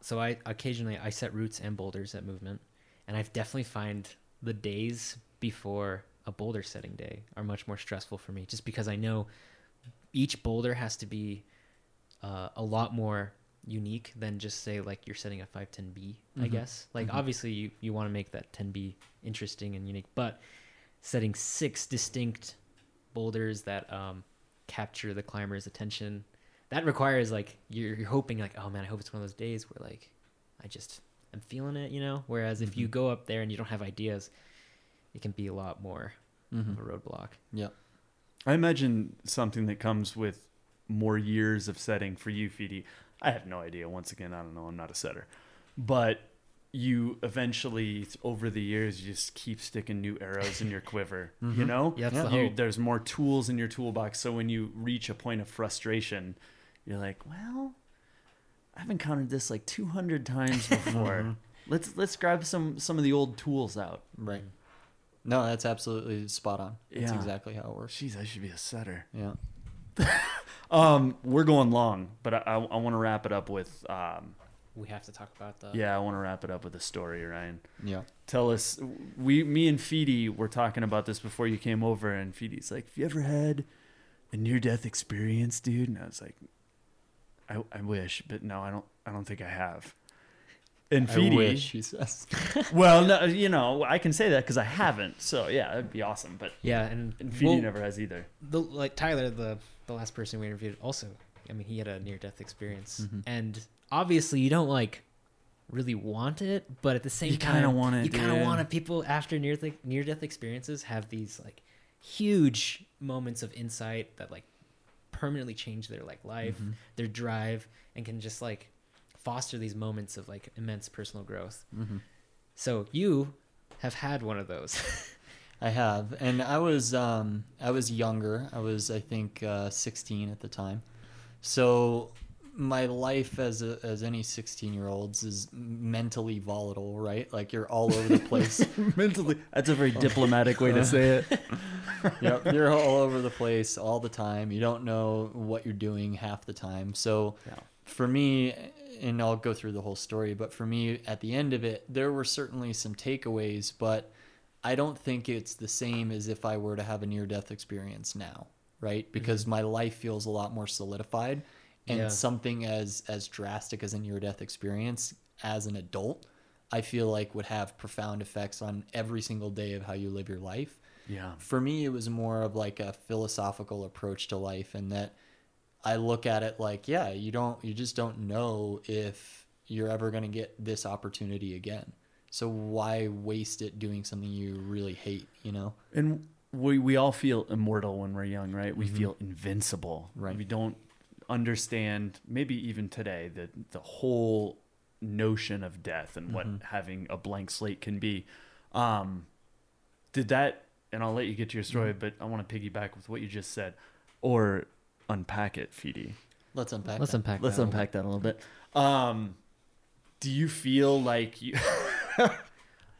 so I occasionally I set routes and boulders at movement, and I've definitely find the days before a boulder setting day are much more stressful for me, just because I know each boulder has to be uh, a lot more unique than just say like you're setting a 510b I guess. Like obviously you, you want to make that 10b interesting and unique but setting six distinct boulders that um, capture the climber's attention that requires like you're, you're hoping like oh man i hope it's one of those days where like i just i'm feeling it you know? Whereas if you go up there and you don't have ideas it can be a lot more of a mm-hmm. roadblock Yeah. I imagine something that comes with more years of setting for you, Feedy. I have no idea. Once again, I don't know. I'm not a setter, but you eventually, over the years, you just keep sticking new arrows in your quiver. You mm-hmm. know, Yeah, that's the You- hope. there's more tools in your toolbox. So when you reach a point of frustration, you're like, well, I've encountered this like 200 times before. Mm-hmm. let's let's grab some some of the old tools out. Right. No, that's absolutely spot on. That's Yeah. exactly how it works. Jeez, I should be a setter. Yeah. Um, we're going long, but I, I, I want to wrap it up with um, we have to talk about the yeah, I want to wrap it up with a story, Ryan. Yeah. Tell us, we, me and Feedy were talking about this before you came over, and Feedy's like, "Have you ever had a near-death experience, dude?" And I was like, "I, I wish, but no, I don't, I don't think I have." And I Feedy, wish, he says. well, no, you know, I can say that because I haven't. So yeah, that'd be awesome. But yeah and, and Feedy well, never has either. the like Tyler, the the last person we interviewed, also, I mean, he had a near death experience, Mm-hmm. and obviously you don't like really want it, but at the same You time, kinda want it, You kind of want it. People after near near death experiences have these like huge moments of insight that like permanently change their like life, Mm-hmm. their drive, and can just like foster these moments of like immense personal growth. Mm-hmm. So you have had one of those. I have, and I was um, I was younger. I was I think uh, 16 at the time. So my life as a, as any 16 year olds is mentally volatile, right? Like you're all over the place. Mentally, that's a very diplomatic way to say it. yep, you're all over the place all the time. You don't know what you're doing half the time. So Yeah. for me, and I'll go through the whole story, but for me, at the end of it, there were certainly some takeaways, but I don't think it's the same as if I were to have a near death experience now, right? Mm-hmm. Because my life feels a lot more solidified. And Yeah. something as as drastic as a near death experience as an adult, I feel like would have profound effects on every single day of how you live your life Yeah. for me it was more of like a philosophical approach to life and that i look at it like yeah you don't you just don't know if you're ever going to get this opportunity again so why waste it doing something you really hate you know And we we all feel immortal when we're young, right? We feel invincible. Mm-hmm. Right. We don't understand maybe even today the the whole notion of death and what Mm-hmm. having a blank slate can be. Um did that and I'll let you get to your story, Mm-hmm. but I want to piggyback with what you just said or unpack it, Feedy. let's unpack Let's that. unpack. Let's that a little unpack that a little bit. Um do you feel like you.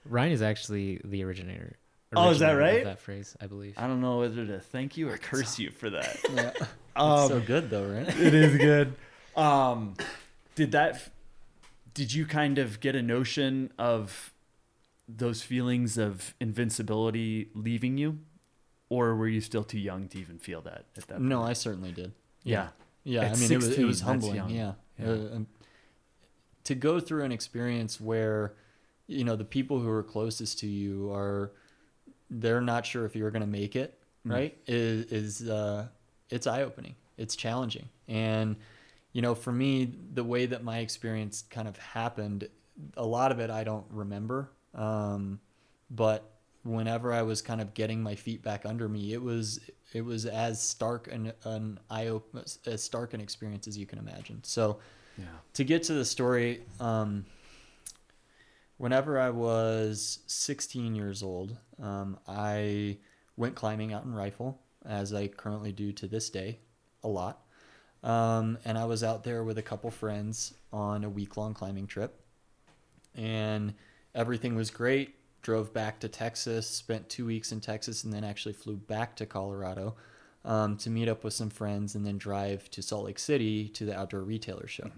Ryan is actually the originator. Oh, is that originator of right? That phrase, I believe. I don't know whether to thank you or curse you for that. yeah. Um, It's so good though right it is good. Um, did that? Did you kind of get a notion of those feelings of invincibility leaving you, or were you still too young to even feel that at that? no i certainly did Yeah. Yeah, At I mean, it was, it was humbling. Yeah. Yeah. Uh, to go through an experience where, you know, the people who are closest to you are, they're not sure if you're going to make it, Mm. right? Is, is uh, it's eye opening. It's challenging. And, you know, for me, the way that my experience kind of happened, a lot of it I don't remember. Um, but whenever I was kind of getting my feet back under me, it was it was as stark an an eye op- as stark an experience as you can imagine. So Yeah. to get to the story, um, whenever I was 16 years old, um, I went climbing out in Rifle, as I currently do to this day, a lot. Um, and I was out there with a couple friends on a week long climbing trip. And everything was great. Drove back to Texas, spent two weeks in Texas, and then actually flew back to Colorado um, to meet up with some friends and then drive to Salt Lake City to the outdoor retailer show.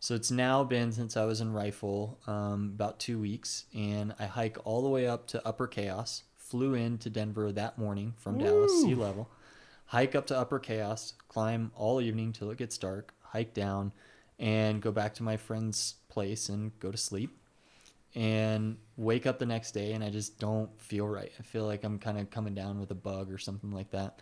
So it's now been since I was in Rifle um, about two weeks, and I hike all the way up to Upper Chaos. Flew into Denver that morning from Dallas, sea level. Hike up to Upper Chaos, climb all evening till it gets dark, hike down, and go back to my friend's place and go to sleep. And wake up the next day, and I just don't feel right. I feel like I'm kind of coming down with a bug or something like that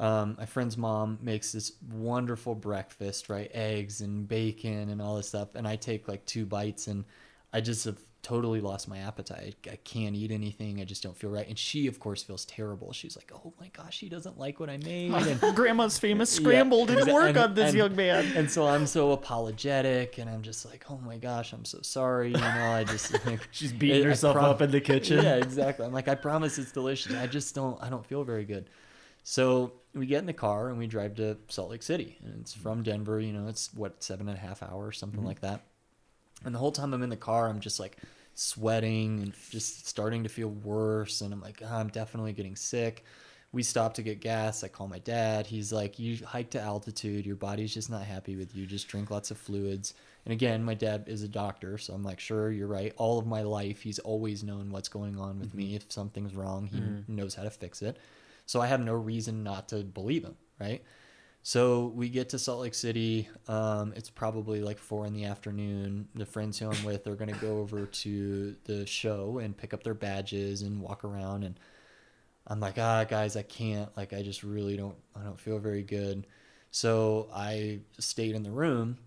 um, my friend's mom makes this wonderful breakfast, right? Eggs and bacon and all this stuff. And I take like two bites and I just have totally lost my appetite. I can't eat anything. I just don't feel right. And she, of course, feels terrible. She's like, oh my gosh, she doesn't like what I made. And, Grandma's famous Yeah, scramble didn't exa- work and- on this and- young man. and so I'm so apologetic and I'm just like, oh my gosh, I'm so sorry. You know, I just like, She's beating I herself prom- up in the kitchen. yeah, exactly. I'm like, I promise it's delicious. I just don't, I don't feel very good. So we get in the car and we drive to Salt Lake City, and it's from Denver. You know, it's what seven and a half hours, something mm-hmm. like that. And the whole time I'm in the car, I'm just like sweating and just starting to feel worse. And I'm like, "Ah, I'm definitely getting sick. We stop to get gas. I call my dad. He's like, You hike to altitude. Your body's just not happy with you. Just drink lots of fluids. And again, my dad is a doctor. So I'm like, Sure, you're right. All of my life, he's always known what's going on with me. If something's wrong, he knows how to fix it. So I have no reason not to believe him, right? So we get to Salt Lake City. Um, it's probably like four in the afternoon. The friends who I'm with are going to go over to the show and pick up their badges and walk around. And I'm like, ah, guys, I can't. Like, I just really don't. I don't feel very good. So I stayed in the room.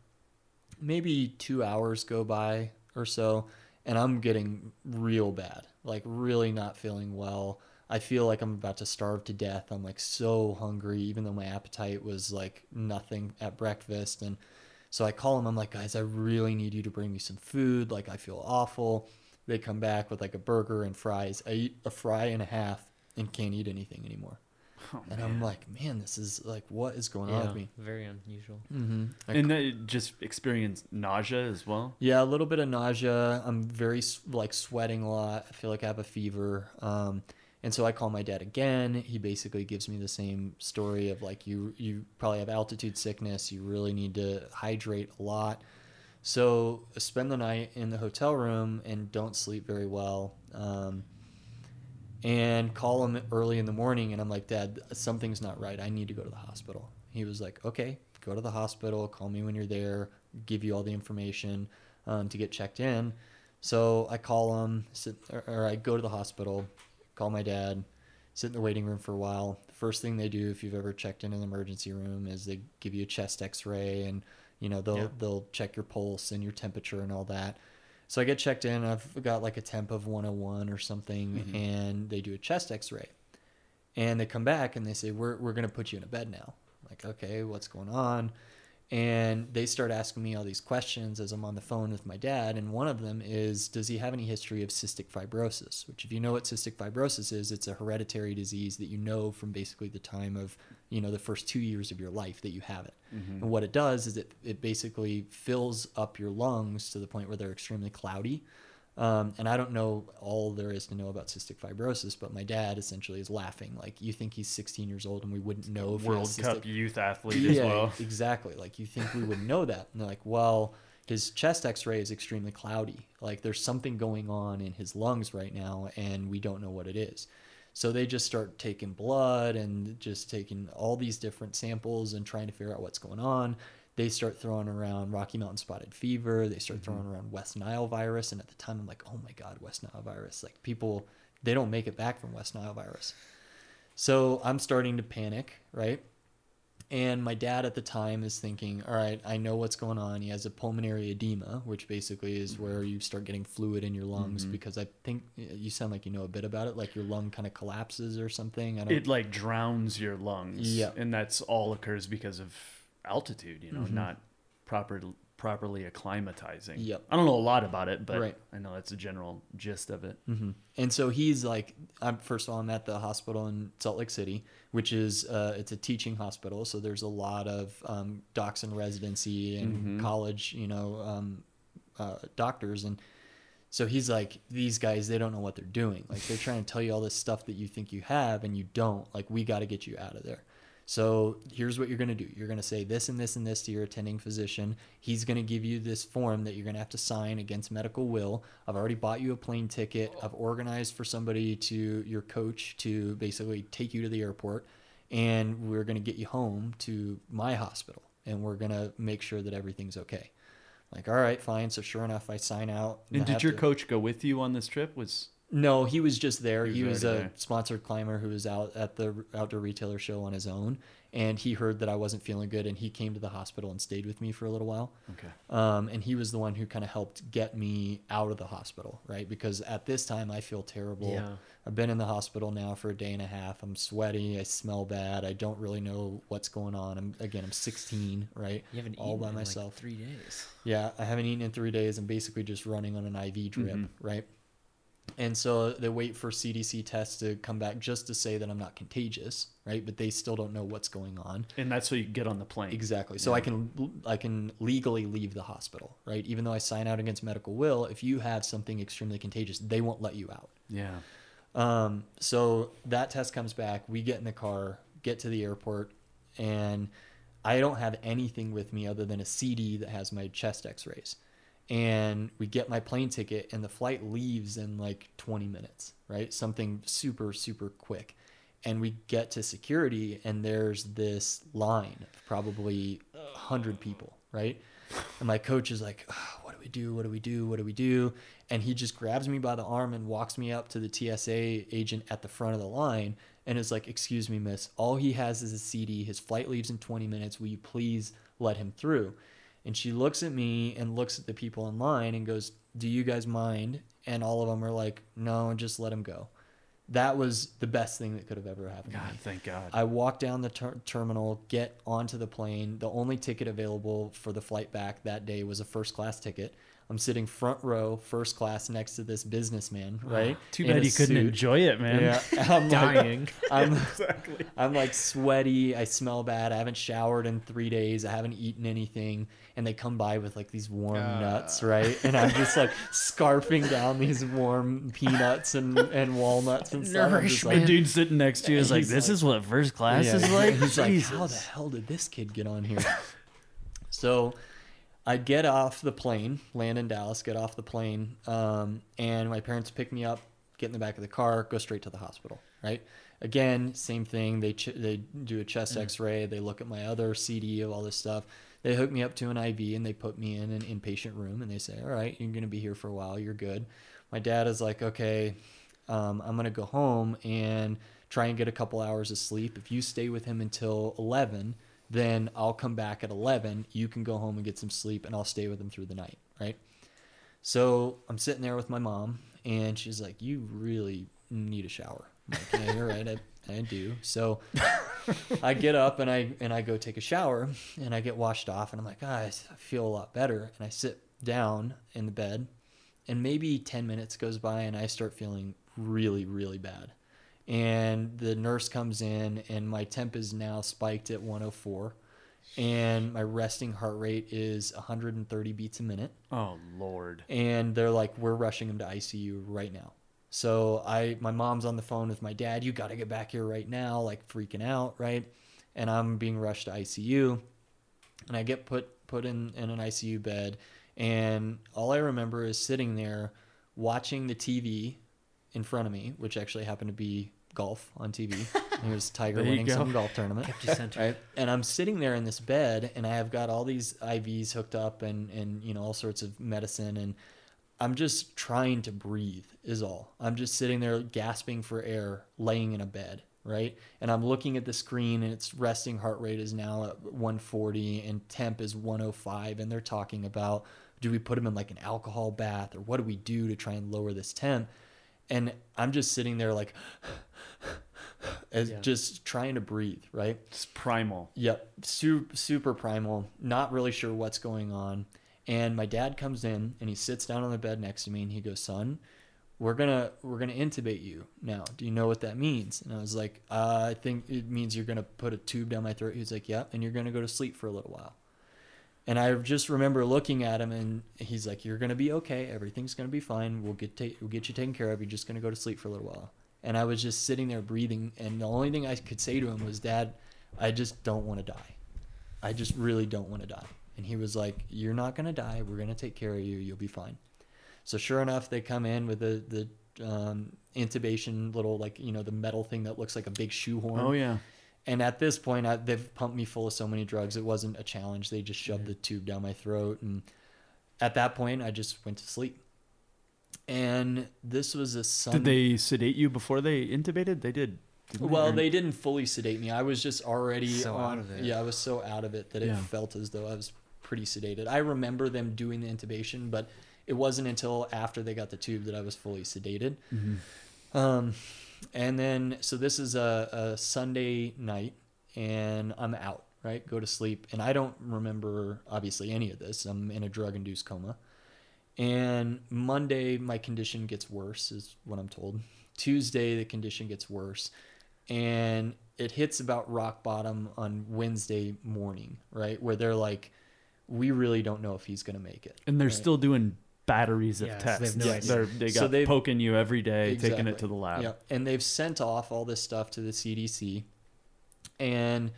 Maybe two hours go by or so, and I'm getting real bad. Like, really not feeling well. I feel like I'm about to starve to death. I'm like so hungry, even though my appetite was like nothing at breakfast. And so I call them. I'm like, guys, I really need you to bring me some food. Like, I feel awful. They come back with like a burger and fries. I eat a fry and a half and can't eat anything anymore. Oh, and I'm like, man, this is like, what is going on with me? very unusual. Mm-hmm. and then just experience nausea as well. Yeah, a little bit of nausea. I'm very like sweating a lot. I feel like I have a fever. Um, and so I call my dad again. He basically gives me the same story of like you you probably have altitude sickness. You really need to hydrate a lot. So spend the night in the hotel room and don't sleep very well. Um, and call him early in the morning and I'm like, Dad, something's not right. I need to go to the hospital. He was like, Okay, go to the hospital. Call me when you're there. Give you all the information um, to get checked in. So I call him, or I go to the hospital, call my dad, sit in the waiting room for a while. The first thing they do, if you've ever checked in an emergency room, is they give you a chest X-ray and you know they'll Yeah. they'll check your pulse and your temperature and all that. So I get checked in. I've got like a temp of 101 or something, mm-hmm. and they do a chest X-ray, and they come back and they say we're we're gonna put you in a bed now. I'm like okay, what's going on? And they start asking me all these questions as I'm on the phone with my dad. And one of them is, does he have any history of cystic fibrosis? Which, if you know what cystic fibrosis is, it's a hereditary disease that you know from basically the time of, you know, the first two years of your life that you have it. Mm-hmm. And what it does is it, it basically fills up your lungs to the point where they're extremely cloudy. Um, and I don't know all there is to know about cystic fibrosis, but my dad essentially is laughing. Like, you think he's 16 years old and we wouldn't know if World cystic Cup youth athlete as well. exactly. Like you think we would know that. And they're like, well, his chest x-ray is extremely cloudy. Like there's something going on in his lungs right now and we don't know what it is. So they just start taking blood and just taking all these different samples and trying to figure out what's going on. They start throwing around Rocky Mountain spotted fever. They start mm-hmm. throwing around West Nile virus. And at the time, I'm like, oh my God, West Nile virus. Like people, they don't make it back from West Nile virus. So I'm starting to panic, right? And my dad at the time is thinking, all right, I know what's going on. He has a pulmonary edema, which basically is mm-hmm. where you start getting fluid in your lungs mm-hmm. because I think you sound like you know a bit about it, like your lung kind of collapses or something. I don't It like drowns your lungs. Yeah. And that's all occurs because of altitude, you know, not proper properly acclimatizing. Yep. I don't know a lot about it, but Right. I know that's the general gist of it. hmm And so he's like, I'm first of all, I'm at the hospital in Salt Lake City, which is uh, it's a teaching hospital, so there's a lot of um, docs in residency and college, you know, um, uh, doctors, and so he's like, these guys, they don't know what they're doing. Like they're trying to tell you all this stuff that you think you have and you don't. Like we got to get you out of there. So here's what you're going to do. You're going to say this and this and this to your attending physician. He's going to give you this form that you're going to have to sign against medical will. I've already bought you a plane ticket. I've organized for somebody to your coach to basically take you to the airport and we're going to get you home to my hospital and we're going to make sure that everything's okay. Like, all right, fine. So sure enough, I sign out. And I did your to- coach go with you on this trip? Was no, he was just there. He He was a there. sponsored climber who was out at the outdoor retailer show on his own, and he heard that I wasn't feeling good, and he came to the hospital and stayed with me for a little while. okay. Um, and he was the one who kind of helped get me out of the hospital, right? Because at this time I feel terrible. Yeah. I've been in the hospital now for a day and a half. I'm sweaty. I smell bad. I don't really know what's going on. I'm again. I'm 16, right? You haven't all eaten by in, like, myself. three days. Yeah, I haven't eaten in three days. I'm basically just running on an IV drip, Mm-hmm. right? And so they wait for CDC tests to come back just to say that I'm not contagious, right? But they still don't know what's going on. And that's so you get on the plane. Exactly. So I can I can legally leave the hospital, right? Even though I sign out against medical will, if you have something extremely contagious, they won't let you out. Yeah. Um, so that test comes back. We get in the car, get to the airport, and I don't have anything with me other than a CD that has my chest x rays. And we get my plane ticket, and the flight leaves in like 20 minutes, right? Something super, super quick. And we get to security, and there's this line of probably 100 people, right? And my coach is like, "Ah, What do we do? What do we do? What do we do? And he just grabs me by the arm and walks me up to the TSA agent at the front of the line and is like, Excuse me, miss, all he has is a CD. His flight leaves in 20 minutes. Will you please let him through? And she looks at me and looks at the people in line and goes, Do you guys mind? And all of them are like, No, just let him go. That was the best thing that could have ever happened. to me. God, thank God. I walk down the ter- terminal, get onto the plane. The only ticket available for the flight back that day was a first class ticket. I'm sitting front row, first class, next to this businessman, ah, right? Too in bad you couldn't suit. enjoy it, man. Yeah, I'm like, Dying. I'm, I'm like sweaty. I smell bad. I haven't showered in three days. I haven't eaten anything. And they come by with like these warm ah. nuts, right? And I'm just like scarfing down these warm peanuts and, and walnuts and stuff. I'm just The dude sitting next to you is like, "This like- is what first class Yeah, is like." He's like, how the hell did this kid get on here? so I get off the plane, land in Dallas, get off the plane, um, and my parents pick me up, get in the back of the car, go straight to the hospital. Right. Again, same thing. They ch- they do a chest X-ray. They look at my other CD of all this stuff. They hook me up to an IV and they put me in an inpatient room and they say, "All right, you're gonna be here for a while. You're good." My dad is like, "Okay, um, I'm gonna go home and try and get a couple hours of sleep. If you stay with him until 11, then I'll come back at 11. You can go home and get some sleep, and I'll stay with him through the night, right? So I'm sitting there with my mom, and she's like, "You really need a shower." I'm like, yeah, you're right. I, I do. So I get up and I and I go take a shower, and I get washed off, and I'm like, ah, s- I feel a lot better. And I sit down in the bed, and maybe 10 minutes goes by, and I start feeling really, really bad. And the nurse comes in, and my temp is now spiked at 104, and my resting heart rate is 130 beats a minute Oh Lord. and they're like we're rushing him to ICU right now. So I my mom's on the phone with my dad, you got to get back here right now, like freaking out, right? And I'm being rushed to ICU. And I get put put in in an ICU bed and all I remember is sitting there watching the TV in front of me, which actually happened to be golf on TV. And it was Tiger There you winning go. some golf tournament. Kept you centered. Right. And I'm sitting there in this bed and I have got all these IVs hooked up and, and you know, all sorts of medicine and I'm just trying to breathe is all. I'm just sitting there gasping for air, laying in a bed, right? And I'm looking at the screen and its resting heart rate is now at 140 and temp is 105 and they're talking about do we put him in like an alcohol bath or what do we do to try and lower this temp? And I'm just sitting there like as Yeah. just trying to breathe, right? It's primal. Yep, super, super primal. Not really sure what's going on. And my dad comes in and he sits down on the bed next to me and he goes, "Son, we're gonna we're gonna intubate you now. Do you know what that means?" And I was like, uh, "I think it means you're gonna put a tube down my throat." He's like, "Yeah," and you're gonna go to sleep for a little while. And I just remember looking at him and he's like, "You're gonna be okay. Everything's gonna be fine. We'll get ta- we'll get you taken care of. You're just gonna go to sleep for a little while." And I was just sitting there breathing, and the only thing I could say to him was, "Dad, I just don't want to die. I just really don't want to die." And he was like, "You're not gonna die. We're gonna take care of you. You'll be fine." So sure enough, they come in with the the um, intubation little like you know the metal thing that looks like a big shoehorn. Oh yeah. And at this point, I, they've pumped me full of so many drugs. It wasn't a challenge. They just shoved the tube down my throat. And at that point, I just went to sleep. And this was a Sunday. Did they sedate you before they intubated? They did. didn't Well, they didn't fully sedate me. I was just already So on, out of it. Yeah, I was so out of it that it felt as though I was pretty sedated. I remember them doing the intubation, but it wasn't until after they got the tube that I was fully sedated. Um, and then so this is a, a Sunday night, and I'm out. Right, go to sleep, and I don't remember obviously any of this. I'm in a drug-induced coma. And Monday, my condition gets worse, is what I'm told. Tuesday, the condition gets worse. And it hits about rock bottom on Wednesday morning, right? Where they're like, we really don't know if he's going to make it. and they're right? still doing batteries of Yeah, so they have tests. no idea. They're, they So they've- poking you every day, taking it to the lab. Yeah, and they've sent off all this stuff to the CDC. And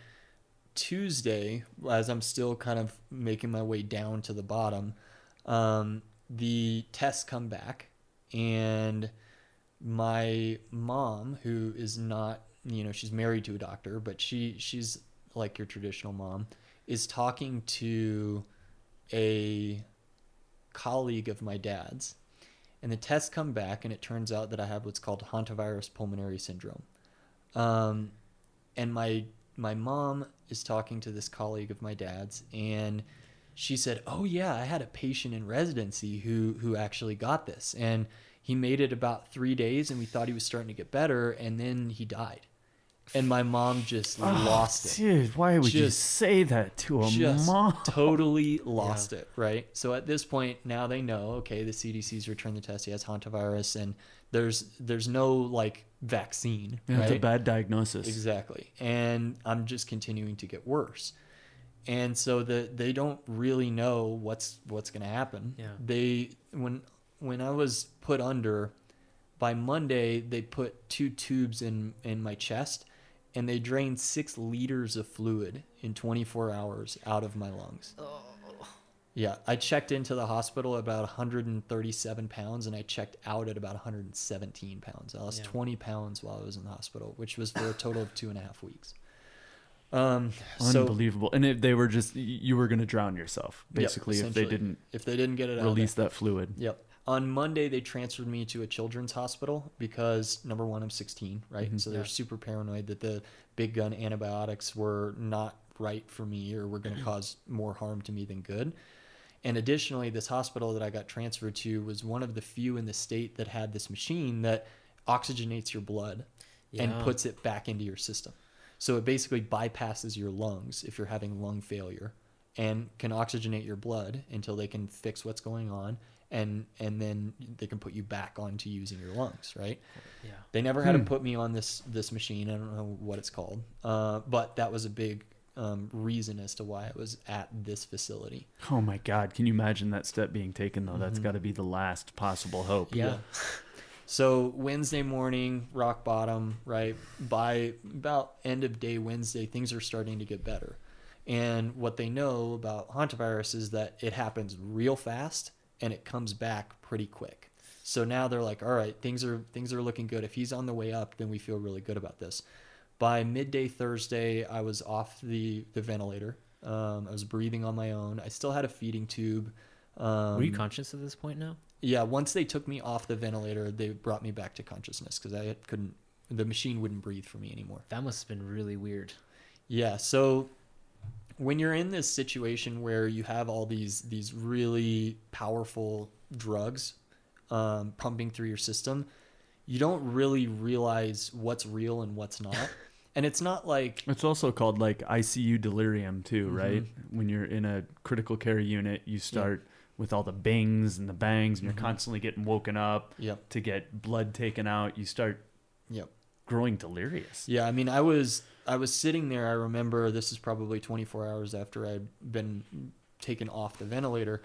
Tuesday, as I'm still kind of making my way down to the bottom, um, the tests come back, and my mom, who is not, you know, she's married to a doctor, but she she's like your traditional mom, is talking to a colleague of my dad's and the tests come back and it turns out that I have what's called hantavirus pulmonary syndrome. Um, and my my mom is talking to this colleague of my dad's and she said, "Oh yeah, I had a patient in residency who who actually got this and He made it about three days, and we thought he was starting to get better, and then he died. And my mom just ah, lost it. Dude, why would you Just- say that to a Just mom? totally lost it, right? So at this point, now they know, okay, the CDC's returned the test. He has hantavirus, and there's there's no like vaccine, Yeah, right? It's a bad diagnosis. Exactly. And I'm just continuing to get worse. And so the they don't really know what's what's going to happen. Yeah. They when when I was put under by Monday they put two tubes in in my chest and they drained 6 liters of fluid in 24 hours out of my lungs. Yeah, I checked into the hospital at about 137 pounds, and I checked out at about 117 pounds. I lost Yeah. 20 pounds while I was in the hospital, which was for a total of two and a half weeks. Um, so Unbelievable. and if they were just, you were going to drown yourself, Yep, basically, if they didn't if they didn't get it out, release that fluid. Yep. On Monday, they transferred me to a children's hospital because number one, I'm 16, right? Mhm. So they're Yeah. super paranoid that the big gun antibiotics were not right for me or were going to cause more harm to me than good. And additionally, this hospital that I got transferred to was one of the few in the state that had this machine that oxygenates your blood and puts it back into your system. So it basically bypasses your lungs if you're having lung failure and can oxygenate your blood until they can fix what's going on and and then they can put you back onto using your lungs, right? Yeah. They never had to Hmm. put me on this this machine. I don't know what it's called, uh, but that was a big um, reason as to why I was at this facility. Oh my God. Can you imagine that step being taken, though? That's Mhm. got to be the last possible hope. Yeah. So Wednesday morning, rock bottom, right? By about end of day Wednesday, things are starting to get better. And what they know about hantavirus is that it happens real fast and it comes back pretty quick. So now they're like, all right, things are things are looking good. If he's on the way up, then we feel really good about this. By midday Thursday, I was off the the ventilator. Um, I was breathing on my own. I still had a feeding tube. Um, Were you conscious at this point now? yeah, once they took me off the ventilator, they brought me back to consciousness because I couldn't, the machine wouldn't breathe for me anymore. That must have been really weird. Yeah, so when you're in this situation where you have all these these really powerful drugs um, pumping through your system, you don't really realize what's real and what's not. and it's not like It's also called like ICU delirium too, right? Mm-hmm. When you're in a critical care unit, you start with all the bings and the bangs, and you're Mhm. constantly getting woken up yep, to get blood taken out. You start yep. growing delirious. Yeah, I mean, I was I was sitting there. I remember this is probably 24 hours after I'd been taken off the ventilator,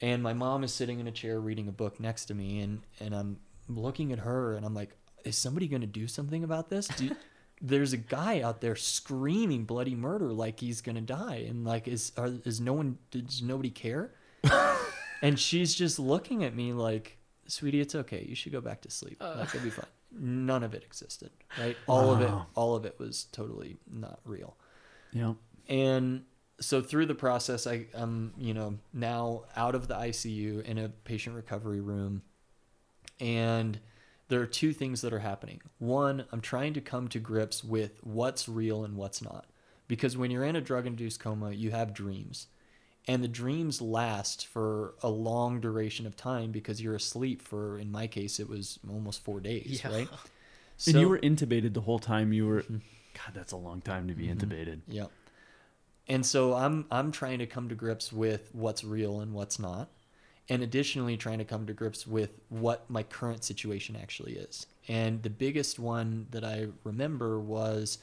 and my mom is sitting in a chair reading a book next to me, and and I'm looking at her, and I'm like, is somebody going to do something about this? Do, there's a guy out there screaming bloody murder like he's going to die, and like is are, is no one does nobody care? and she's just looking at me like, sweetie, it's okay. You should go back to sleep. Uh. Like it'll be fine. None of it existed, right? All of it, all of it was totally not real. Yeah. And so through the process, I, I'm, you know, now out of the ICU in a patient recovery room, and there are two things that are happening. One, I'm trying to come to grips with what's real and what's not, because when you're in a drug-induced coma, you have dreams, and the dreams last for a long duration of time because you're asleep for, in my case, it was almost four days, Yeah. right? and you were intubated the whole time. You were. Mhm. God, that's a long time to be Mhm. intubated. yeah And so I'm I'm trying to come to grips with what's real and what's not. And additionally trying to come to grips with what my current situation actually is. And the biggest one that I remember was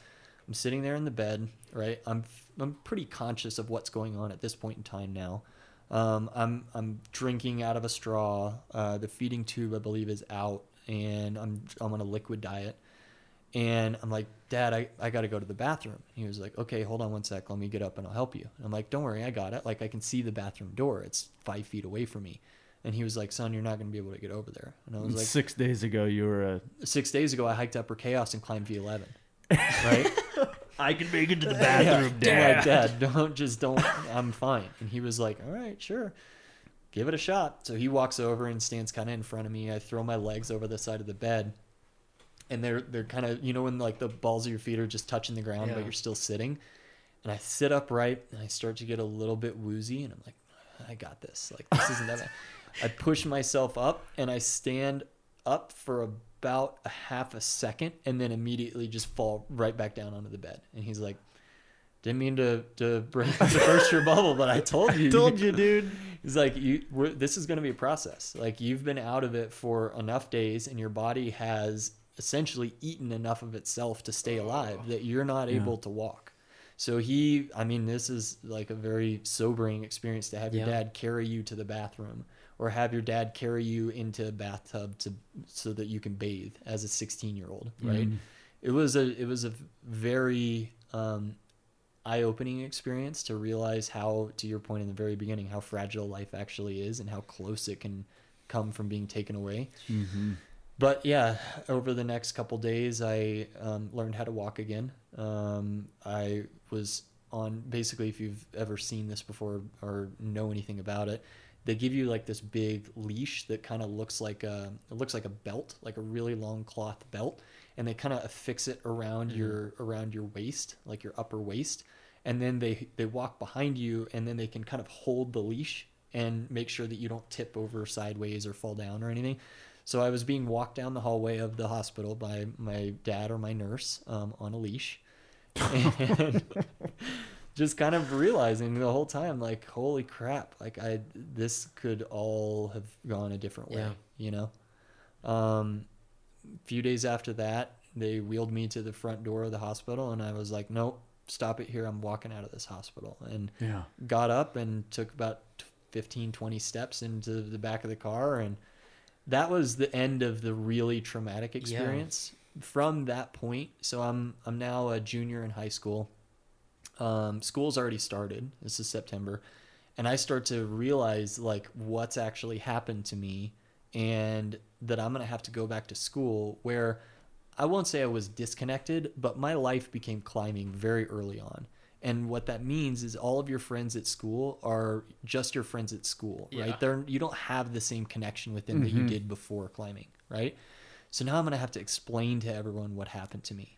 I'm sitting there in the bed, right? I'm I'm pretty conscious of what's going on at this point in time now. Um, I'm I'm drinking out of a straw. Uh, the feeding tube I believe is out, and I'm I'm on a liquid diet. And I'm like, Dad, I, I got to go to the bathroom. He was like, Okay, hold on one sec. Let me get up and I'll help you. And I'm like, Don't worry, I got it. Like, I can see the bathroom door. It's five feet away from me. And he was like, Son, you're not going to be able to get over there. And I was like, Six days ago, you were a. Six days ago, I hiked Upper Chaos and climbed V11. Right? I can make it to the yeah. I'm like, Dad, don't just don't. I'm fine. And he was like, All right, sure. Give it a shot. So he walks over and stands kind of in front of me. I throw my legs over the side of the bed. And they're they're kind of you know when like the balls of your feet are just touching the ground but you're still sitting. And I sit upright and I start to get a little bit woozy and I'm like, I got this. Like this isn't that bad. I push myself up and I stand up for about a half a second and then immediately just fall right back down onto the bed. And he's like, didn't mean to to break to burst your bubble, but I told you. Told you, dude. He's like, you. We're, this is going to be a process. Like you've been out of it for enough days, and your body has essentially eaten enough of itself to stay alive that you're not Yeah. able to walk. So he, I mean, this is like a very sobering experience to have your Yeah. dad carry you to the bathroom, or have your dad carry you into a bathtub to so that you can bathe as a 16 year old, right? It was a it was a very um, eye-opening experience to realize how to your point in the very beginning how fragile life actually is and how close it can come from being taken away. But yeah over the next couple days i um, learned how to walk again. Um, i was on basically if you've ever seen this before or know anything about it they give you like this big leash that kind of looks like a it looks like a belt like a really long cloth belt and they kind of affix it around your around your waist like your upper waist and then they they walk behind you and then they can kind of hold the leash and make sure that you don't tip over sideways or fall down or anything. So i was being walked down the hallway of the hospital by my dad or my nurse um, on a leash. And just kind of realizing the whole time like holy crap like i this could all have gone a different way Yeah. you know? Um a few days after that they wheeled me to the front door of the hospital and i was like nope stop it here. I'm walking out of this hospital. And Yeah. got up and took about 15 20 steps into the back of the car and that was the end of the really traumatic experience. From that point so i'm i'm now a junior in high school um, school's already started. This is september. And i start to realize like what's actually happened to me and that i'm going to have to go back to school where i won't say i was disconnected but my life became climbing very early on. And what that means is all of your friends at school are just your friends at school Yeah. right they're you don't have the same connection with them that you did before climbing right? So now i'm going to have to explain to everyone what happened to me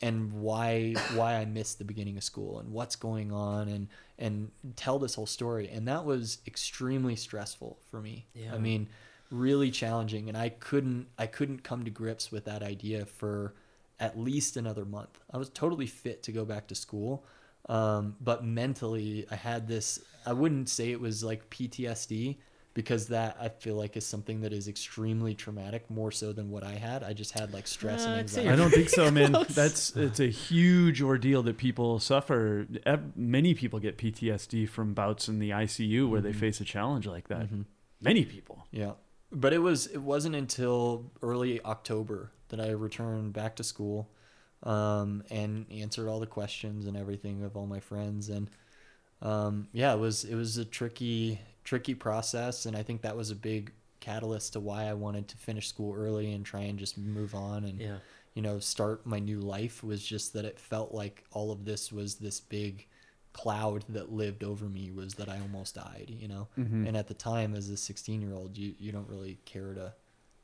and why why I missed the beginning of school and what's going on and and tell this whole story and that was extremely stressful for me. Yeah. I mean, really challenging and I couldn't I couldn't come to grips with that idea for at least another month. I was totally fit to go back to school. Um, but mentally I had this I wouldn't say it was like PTSD because that I feel like is something that is extremely traumatic more so than what I had. I just had like stress Uh, and anxiety. I don't think so, man. Close. That's it's a huge ordeal that people suffer. Many people get PTSD from bouts in the ICU where they face a challenge like that. Many people. Yeah. But it was it wasn't until early October that I returned back to school um, and answered all the questions and everything of all my friends and um, yeah, it was it was a tricky tricky process and I think that was a big catalyst to why I wanted to finish school early and try and just move on and Yeah. you know start my new life was just that it felt like all of this was this big cloud that lived over me was that I almost died, you know. And at the time as a 16-year-old, you you don't really care to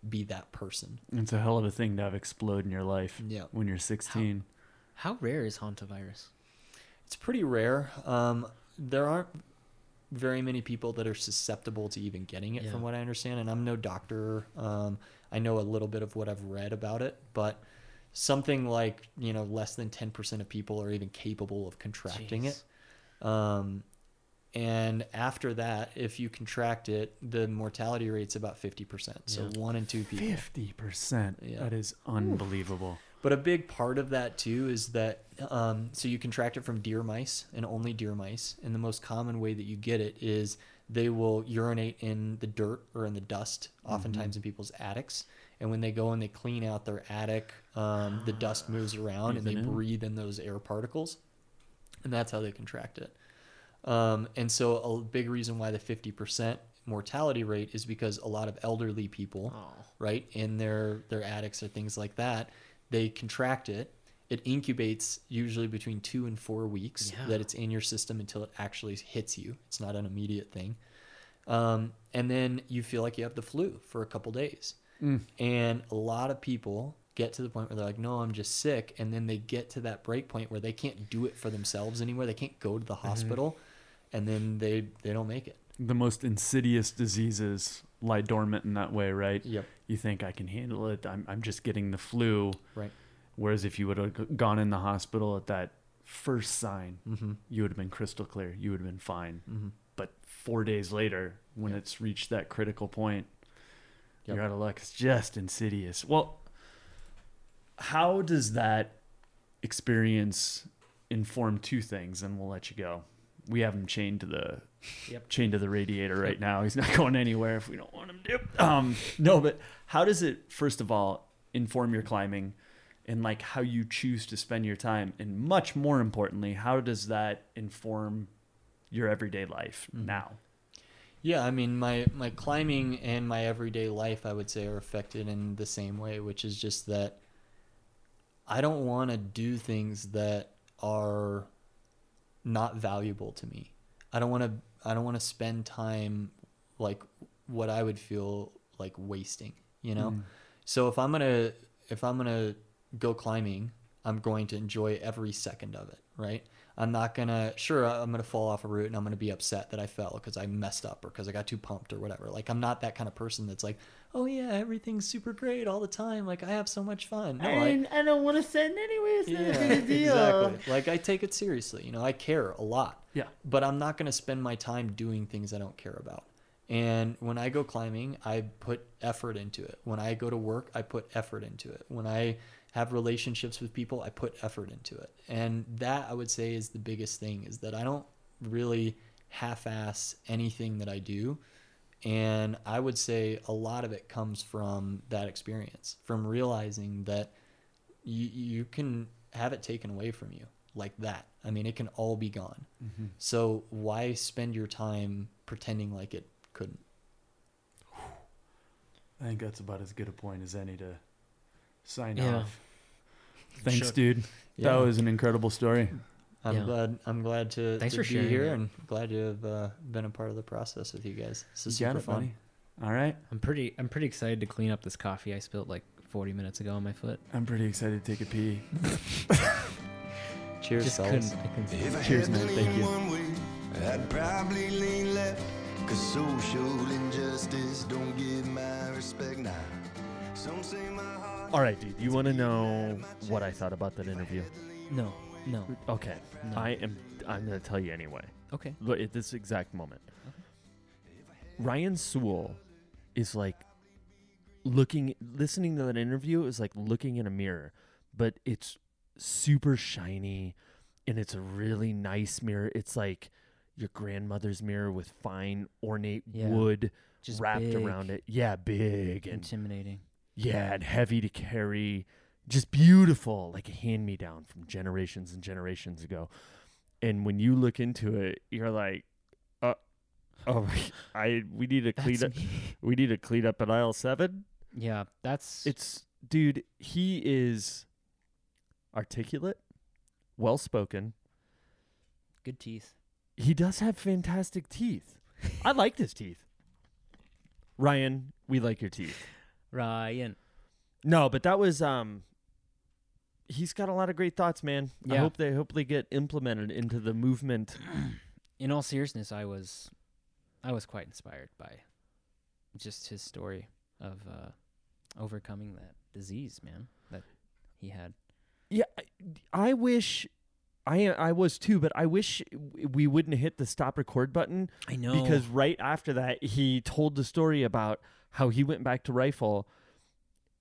be that person. It's a hell of a thing to have explode in your life Yeah. when you're 16. How rare is hantavirus? It's pretty rare. Um, there aren't very many people that are susceptible to even getting it, Yeah. from what I understand. And I'm no doctor. Um, I know a little bit of what I've read about it, but something like you know less than 10% of people are even capable of contracting it. Um, and after that, if you contract it, the mortality rate's about 50%. So Yeah. one in two people. 50%. Yeah. That is unbelievable. But a big part of that too is that um, so you contract it from deer mice and only deer mice, and the most common way that you get it is they will urinate in the dirt or in the dust, oftentimes in people's attics. And when they go and they clean out their attic, um, the dust moves around and they in. breathe in those air particles, and that's how they contract it. Um, and so a big reason why the 50% mortality rate is because a lot of elderly people Oh. right in their their attics or things like that they contract it it incubates usually between two and four weeks Yeah. that it's in your system until it actually hits you. It's not an immediate thing. Um, and then you feel like you have the flu for a couple days. And a lot of people get to the point where they're like no i'm just sick. And then they get to that break point where they can't do it for themselves anymore. They can't go to the hospital. And then they they don't make it. The most insidious diseases lie dormant in that way, right? Yep. You think I can handle it. I'm I'm just getting the flu. Right. Whereas if you would have gone in the hospital at that first sign, Mm-hmm. you would have been crystal clear. You would have been fine. Mm-hmm. But four days later, when Yep. it's reached that critical point, Yep. you're out of luck. It's just insidious. Well, how does that experience inform two things? And we'll let you go. We have him chained to the Yep. chained to the radiator right now. He's not going anywhere if we don't want him to. Um, no, but how does it first of all inform your climbing? And like how you choose to spend your time, and much more importantly, how does that inform your everyday life Mhm. now? Yeah, I mean, my my climbing and my everyday life, I would say, are affected in the same way, which is just that I don't want to do things that are not valuable to me. I don't want to. I don't want to spend time like what I would feel like wasting. You know. Mm. So if I'm gonna if I'm gonna go climbing, I'm going to enjoy every second of it, right? I'm not gonna sure I'm gonna fall off a route and I'm gonna be upset that I fell because I messed up or because I got too pumped or whatever. Like I'm not that kind of person that's like, oh yeah, everything's super great all the time. Like I have so much fun. No, I, I don't want to send anyways. yeah, exactly. Like I take it seriously. You know, I care a lot Yeah. but I'm not going to spend my time doing things I don't care about. And when I go climbing, I put effort into it. When I go to work, I put effort into it. When I have relationships with people, I put effort into it. And that I would say is the biggest thing is that I don't really half-ass anything that I do. And I would say a lot of it comes from that experience, from realizing that you you can have it taken away from you like that. I mean, it can all be gone. Mm-hmm. So why spend your time pretending like it couldn't? I think that's about as good a point as any to sign Yeah. off. Thanks, Sure. dude. That was an incredible story. I'm Yeah. glad. I'm glad to, Thanks to for be sharing here it. and glad to have uh, been a part of the process with you guys. This is You super it, fun. buddy. All right. I'm pretty. I'm pretty excited to clean up this coffee I spilled like 40 minutes ago on my foot. I'm pretty excited to take a pee. Cheers, Just fellas. couldn't. I couldn't. If Cheers, had man. Thank you. one way, I'd probably lean left. Cause social injustice don't get my respect now. Some say my heart. All right, dude. You want to know what I thought about that interview? No. No. Okay. No. I am. I'm gonna tell you anyway. Okay. Look at this exact moment. Ryan Sewell is like looking, listening to that interview is like looking in a mirror, but it's super shiny and it's a really nice mirror. It's like your grandmother's mirror with fine ornate Yeah. wood Just wrapped big, around it. Yeah, big and Intimidating. yeah, and heavy to carry. Just beautiful, like a hand me down from generations and generations ago. And when you look into it, you're like, uh, oh, I we need to clean That's up. me. We need to clean up at aisle seven. Yeah. That's. It's dude. He is articulate, well spoken. good teeth. He does have fantastic teeth. I liked his teeth. Ryan, we like your teeth. Ryan. No, but that was um he's got a lot of great thoughts, man. I hope they hope they get implemented into the movement. In all seriousness, I was, I was quite inspired by, just his story of uh, overcoming that disease, man, that he had. Yeah, I, I wish I I was too, but I wish we wouldn't hit the stop record button I know because right after that he told the story about how he went back to rifle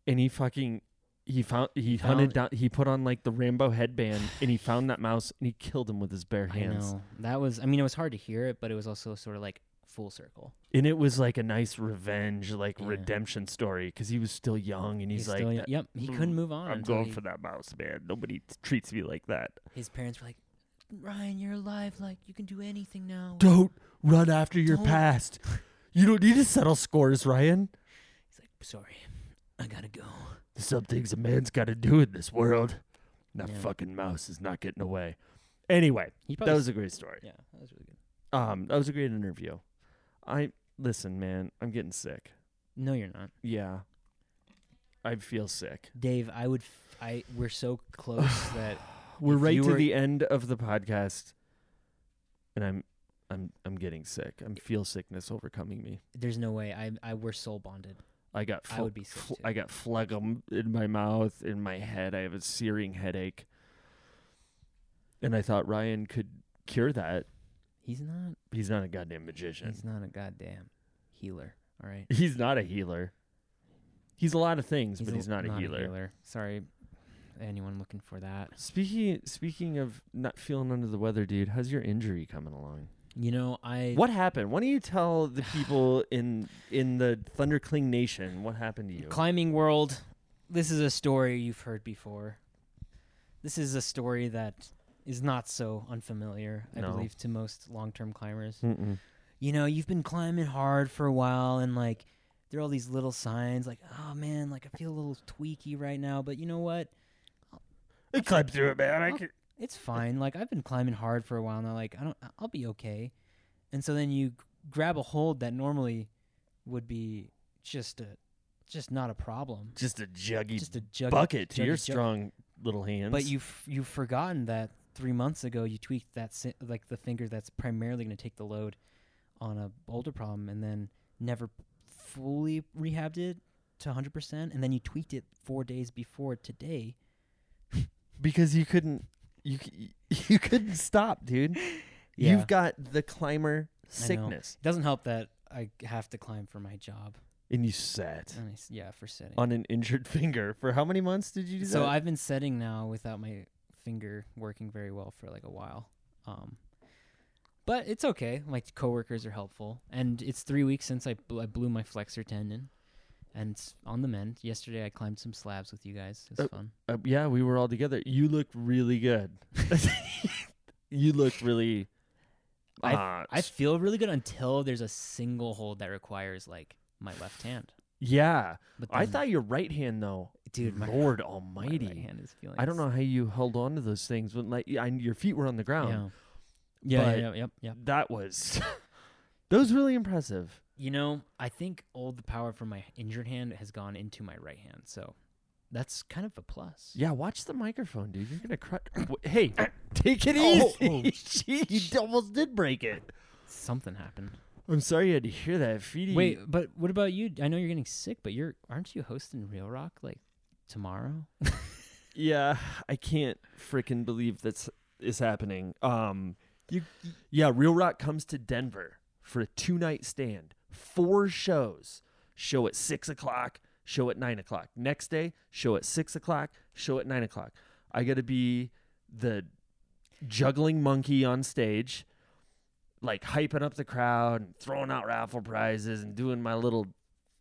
and he fucking he found he hunted down he put on like the Rambo headband and he found that mouse and he killed him with his bare I hands. know that was. I mean, it was hard to hear it, but it was also sort of like full circle. And it was like a nice revenge, like Yeah. redemption story because he was still young and he's, like, still, "That- yep, he couldn't mm, move on. I'm going he- for that mouse, man. Nobody t- treats me like that. His parents were like, "Ryan, you're alive. Like you can do anything now." Don't run after your Don't. past. You don't need to settle scores, Ryan. He's like, "Sorry, I gotta go." There's some things a man's got to do in this world. That Yeah. fucking mouse is not getting away. Anyway, that was a great story. yeah, that was really good. Um, that was a great interview. I listen, man. I'm getting sick. No, you're not, Yeah, I feel sick. Dave. I would. F- I we're so close that We're right to were- the end of the podcast, and I'm I'm I'm getting sick. I'm feel sickness overcoming me. There's no way. I I we're soul bonded. I got I would be phl- I got phlegm in my mouth, in my head. I have a searing headache. And I thought Ryan could cure that. He's not. He's not a goddamn magician. He's not a goddamn healer. All right. He's not a healer. He's a lot of things, but a- he's not, a, healer. Sorry, anyone looking for that. Speaking speaking of not feeling under the weather, dude, how's your injury coming along? You know, I What happened? Why don't you tell the people in in the Thundercling Nation what happened to you? climbing world. This is a story you've heard before. This is a story that is not so unfamiliar, I No. believe, to most long-term climbers. Mm-mm. you know, you've been climbing hard for a while and like there are all these little signs like, oh man, like I feel a little tweaky right now, but you know what? I climbed through it, man. I I'll- could. It's fine. like I've been climbing hard for a while now. Like I don't I'll be okay. And so then you g- grab a hold that normally would be just a just not a problem. Just a juggy Just a jug bucket to juggy your jug- strong little hands. But you've you've forgotten that three months ago you tweaked that si- like the finger that's primarily going to take the load on a boulder problem, and then never fully rehabbed it to 100, percent and then you tweaked it four days before today. because you couldn't you you couldn't stop, dude. Yeah. You've got the climber sickness, It doesn't help that I have to climb for my job. and you set. And I yeah, for sitting. on an injured finger for how many months did you do so that? So I've been setting now without my finger working very well for like a while. Um, but it's okay. My coworkers are helpful, and it's three weeks since I, bl- I blew my flexor tendon, and on the mend. Yesterday I climbed some slabs with you guys. It was Oh, fun. Uh, yeah, we were all together. You looked really good. you looked really. I, uh, I feel really good until there's a single hold that requires like my left hand. yeah. But I thought your right hand though. dude, my, Lord my Almighty. right hand is feeling. I don't know how you held on to those things when like I, your feet were on the ground. Yeah. Yeah, yeah, yeah, yep. That was that was really impressive. You know, I think all the power from my injured hand has gone into my right hand, so that's kind of a plus. Yeah, watch the microphone, dude. You're gonna crush. hey, take it Oh, easy. You almost did break it. Something happened. I'm sorry you had to hear that, Feedy. Wait, but what about you? I know you're getting sick, but you're aren't you hosting Reel Rock like tomorrow? Yeah, I can't freaking believe that's is happening. Um, you, yeah, Reel Rock comes to Denver for a two night stand, four shows. Show at six o'clock, show at nine o'clock. Next day, show at six o'clock, show at nine o'clock. I got to be the juggling monkey on stage, like hyping up the crowd and throwing out raffle prizes and doing my little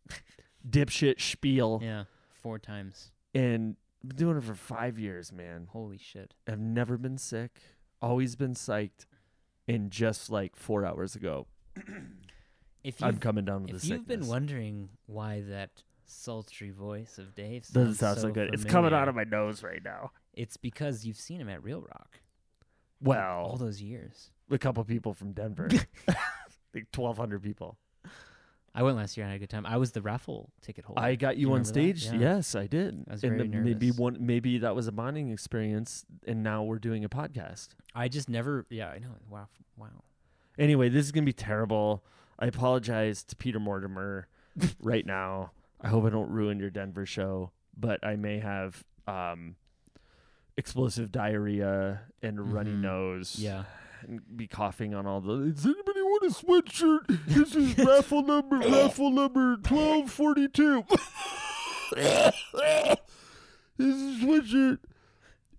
dipshit spiel. Yeah, four times. And been doing it for five years, man. Holy shit! I've never been sick, always been psyched. And just like four hours ago, If I'm coming down with if the you've been wondering why that sultry voice of Dave Doesn't sound so, so good. It's coming out of my nose right now. It's because you've seen him at Reel Rock Well, all those years. a couple people from Denver, like 1,200 people. I went last year and I had a good time. I was the raffle ticket holder. I got Do you on stage. Yeah. Yes, I did. I was and very then maybe one, maybe that was a bonding experience, and now we're doing a podcast. I just never. Yeah, I know. Wow, wow. Anyway, this is gonna be terrible. I apologize to Peter Mortimer right now. I hope I don't ruin your Denver show, but I may have um, explosive diarrhea and a runny nose. Yeah. and be coughing on all the. Does anybody want a sweatshirt? This is raffle number raffle number twelve forty two. This is a sweatshirt.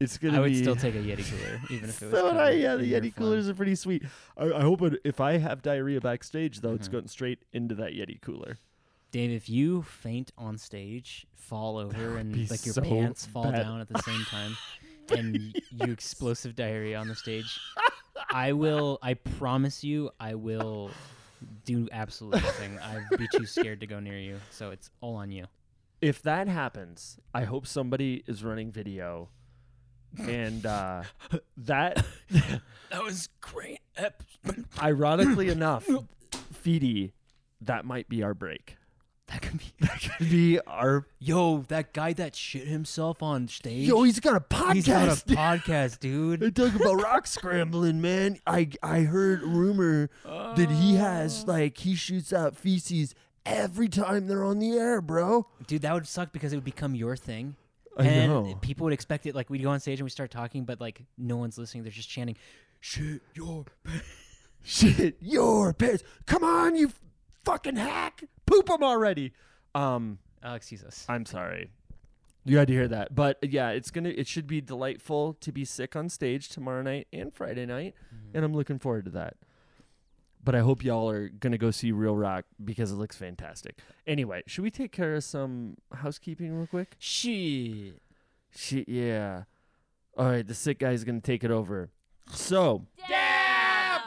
It's gonna I would be. still take a Yeti cooler, even if it was. So would I. Yeah, the Yeti coolers are pretty sweet. I, I hope it, if I have diarrhea backstage, though, it's Mhm. going straight into that Yeti cooler. Dave, if you faint on stage, fall over, and like your so pants fall bad. down at the same time, and y- you explosive diarrhea on the stage, I will. I promise you, I will do absolutely nothing. I'd be too scared to go near you. So it's all on you. If that happens, I hope somebody is running video, and uh, that, That was great. ironically enough, Feedy, that might be our break. That could be. That could be our. Yo, that guy that shit himself on stage. Yo, he's got a podcast. He's got a podcast, dude. They talk about rock scrambling, man. I I heard rumor that he has like he shoots out feces every time they're on the air, bro. Dude, that would suck because it would become your thing. I and know. people would expect it like we'd go on stage and we start talking, but like no one's listening. They're just chanting, "Shit your Shit, your pants. Come on, you fucking hack. Poop them already. Um, uh, excuse us." I'm sorry. You had to hear that, but yeah, it's gonna. It should be delightful to be sick on stage tomorrow night and Friday night, and I'm looking forward to that. But I hope y'all are gonna go see Reel Rock because it looks fantastic. Anyway, should we take care of some housekeeping real quick? Shit. Shit, yeah. All right, the sick guy's gonna take it over. So, Dab!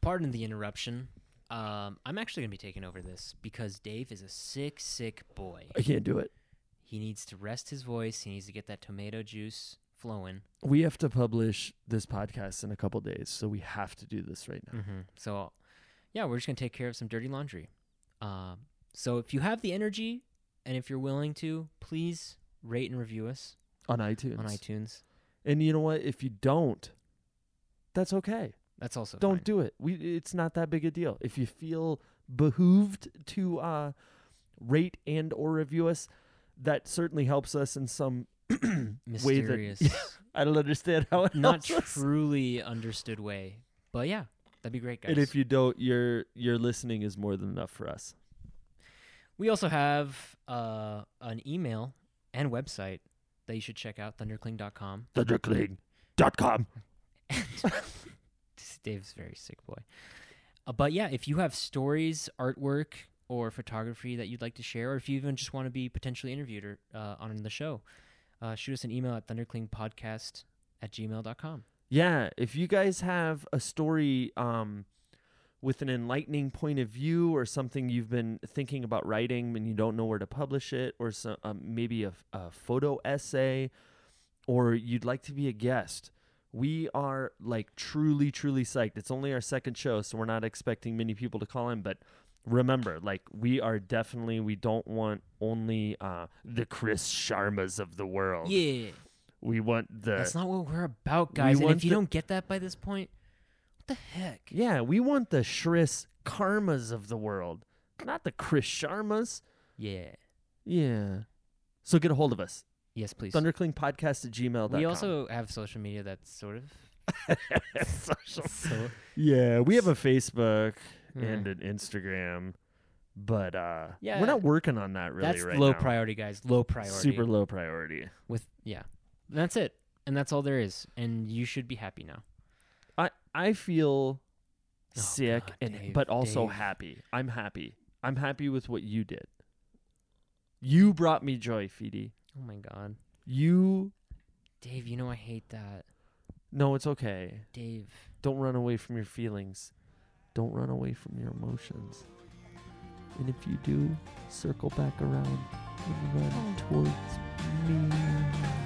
Pardon the interruption. Um, I'm actually gonna be taking over this because Dave is a sick, sick boy. I can't do it. He needs to rest his voice. He needs to get that tomato juice flowing. We have to publish this podcast in a couple days, so we have to do this right now. Mm-hmm. So, yeah, we're just gonna take care of some dirty laundry. Um, so if you have the energy and if you're willing to, please rate and review us On iTunes. on iTunes. And you know what? If you don't, that's okay. That's also don't fine. do it. We it's not that big a deal. If you feel behooved to uh, rate and or review us, that certainly helps us in some way that mysterious, I don't understand how it not helps us. truly understood way. But yeah, that'd be great, guys. And if you don't, your your listening is more than enough for us. we also have uh, an email and website that you should check out, thundercling.com. Thundercling.com. Dave's very sick boy. Uh, but yeah, if you have stories, artwork, or photography that you'd like to share, or if you even just want to be potentially interviewed or, uh, on the show, uh, shoot us an email at thunderclingpodcast at gmail.com. Yeah, if you guys have a story um, with an enlightening point of view or something you've been thinking about writing and you don't know where to publish it, or some, um, maybe a, a photo essay, or you'd like to be a guest, we are like truly, truly psyched. It's only our second show, so we're not expecting many people to call in, but remember like we are definitely we don't want only uh the chris sharmas of the world Yeah, we want the that's not what we're about, guys. And if you the- don't get that by this point, what the heck? Yeah, we want the Shris Karmas of the world, not the Chris Sharmas. Yeah. Yeah. So get a hold of us. Yes, please. Thunderclingpodcast at gmail.com. we also have social media that's sort of Social- so Yeah, we have a Facebook Yeah. and an Instagram, but uh Yeah. we're not working on that really that's right low now. priority, guys. Low priority. Super low priority. with yeah. That's it. And that's all there is. And you should be happy now. I I feel Oh, sick God, and Dave, but also Dave. happy. I'm happy. I'm happy with what you did. You brought me joy, Feedy. Oh my god. You Dave, you know I hate that. No, it's okay. Dave. Don't run away from your feelings. Don't run away from your emotions. And if you do, circle back around and run oh. towards me.